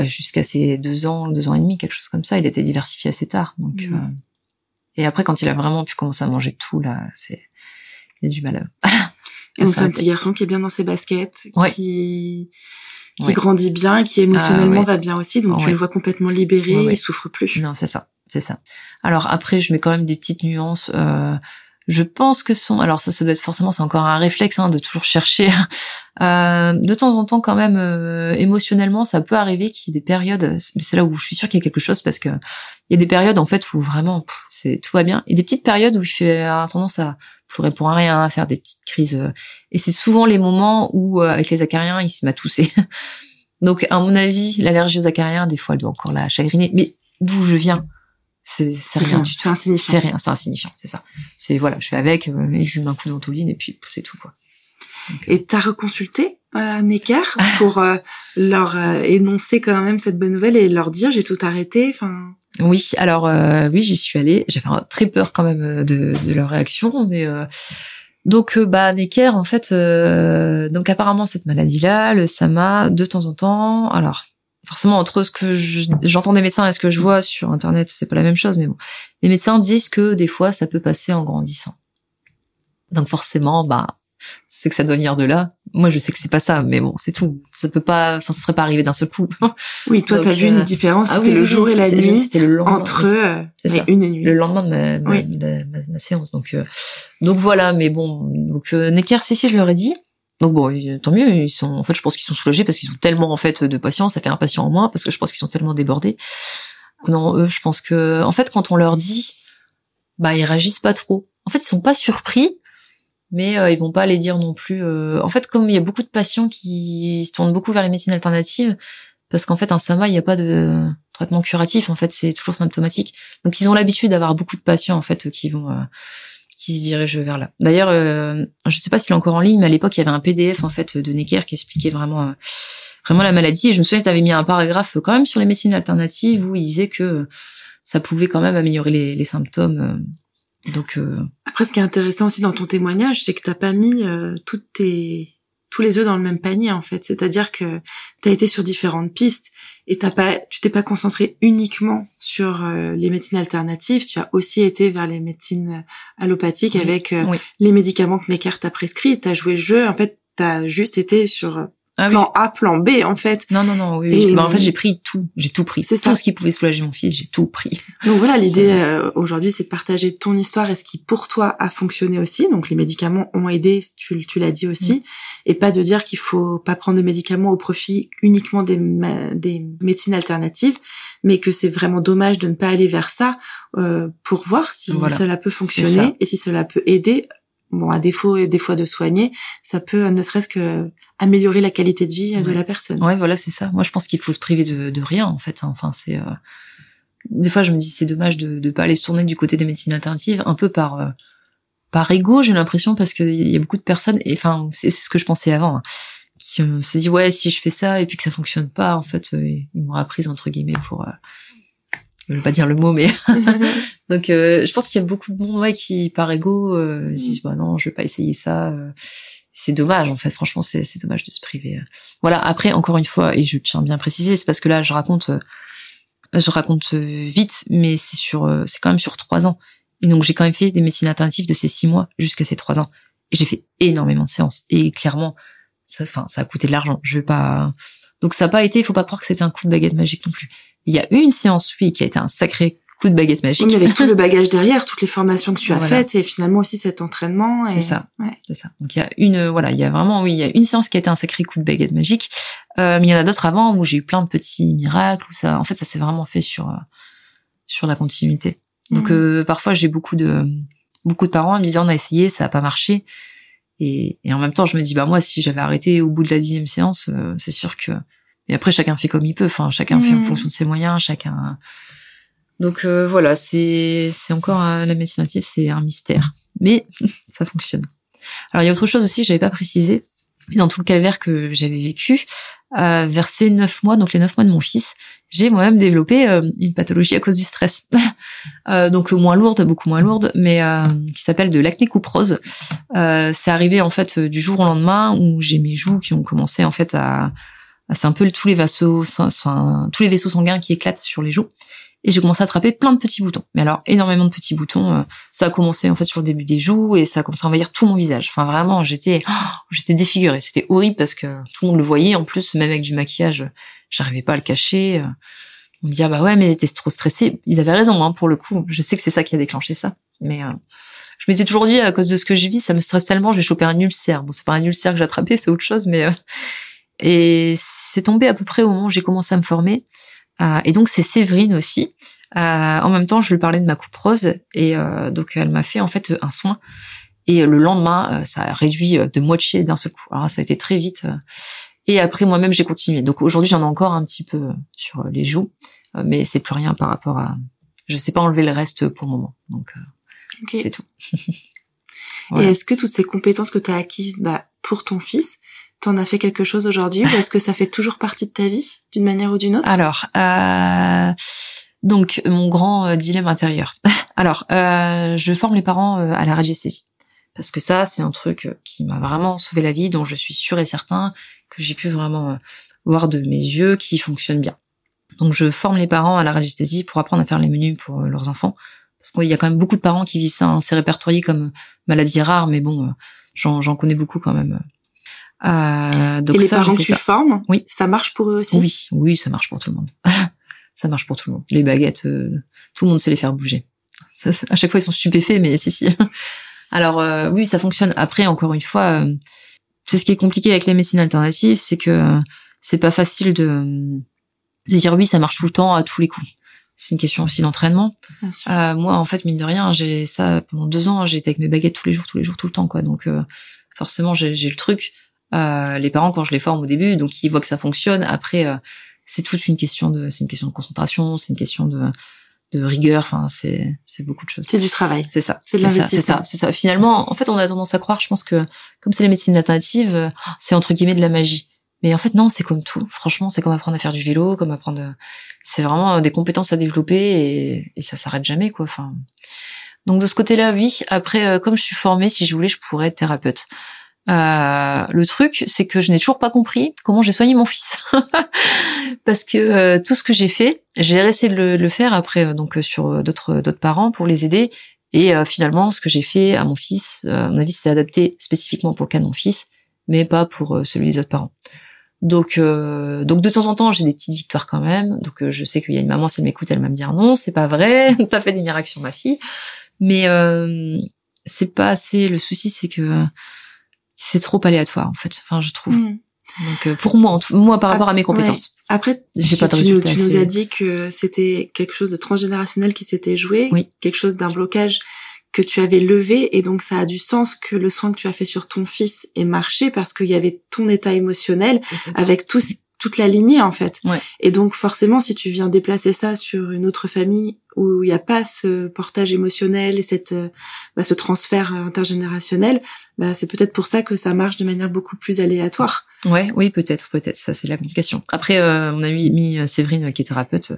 jusqu'à ses deux ans, deux ans et demi, quelque chose comme ça. Il était diversifié assez tard. Donc mmh. et après, quand il a vraiment pu commencer à manger tout, là, c'est il y a du mal. et donc c'est un petit garçon qui est bien dans ses baskets, qui qui grandit bien, qui émotionnellement ah, va bien aussi, donc tu le vois complètement libéré, il souffre plus. Non, c'est ça, c'est ça. Alors après, je mets quand même des petites nuances. Euh, je pense que son, alors ça, ça doit être forcément, c'est encore un réflexe hein, de toujours chercher. euh, de temps en temps, quand même, euh, émotionnellement, ça peut arriver qu'il y ait des périodes. Mais c'est là où je suis sûre qu'il y a quelque chose parce que il y a des périodes en fait où vraiment c'est tout va bien et des petites périodes où il fait tendance à pleurer pour un rien, à faire des petites crises. Euh, et c'est souvent les moments où, euh, avec les acariens, il se met à tousser. Donc, à mon avis, l'allergie aux acariens, des fois, elle doit encore la chagriner. Mais d'où je viens, c'est rien du tout. C'est rien, c'est insignifiant, c'est ça. C'est voilà, je fais avec, euh, je mets un coup d'entoline et puis c'est tout quoi. et t'as reconsulté euh, Necker pour leur énoncer quand même cette bonne nouvelle et leur dire j'ai tout arrêté. Enfin. Oui, alors euh, oui, j'y suis allée. J'avais très peur quand même euh, de, leur réaction, mais euh, donc bah Necker en fait, donc apparemment cette maladie-là, le SAMA, de temps en temps, alors forcément entre ce que j'entends des médecins et ce que je vois sur internet, c'est pas la même chose, mais bon, les médecins disent que des fois ça peut passer en grandissant. Donc forcément, bah c'est que ça doit venir de là. Moi, je sais que c'est pas ça, mais bon, c'est tout. Ça peut pas, enfin, ça serait pas arrivé d'un seul coup. Oui, toi, t'as vu une euh, différence. Ah, c'était le jour et la nuit. C'était le lendemain. Entre euh, une nuit. Le lendemain de ma, ma, séance. Donc, euh, donc voilà. Mais bon, donc Necker, si si, je leur ai dit. Donc bon, tant mieux. Ils sont, en fait, je pense qu'ils sont soulagés parce qu'ils ont tellement en fait de patients. Ça fait un patient en moins parce que je pense qu'ils sont tellement débordés. Non, eux, je pense que, en fait, quand on leur dit, bah, ils réagissent pas trop. En fait, ils sont pas surpris mais euh, ils vont pas les dire non plus. Euh, en fait, comme il y a beaucoup de patients qui se tournent beaucoup vers les médecines alternatives, parce qu'en fait, un SAMA, il n'y a pas de traitement curatif. En fait, c'est toujours symptomatique. Donc, ils ont l'habitude d'avoir beaucoup de patients en fait qui vont euh, qui se dirigent vers là. D'ailleurs, euh, je sais pas s'il est encore en ligne, mais à l'époque, il y avait un PDF en fait de Necker qui expliquait vraiment vraiment la maladie. Et je me souviens, ils avaient mis un paragraphe quand même sur les médecines alternatives où il disait que ça pouvait quand même améliorer les symptômes donc euh... après, ce qui est intéressant aussi dans ton témoignage, c'est que t'as pas mis euh, toutes tes tous les œufs dans le même panier en fait. C'est-à-dire que tu as été sur différentes pistes et t'as pas, tu t'es pas concentré uniquement sur euh, les médecines alternatives. Tu as aussi été vers les médecines allopathiques avec euh, les médicaments que Necker t'a prescrit. T'as joué le jeu. En fait, t'as juste été sur ah plan A, plan B en fait. Non non non oui. Bah, en fait j'ai pris tout, j'ai tout pris. C'est tout ce qui pouvait soulager mon fils, j'ai tout pris. Donc voilà l'idée euh, aujourd'hui c'est de partager ton histoire et ce qui pour toi a fonctionné aussi. Donc les médicaments ont aidé, tu, tu l'as dit aussi, mm. et pas de dire qu'il faut pas prendre de médicaments au profit uniquement des, des médecines alternatives, mais que c'est vraiment dommage de ne pas aller vers ça euh, pour voir si cela peut fonctionner et si cela peut aider bon, à défaut des fois de soigner, ça peut ne serait-ce que améliorer la qualité de vie de la personne. Ouais, voilà, c'est ça. Moi, je pense qu'il faut se priver de, de rien, en fait. Hein. Enfin, c'est des fois, je me dis c'est dommage de ne pas aller se tourner du côté des médecines alternatives, un peu par par ego, j'ai l'impression, parce qu'il y a beaucoup de personnes, et enfin, c'est ce que je pensais avant, hein, qui euh, se dit ouais, si je fais ça et puis que ça fonctionne pas, en fait, euh, ils m'ont appris entre guillemets pour, euh, je vais pas dire le mot, mais donc je pense qu'il y a beaucoup de monde ouais qui par ego se disent bah non, je vais pas essayer ça. c'est dommage en fait, franchement, c'est dommage de se priver. Voilà. Après, encore une fois, et je tiens bien à préciser, c'est parce que là, je raconte, je raconte vite, mais c'est sur, c'est quand même sur trois ans. Et donc j'ai quand même fait des médecines alternatives de ces six mois jusqu'à ces trois ans. Et j'ai fait énormément de séances. Et clairement, ça, enfin, ça a coûté de l'argent. Je vais pas. Donc ça n'a pas été. Il faut pas croire que c'était un coup de baguette magique non plus. Il y a une séance, oui, qui a été un sacré coup de baguette magique. Oui, avec tout le bagage derrière, toutes les formations que tu as faites et finalement aussi cet entraînement. C'est ça. Ouais. C'est ça. Donc il y a une, voilà, il y a vraiment, oui, il y a une séance qui a été un sacré coup de baguette magique. Euh, mais il y en a d'autres avant où j'ai eu plein de petits miracles où ça, en fait, ça s'est vraiment fait sur euh, sur la continuité. Donc mmh. euh, parfois j'ai beaucoup de beaucoup de parents me disant on a essayé, ça a pas marché. Et, et, en même temps je me dis bah moi si j'avais arrêté au bout de la dixième séance, euh, c'est sûr que. Et après chacun fait comme il peut. Enfin chacun fait en mmh. fonction de ses moyens. Chacun. Donc euh, voilà c'est c'est encore la médecine native c'est un mystère, mais ça fonctionne. Alors il y a autre chose aussi j'avais pas précisé. Dans tout le calvaire que j'avais vécu, euh, vers ces neuf mois, donc les neuf mois de mon fils, j'ai moi-même développé euh, une pathologie à cause du stress. euh, donc moins lourde, beaucoup moins lourde, mais euh, qui s'appelle de l'acné couprose. Euh, c'est arrivé en fait du jour au lendemain où j'ai mes joues qui ont commencé en fait à, c'est un peu tous les vaisseaux, tous les vaisseaux sanguins qui éclatent sur les joues. Et j'ai commencé à attraper plein de petits boutons. Mais alors énormément de petits boutons. ça a commencé en fait sur le début des joues et ça a commencé à envahir tout mon visage. Enfin vraiment, j'étais, j'étais défigurée. C'était horrible parce que tout le monde le voyait. En plus, même avec du maquillage, j'arrivais pas à le cacher. Euh. On me dit ah bah ouais mais t'es trop stressée. Ils avaient raison hein, pour le coup. Je sais que c'est ça qui a déclenché ça. Mais euh, je m'étais toujours dit à cause de ce que je vis, ça me stresse tellement, je vais choper un ulcère. Bon c'est pas un ulcère que j'ai attrapé, c'est autre chose. Mais euh, et c'est tombé à peu près au moment où j'ai commencé à me former. et donc c'est Séverine aussi. en même temps, je lui parlais de ma coupe rose et donc elle m'a fait en fait un soin. Et le lendemain, ça a réduit de moitié d'un seul coup. Alors ça a été très vite. Et après, moi-même, j'ai continué. Donc aujourd'hui, j'en ai encore un petit peu sur les joues, euh, mais c'est plus rien par rapport à. Je sais pas enlever le reste pour le moment. Donc euh, c'est tout. Et est-ce que toutes ces compétences que tu as acquises bah, pour ton fils, t'en as fait quelque chose aujourd'hui ou est-ce que ça fait toujours partie de ta vie d'une manière ou d'une autre? Alors, euh, donc mon grand dilemme intérieur. Alors, je forme les parents à la radiesthésie parce que ça, c'est un truc qui m'a vraiment sauvé la vie, dont je suis sûre et certain que j'ai pu vraiment euh, voir de mes yeux qui fonctionne bien. Donc je forme les parents à la radiesthésie pour apprendre à faire les menus pour euh, leurs enfants. Parce qu'il y a quand même beaucoup de parents qui vivent ça, hein. c'est répertorié comme maladie rare, mais bon, euh, j'en connais beaucoup quand même. Euh, donc Et les parents que tu formes, oui. ça marche pour eux aussi? Oui, oui, ça marche pour tout le monde. ça marche pour tout le monde. Les baguettes, tout le monde sait les faire bouger. Ça, à chaque fois, ils sont stupéfaits, mais si, si. Alors oui, ça fonctionne. Après, encore une fois, c'est ce qui est compliqué avec les médecines alternatives, c'est que c'est pas facile de, de dire oui, ça marche tout le temps à tous les coups. C'est une question aussi d'entraînement. Euh, moi, en fait, mine de rien, j'ai ça pendant deux ans. J'ai été avec mes baguettes tous les jours, tous les jours, tout le temps, quoi. Donc, euh, forcément, j'ai le truc. Euh, les parents, quand je les forme au début, donc ils voient que ça fonctionne. Après, euh, c'est toute une question de, c'est une question de concentration, c'est une question de, de rigueur. Enfin, c'est c'est beaucoup de choses. C'est du travail. C'est ça. C'est de l'investissement. C'est ça. C'est ça. Finalement, en fait, on a tendance à croire, je pense que comme c'est les médecines alternatives, euh, c'est entre guillemets de la magie. Mais en fait, non, c'est comme tout. Franchement, c'est comme apprendre à faire du vélo, comme apprendre. C'est vraiment des compétences à développer et, et ça s'arrête jamais, quoi. Enfin. Donc de ce côté-là, oui. Après, euh, comme je suis formée, si je voulais, je pourrais être thérapeute. Euh, le truc, c'est que je n'ai toujours pas compris comment j'ai soigné mon fils, parce que euh, tout ce que j'ai fait, j'ai essayé de le, faire après, euh, donc sur d'autres d'autres parents pour les aider. Et finalement, ce que j'ai fait à mon fils, à mon avis, c'était adapté spécifiquement pour le cas de mon fils, mais pas pour celui des autres parents. Donc, donc de temps en temps, j'ai des petites victoires quand même. Donc, je sais qu'il y a une maman, si elle m'écoute, elle va me dire non, c'est pas vrai, t'as fait des miracles sur ma fille. Mais c'est pas assez. Le souci, c'est que c'est trop aléatoire en fait. Enfin, je trouve. Hmm. Donc euh, pour moi, moi par rapport à mes compétences. Après, j'ai pas de tu, tu nous as dit que c'était quelque chose de transgénérationnel qui s'était joué, oui. quelque chose d'un blocage que tu avais levé et donc ça a du sens que le soin que tu as fait sur ton fils ait marché parce qu'il y avait ton état émotionnel avec tout toute la lignée en fait. Et donc forcément, si tu viens déplacer ça sur une autre famille où il n'y a pas ce portage émotionnel et cette euh, bah, ce transfert intergénérationnel, bah, c'est peut-être pour ça que ça marche de manière beaucoup plus aléatoire. Ouais, oui, peut-être, peut-être. Ça, c'est la communication. Après, euh, on a mis, euh, Séverine qui est thérapeute.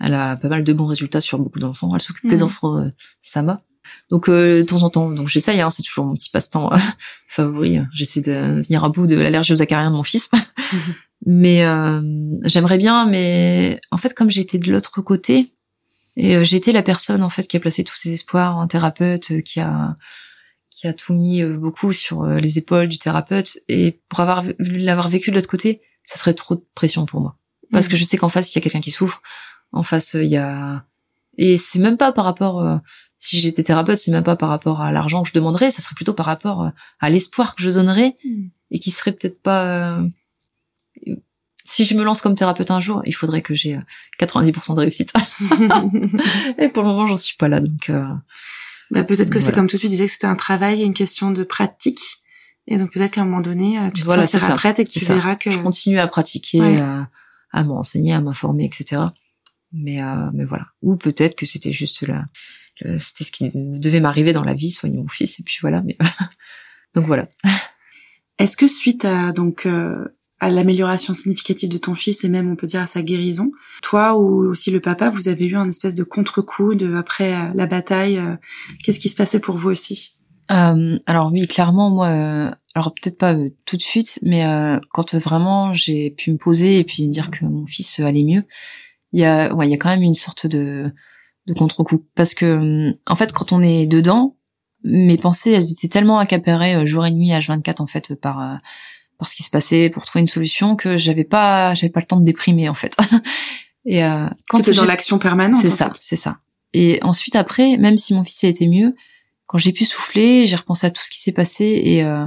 Elle a pas mal de bons résultats sur beaucoup d'enfants. Elle s'occupe que mmh. d'enfants euh, Sama. Donc de temps en temps, donc j'essaye. Hein, c'est toujours mon petit passe-temps favori. J'essaie de venir à bout de l'allergie aux acariens de mon fils. Mmh. Mais j'aimerais bien, mais en fait, comme j'étais de l'autre côté, et euh, j'étais la personne en fait qui a placé tous ses espoirs, un thérapeute euh, qui a qui a tout mis euh, beaucoup sur les épaules du thérapeute. Et pour avoir l'avoir vécu de l'autre côté, ça serait trop de pression pour moi. Parce mm. que je sais qu'en face, il y a quelqu'un qui souffre. En face, il y a et c'est même pas par rapport si j'étais thérapeute, c'est même pas par rapport à l'argent que je demanderais, ça serait plutôt par rapport à l'espoir que je donnerais mm. et qui serait peut-être pas si je me lance comme thérapeute un jour, il faudrait que j'ai 90% euh, de réussite. et pour le moment, j'en suis pas là, donc. Euh, bah, peut-être que c'est comme tout tu disais que c'était un travail, une question de pratique. Et donc peut-être qu'à un moment donné, euh, tu te voilà, sentiras prête et que tu verras que. Je continue à pratiquer, à, à m'enseigner, à m'informer, etc. Mais mais voilà. Ou peut-être que c'était juste là, c'était ce qui devait m'arriver dans la vie, soigner mon fils, et puis voilà. Mais donc voilà. Est-ce que suite à donc à l'amélioration significative de ton fils et même on peut dire à sa guérison. Toi ou aussi le papa, vous avez eu un espèce de contre-coup de après euh, la bataille. Euh, qu'est-ce qui se passait pour vous aussi? Euh, Alors oui, clairement moi. Euh, alors peut-être pas tout de suite, mais quand vraiment j'ai pu me poser et puis dire que mon fils allait mieux, il y a ouais il y a quand même une sorte de de contre-coup parce que en fait quand on est dedans, mes pensées elles étaient tellement accaparées jour et nuit H24 en fait par par ce qui se passait pour trouver une solution que j'avais pas j'avais pas le temps de déprimer en fait. et euh, quand tu dans l'action permanente. C'est ça, c'est ça. Et ensuite après, même si mon fils a été mieux, quand j'ai pu souffler, j'ai repensé à tout ce qui s'est passé et, euh,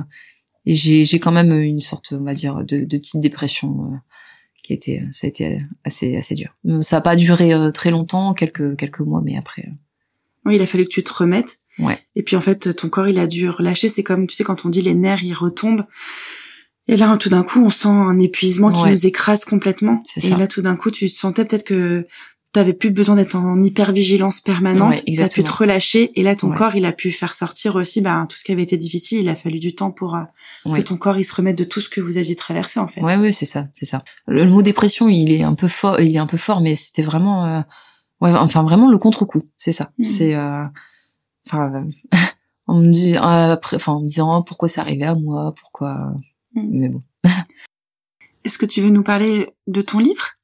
et j'ai j'ai quand même une sorte, on va dire, de, de petite dépression euh, qui a été ça a été assez assez dur. Ça a pas duré euh, très longtemps, quelques quelques mois, mais après. Euh. Oui, il a fallu que tu te remettes. Ouais. Et puis en fait, ton corps il a dû relâcher. C'est comme tu sais quand on dit les nerfs ils retombent. Et là, tout d'un coup, on sent un épuisement qui nous écrase complètement. Et là, tout d'un coup, tu sentais peut-être que t'avais plus besoin d'être en hyper vigilance permanente. Ouais, tu as pu te relâcher. Et là, ton corps, il a pu faire sortir aussi bah, tout ce qui avait été difficile. Il a fallu du temps pour euh, que ton corps il se remette de tout ce que vous aviez traversé en fait. Ouais, ouais, c'est ça, c'est ça. Le, mot dépression, il est un peu fort, il est un peu fort, mais c'était vraiment, euh, ouais, enfin vraiment le contre-coup. C'est ça. Mmh. C'est, euh... enfin, on me dit après, enfin, en me disant pourquoi c'est arrivé à moi, pourquoi. Mais bon. Est-ce que tu veux nous parler de ton livre?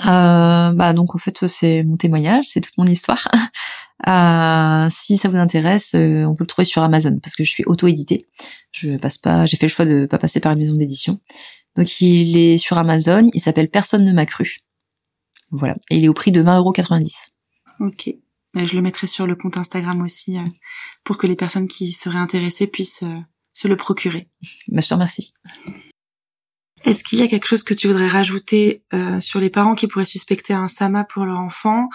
Euh, Bah donc en fait c'est mon témoignage, c'est toute mon histoire. Euh, si ça vous intéresse, euh, on peut le trouver sur Amazon parce que je suis auto-édité. Je passe pas, j'ai fait le choix de pas passer par une maison d'édition. Donc il est sur Amazon, il s'appelle Personne ne m'a cru. Voilà, et il est au prix de 20,90€. Ok. Je le mettrai sur le compte Instagram aussi euh, pour que les personnes qui seraient intéressées puissent euh, se le procurer. Bah, je te remercie. Est-ce qu'il y a quelque chose que tu voudrais rajouter euh, sur les parents qui pourraient suspecter un SAMA pour leur enfant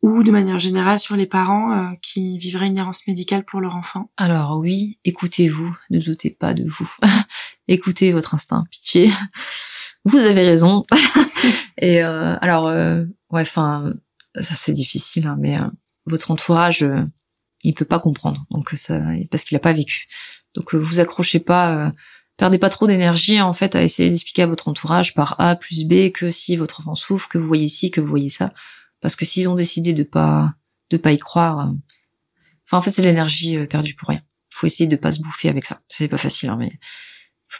ou de manière générale sur les parents euh, qui vivraient une errance médicale pour leur enfant? Alors oui, écoutez-vous, ne doutez pas de vous. Écoutez votre instinct, pitié. Vous avez raison. Et euh, alors, ouais, enfin, ça c'est difficile, hein, mais votre entourage, il peut pas comprendre, donc ça, parce qu'il a pas vécu. Donc euh, vous accrochez pas, euh, perdez pas trop d'énergie en fait à essayer d'expliquer à votre entourage par A plus B que si votre enfant souffre, que vous voyez ci, que vous voyez ça, parce que s'ils ont décidé de pas de pas y croire, euh, enfin en fait c'est l'énergie perdue pour rien. Faut essayer de pas se bouffer avec ça. C'est pas facile, hein, mais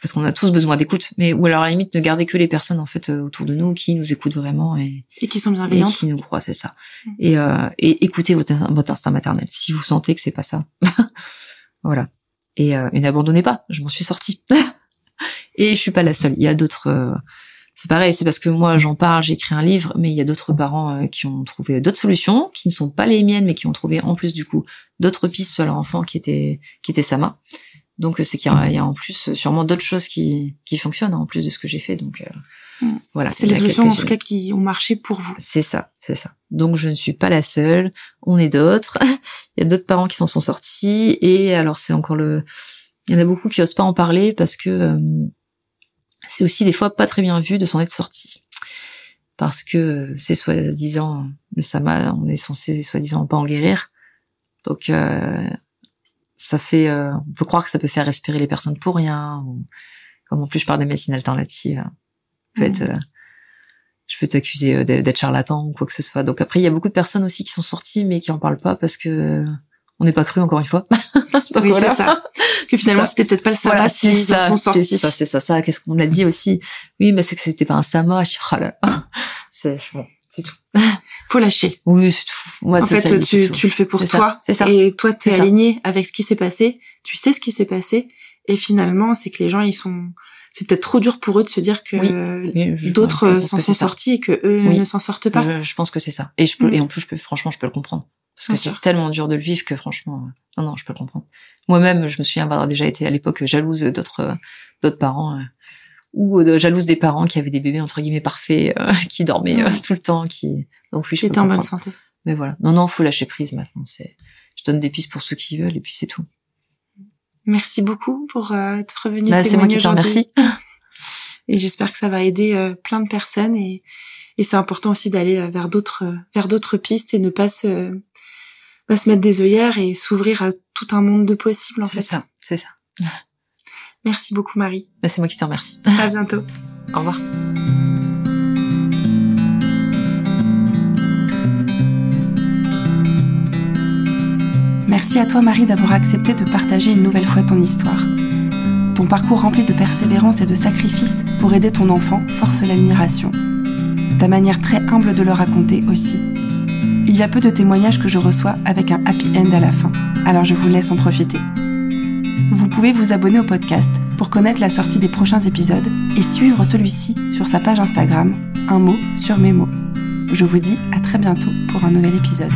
parce qu'on a tous besoin d'écoute, mais ou alors à la limite ne gardez que les personnes en fait autour de nous qui nous écoutent vraiment et, et qui sont bienveillantes, et qui nous croient, c'est ça. Mm. Et, et écoutez votre, votre instinct maternel si vous sentez que c'est pas ça. voilà. Euh, et, n'abandonnez pas. Je m'en suis sortie. et je suis pas la seule. Il y a d'autres. Euh, c'est pareil. C'est parce que moi j'en parle, j'ai écrit un livre, mais il y a d'autres parents euh, qui ont trouvé d'autres solutions, qui ne sont pas les miennes, mais qui ont trouvé en plus du coup d'autres pistes sur leur enfant qui était qui était Sama. Donc c'est qu'il y, a en plus sûrement d'autres choses qui qui fonctionnent en plus de ce que j'ai fait. Donc mm. voilà. C'est les solutions en tout cas qui ont marché pour vous. C'est ça, c'est ça. Donc je ne suis pas la seule, on est d'autres. Il y a d'autres parents qui s'en sont sortis et alors c'est encore le il y en a beaucoup qui osent pas en parler parce que euh, c'est aussi des fois pas très bien vu de s'en être sorti. Parce que c'est soi-disant le sama, on est censé soi-disant pas en guérir. Donc euh, ça fait euh, on peut croire que ça peut faire respirer les personnes pour rien ou, comme en plus je parle des médecines alternatives. Peut être mmh je peux t'accuser euh, d'être charlatan ou quoi que ce soit. Donc après, il y a beaucoup de personnes aussi qui sont sorties mais qui en parlent pas parce que on n'est pas cru encore une fois. Donc oui, c'est ça. Que finalement, c'était peut-être pas le sama voilà, si ça. C'est ça, c'est ça, ça. Qu'est-ce qu'on a dit aussi? Oui, mais c'est que c'était pas un sama. Je oh là, c'est bon, c'est tout. Faut lâcher. Oui, c'est. Moi, en fait, tu, tu le fais pour toi. C'est ça. Et toi, t'es aligné avec ce qui s'est passé. Tu sais ce qui s'est passé. Et finalement, c'est que les gens, ils sont, c'est peut-être trop dur pour eux de se dire que d'autres s'en sont sortis et que eux ne s'en sortent pas. Je, pense que c'est ça. Et je peux, mm. et en plus, je peux, franchement, je peux le comprendre. Parce que c'est tellement dur de le vivre que franchement, euh, non, non, je peux le comprendre. Moi-même, je me souviens avoir déjà été à l'époque jalouse d'autres, d'autres parents, euh, ou euh, jalouse des parents qui avaient des bébés entre guillemets parfaits, qui dormaient tout le temps, qui, donc oui, je peux en bonne santé. Mais voilà. Non, non, faut lâcher prise maintenant. C'est, je donne des pistes pour ceux qui veulent et puis c'est tout. Merci beaucoup pour euh, être venu bah, C'est moi qui te remercie. Et j'espère que ça va aider euh, plein de personnes et, et c'est important aussi d'aller euh, vers d'autres vers d'autres pistes et ne pas se pas se mettre des œillères et s'ouvrir à tout un monde de possibles en fait. C'est ça, c'est ça. Merci beaucoup Marie. Bah, c'est moi qui te remercie. À bientôt. Au revoir. Merci à toi Marie d'avoir accepté de partager une nouvelle fois ton histoire. Ton parcours rempli de persévérance et de sacrifice pour aider ton enfant force l'admiration. Ta manière très humble de le raconter aussi. Il y a peu de témoignages que je reçois avec un happy end à la fin, alors je vous laisse en profiter. Vous pouvez vous abonner au podcast pour connaître la sortie des prochains épisodes et suivre celui-ci sur sa page Instagram, un mot sur mes mots. Je vous dis à très bientôt pour un nouvel épisode.